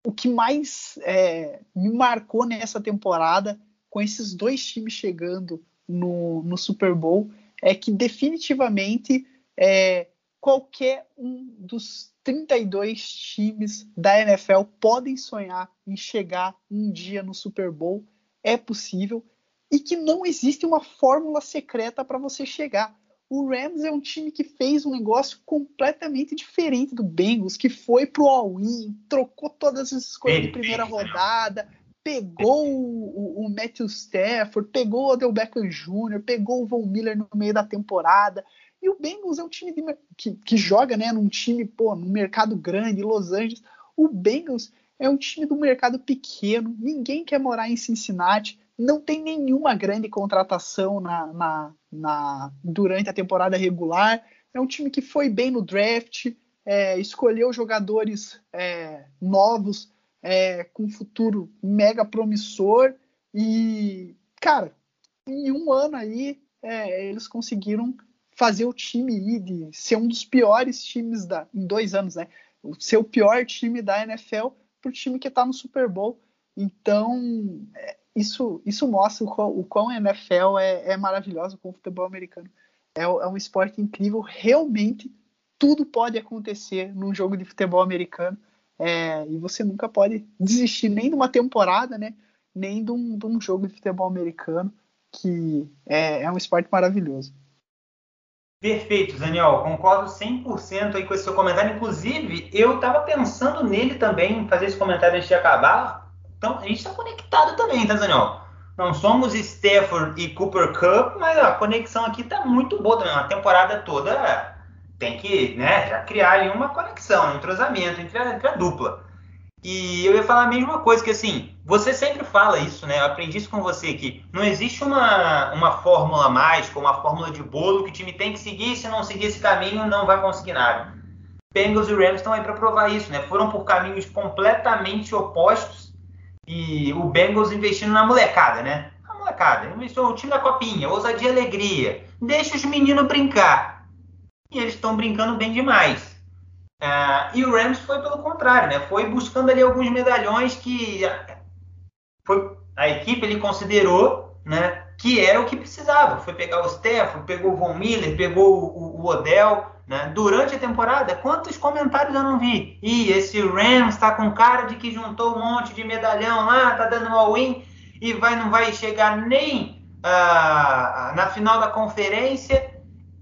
o que mais é, me marcou nessa temporada, com esses dois times chegando no, no Super Bowl, é que definitivamente é, qualquer um dos 32 times da NFL podem sonhar em chegar um dia no Super Bowl. É possível. E que não existe uma fórmula secreta para você chegar. O Rams é um time que fez um negócio completamente diferente do Bengals, que foi pro all-in, trocou todas as escolhas de primeira rodada, pegou o, o, Matthew Stafford, pegou o Odell Beckham Jr., pegou o Von Miller no meio da temporada. E o Bengals é um time de, que, que, joga né, num time, pô, num mercado grande, Los Angeles. O Bengals é um time do mercado pequeno, ninguém quer morar em Cincinnati não tem nenhuma grande contratação na, na, na, durante a temporada regular. É um time que foi bem no draft, é, escolheu jogadores é, novos é, com futuro mega promissor e, cara, em um ano aí é, eles conseguiram fazer o time ir de ser um dos piores times da, em dois anos, né? Ser o pior time da NFL para o time que está no Super Bowl. Então, é, isso, isso mostra o quão, o quão a NFL é, é maravilhosa com o futebol americano. É, é, um esporte incrível, realmente tudo pode acontecer num jogo de futebol americano. É, e você nunca pode desistir nem de uma temporada, né? Nem de um, de um jogo de futebol americano, que é, é um esporte maravilhoso. Perfeito, Daniel. Concordo 100% aí com esse seu comentário. Inclusive, eu estava pensando nele também, fazer esse comentário antes de acabar, então, a gente está conectado também, tá, Daniel? Não somos Stafford e Cooper Cup, mas a conexão aqui está muito boa também. Uma temporada toda tem que né, já criar ali uma conexão, um entrosamento entre a, entre a dupla. E eu ia falar a mesma coisa, que assim, você sempre fala isso, né? Eu aprendi isso com você, que não existe uma, uma fórmula mágica, uma fórmula de bolo que o time tem que seguir, se não seguir esse caminho, não vai conseguir nada. Bengals e Rams estão aí para provar isso, né? Foram por caminhos completamente opostos e o Bengals investindo na molecada, né? A molecada, investiu no time da copinha, ousadia e alegria. Deixa os meninos brincar. E eles estão brincando bem demais. Uh, e o Rams foi pelo contrário, né? Foi buscando ali alguns medalhões que foi, a equipe ele considerou, né? Que era o que precisava. Foi pegar o Stefan, pegou o Von Miller, pegou o, o Odell né? Durante a temporada, quantos comentários eu não vi? E esse Rams está com cara de que juntou um monte de medalhão lá, tá dando all-in e vai, não vai chegar nem uh, na final da conferência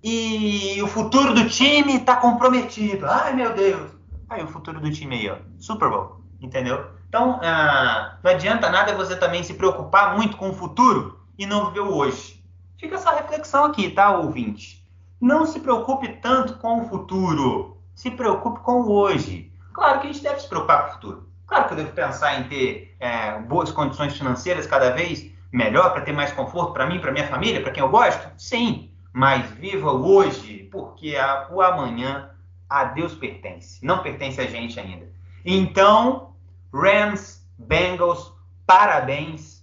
e o futuro do time está comprometido. Ai meu Deus! Aí o futuro do time aí, ó, Super Bowl, entendeu? Então uh, não adianta nada você também se preocupar muito com o futuro e não viver o hoje. Fica essa reflexão aqui, tá, ouvinte? Não se preocupe tanto com o futuro, se preocupe com o hoje. Claro que a gente deve se preocupar com o futuro. Claro que eu devo pensar em ter é, boas condições financeiras cada vez melhor para ter mais conforto para mim, para minha família, para quem eu gosto. Sim, mas viva hoje, porque a, o amanhã a Deus pertence, não pertence a gente ainda. Então, Rams, Bengals, parabéns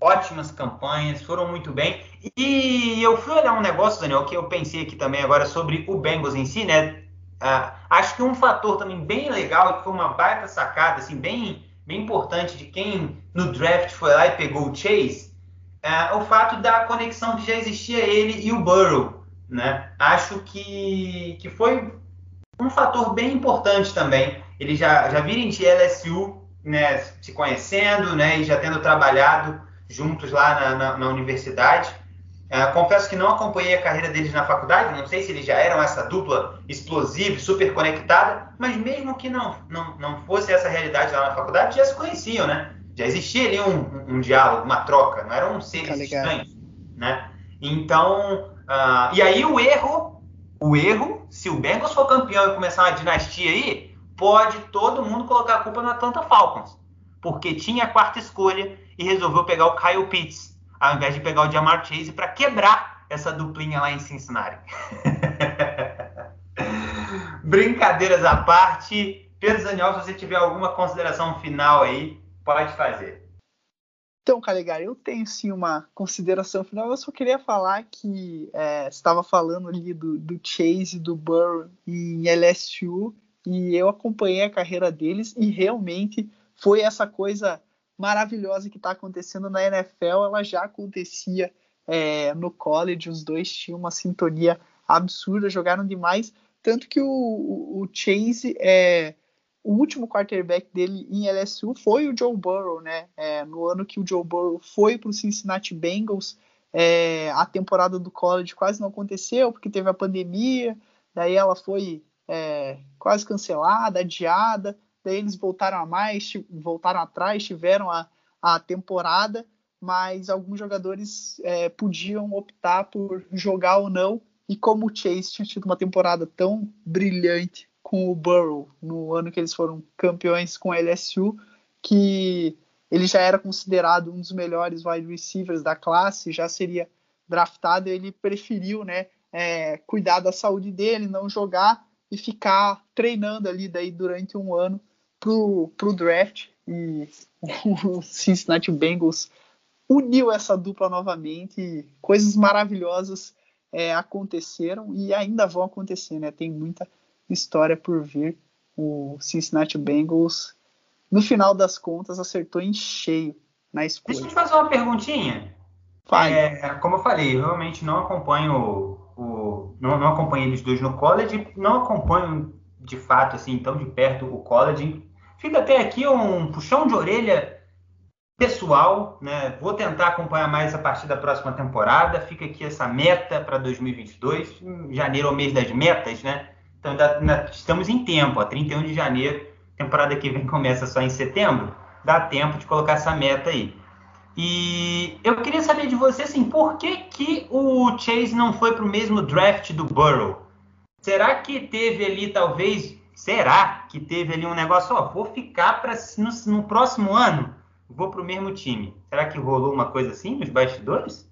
ótimas campanhas, foram muito bem. E eu fui olhar um negócio, Daniel, que eu pensei aqui também agora sobre o Bengals em si, né? Uh, acho que um fator também bem legal, que foi uma baita sacada, assim, bem, bem importante de quem no draft foi lá e pegou o Chase, uh, o fato da conexão que já existia ele e o Burrow, né? Acho que, que foi um fator bem importante também. Eles já, já virem de LSU, né, se conhecendo, né, e já tendo trabalhado juntos lá na, na, na universidade. Uh, confesso que não acompanhei a carreira deles na faculdade, não sei se eles já eram essa dupla explosiva, super conectada, mas mesmo que não, não, não fosse essa realidade lá na faculdade, já se conheciam, né? Já existia ali um, um, diálogo, uma troca, não eram seres tá estranhos, né? Então, uh, e aí o erro, o erro, se o Bengals for campeão e começar uma dinastia aí, pode todo mundo colocar a culpa no Atlanta Falcons, porque tinha a quarta escolha e resolveu pegar o Kyle Pitts ao invés de pegar o Jamar Chase para quebrar essa duplinha lá em Cincinnati. Brincadeiras à parte, Pedro Daniel, se você tiver alguma consideração final aí, pode fazer. Então, Calegari, eu tenho sim uma consideração final. Eu só queria falar que é, estava falando ali do, do Chase, do Burrow em LSU, e eu acompanhei a carreira deles e realmente foi essa coisa maravilhosa que está acontecendo na NFL, ela já acontecia é, no college, os dois tinham uma sintonia absurda, jogaram demais, tanto que o, o Chase, é, o último quarterback dele em LSU foi o Joe Burrow, né? É, no ano que o Joe Burrow foi para o Cincinnati Bengals, é, a temporada do college quase não aconteceu, porque teve a pandemia, daí ela foi é, quase cancelada, adiada, daí eles voltaram a mais, voltaram atrás, tiveram a, a temporada, mas alguns jogadores é, podiam optar por jogar ou não, e como o Chase tinha tido uma temporada tão brilhante com o Burrow no ano que eles foram campeões com a LSU, que ele já era considerado um dos melhores wide receivers da classe, já seria draftado, ele preferiu né, é, cuidar da saúde dele, não jogar e ficar treinando ali daí durante um ano pro, pro draft e o Cincinnati Bengals uniu essa dupla novamente e coisas maravilhosas é, aconteceram e ainda vão acontecer, né? Tem muita história por vir. O Cincinnati Bengals, no final das contas, acertou em cheio na escolha. Deixa eu te fazer uma perguntinha. É, como eu falei, eu realmente não acompanho o, não, não acompanho eles dois no college, não acompanho de fato assim tão de perto o college Fica até aqui um puxão de orelha pessoal, né? Vou tentar acompanhar mais a partir da próxima temporada. Fica aqui essa meta para 2022. Janeiro é o mês das metas, né? Então estamos em tempo, ó, 31 de janeiro. Temporada que vem começa só em setembro. Dá tempo de colocar essa meta aí. E eu queria saber de você, assim, por que, que o Chase não foi para o mesmo draft do Burrow? Será que teve ali, talvez, Será que teve ali um negócio, ó, vou ficar para no, no, próximo ano, vou para o mesmo time? Será que rolou uma coisa assim nos bastidores?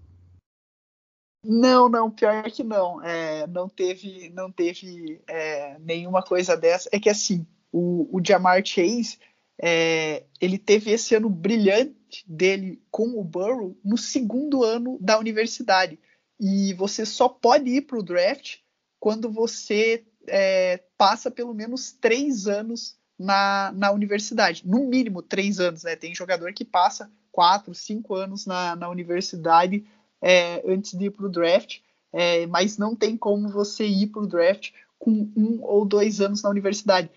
Não, não, pior que não. É, não teve, não teve é, nenhuma coisa dessa. É que assim, o, o Jamar Chase, é, ele teve esse ano brilhante dele com o Burrow no segundo ano da universidade. E você só pode ir para o draft quando você é, passa pelo menos três anos na, na universidade. No mínimo três anos, né? Tem jogador que passa quatro, cinco anos na, na universidade é, antes de ir para o draft, é, mas não tem como você ir para o draft com um ou dois anos na universidade.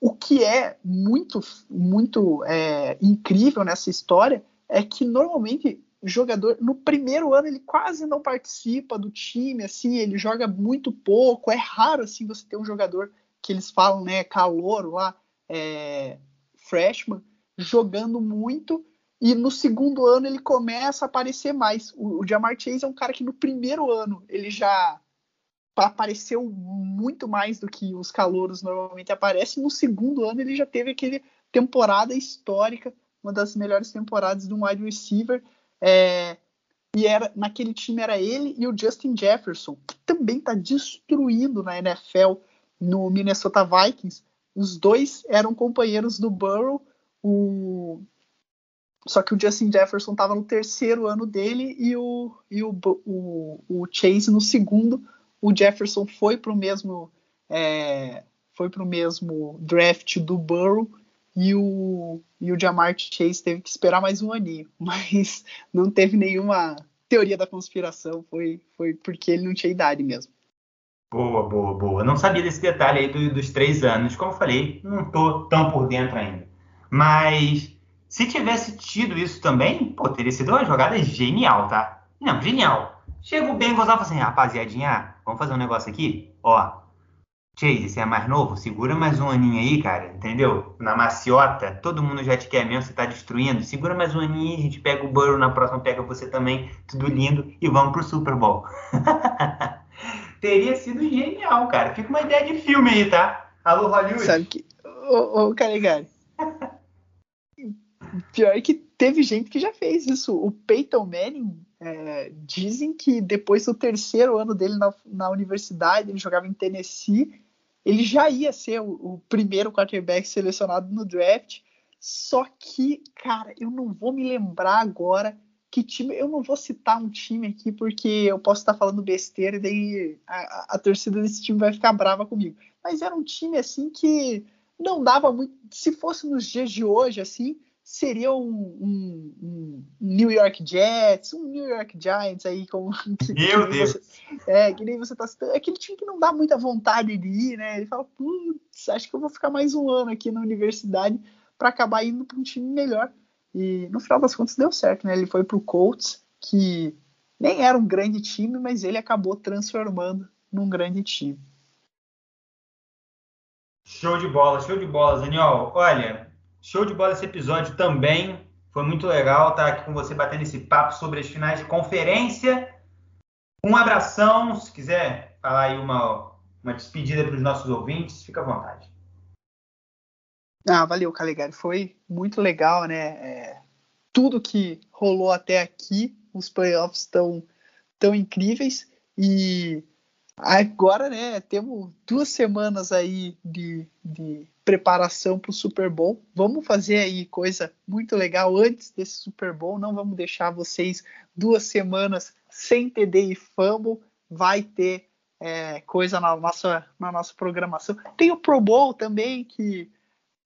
O que é muito, muito é, incrível nessa história é que normalmente jogador no primeiro ano ele quase não participa do time, assim, ele joga muito pouco. É raro assim você ter um jogador que eles falam, né, calor lá, é, freshman, jogando muito. E no segundo ano ele começa a aparecer mais. O, o Jamar Chase é um cara que no primeiro ano ele já apareceu muito mais do que os calouros normalmente aparecem. No segundo ano ele já teve aquele temporada histórica, uma das melhores temporadas de um wide receiver. É, e era naquele time era ele e o Justin Jefferson, que também está destruindo na NFL no Minnesota Vikings. Os dois eram companheiros do Burrow. O... Só que o Justin Jefferson estava no terceiro ano dele e o, e o, o, o Chase no segundo. O Jefferson foi para o mesmo é, foi mesmo draft do Burrow e o, e o Jamar Chase teve que esperar mais um aninho, mas não teve nenhuma teoria da conspiração, foi, foi porque ele não tinha idade mesmo. Boa, boa, boa. Não sabia desse detalhe aí do, dos três anos. Como eu falei, não tô tão por dentro ainda. Mas Se tivesse tido isso também, pô, teria sido uma jogada genial, tá? Não, genial. Chega o Bengals lá e fala assim, rapaziadinha, vamos fazer um negócio aqui? Ó, Chase, você é mais novo? Segura mais um aninho aí, cara, entendeu? Na maciota, todo mundo já te quer mesmo, você tá destruindo. Segura mais um aninho, a gente pega o Burrow, na próxima pega você também, tudo lindo, e vamos pro Super Bowl. Teria sido genial, cara. Fica uma ideia de filme aí, tá? Alô, Hollywood. Sabe que... Ô, ô Calegari. Pior que teve gente que já fez isso. O Peyton Manning, é, dizem que depois do terceiro ano dele na, na universidade, ele jogava em Tennessee, ele já ia ser o, o, primeiro quarterback selecionado no draft. Só que, cara, eu não vou me lembrar agora que time. Eu não vou citar um time aqui porque eu posso estar falando besteira e daí a, a, a torcida desse time vai ficar brava comigo. Mas era um time assim que não dava muito. Se fosse nos dias de hoje, assim, seria um, um, um, New York Jets, um New York Giants aí, como Meu Deus! Você, é, que nem você tá citando. É aquele time que não dá muita vontade de ir, né? Ele fala, putz, acho que eu vou ficar mais um ano aqui na universidade para acabar indo para um time melhor. E no final das contas deu certo, né? Ele foi pro Colts, que nem era um grande time, mas ele acabou transformando num grande time. Show de bola, show de bola, Daniel. Olha, Show de bola esse episódio também. Foi muito legal estar aqui com você batendo esse papo sobre as finais de conferência. Um abração. Se quiser falar aí uma, uma despedida para os nossos ouvintes, fica à vontade. Ah, valeu, Calegari. Foi muito legal, né? É, tudo que rolou até aqui, os playoffs estão tão incríveis e agora, né? Temos duas semanas aí de, de preparação para o Super Bowl. Vamos fazer aí coisa muito legal antes desse Super Bowl. Não vamos deixar vocês duas semanas sem TD e fumble. Vai ter é, coisa na nossa, na nossa programação. Tem o Pro Bowl também, que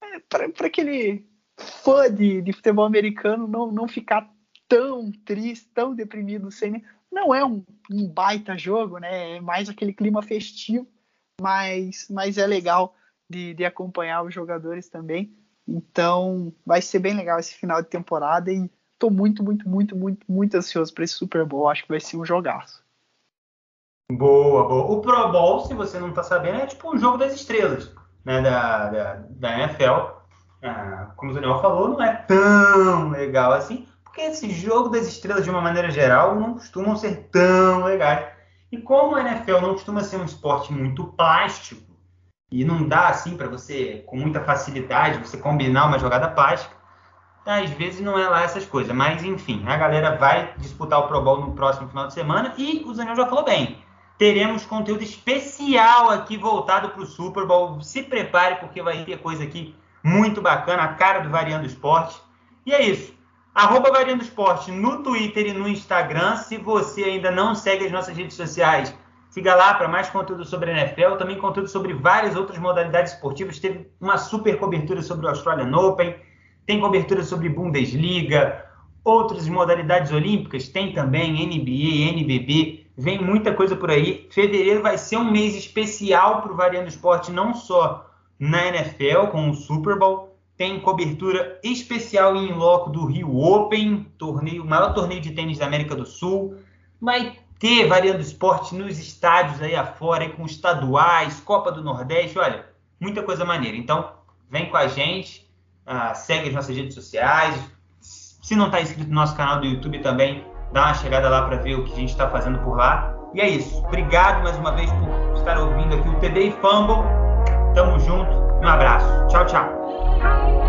é, para aquele fã de, de, futebol americano não, não ficar tão triste, tão deprimido sem. Não é um, um baita jogo, né? É mais aquele clima festivo, mas, mas é legal de, de acompanhar os jogadores também. Então vai ser bem legal esse final de temporada e estou muito, muito, muito, muito, muito ansioso para esse Super Bowl. Acho que vai ser um jogaço. Boa, boa. O Pro Bowl, se você não está sabendo, é tipo um jogo das estrelas né, da, da, da NFL. Ah, como o Daniel falou, não é tão legal assim, porque esse jogo das estrelas, de uma maneira geral, não costumam ser tão legais. E como a NFL não costuma ser um esporte muito plástico, e não dá assim para você, com muita facilidade, você combinar uma jogada plástica. Às vezes não é lá essas coisas, mas enfim, a galera vai disputar o Pro Bowl no próximo final de semana e o Daniel já falou bem. Teremos conteúdo especial aqui voltado para o Super Bowl. Se prepare porque vai ter coisa aqui muito bacana, a cara do Variando Esporte. E é isso. Arroba Variando Esporte no Twitter e no Instagram. Se você ainda não segue as nossas redes sociais, Siga lá para mais conteúdo sobre a NFL, também conteúdo sobre várias outras modalidades esportivas. Teve uma super cobertura sobre o Australian Open, tem cobertura sobre Bundesliga, outras modalidades olímpicas, tem também NBA, NBB, vem muita coisa por aí. Fevereiro vai ser um mês especial para o Variando Esporte, não só na NFL, com o Super Bowl, tem cobertura especial em loco do Rio Open, torneio, maior torneio de tênis da América do Sul. Vai ter variando esporte nos estádios aí afora, com estaduais, Copa do Nordeste, olha, muita coisa maneira. Então, vem com a gente, uh, segue as nossas redes sociais. Se não está inscrito no nosso canal do YouTube também, dá uma chegada lá para ver o que a gente está fazendo por lá. E é isso. Obrigado mais uma vez por estar ouvindo aqui o TD Fumble. Tamo junto. Um abraço. Tchau, tchau.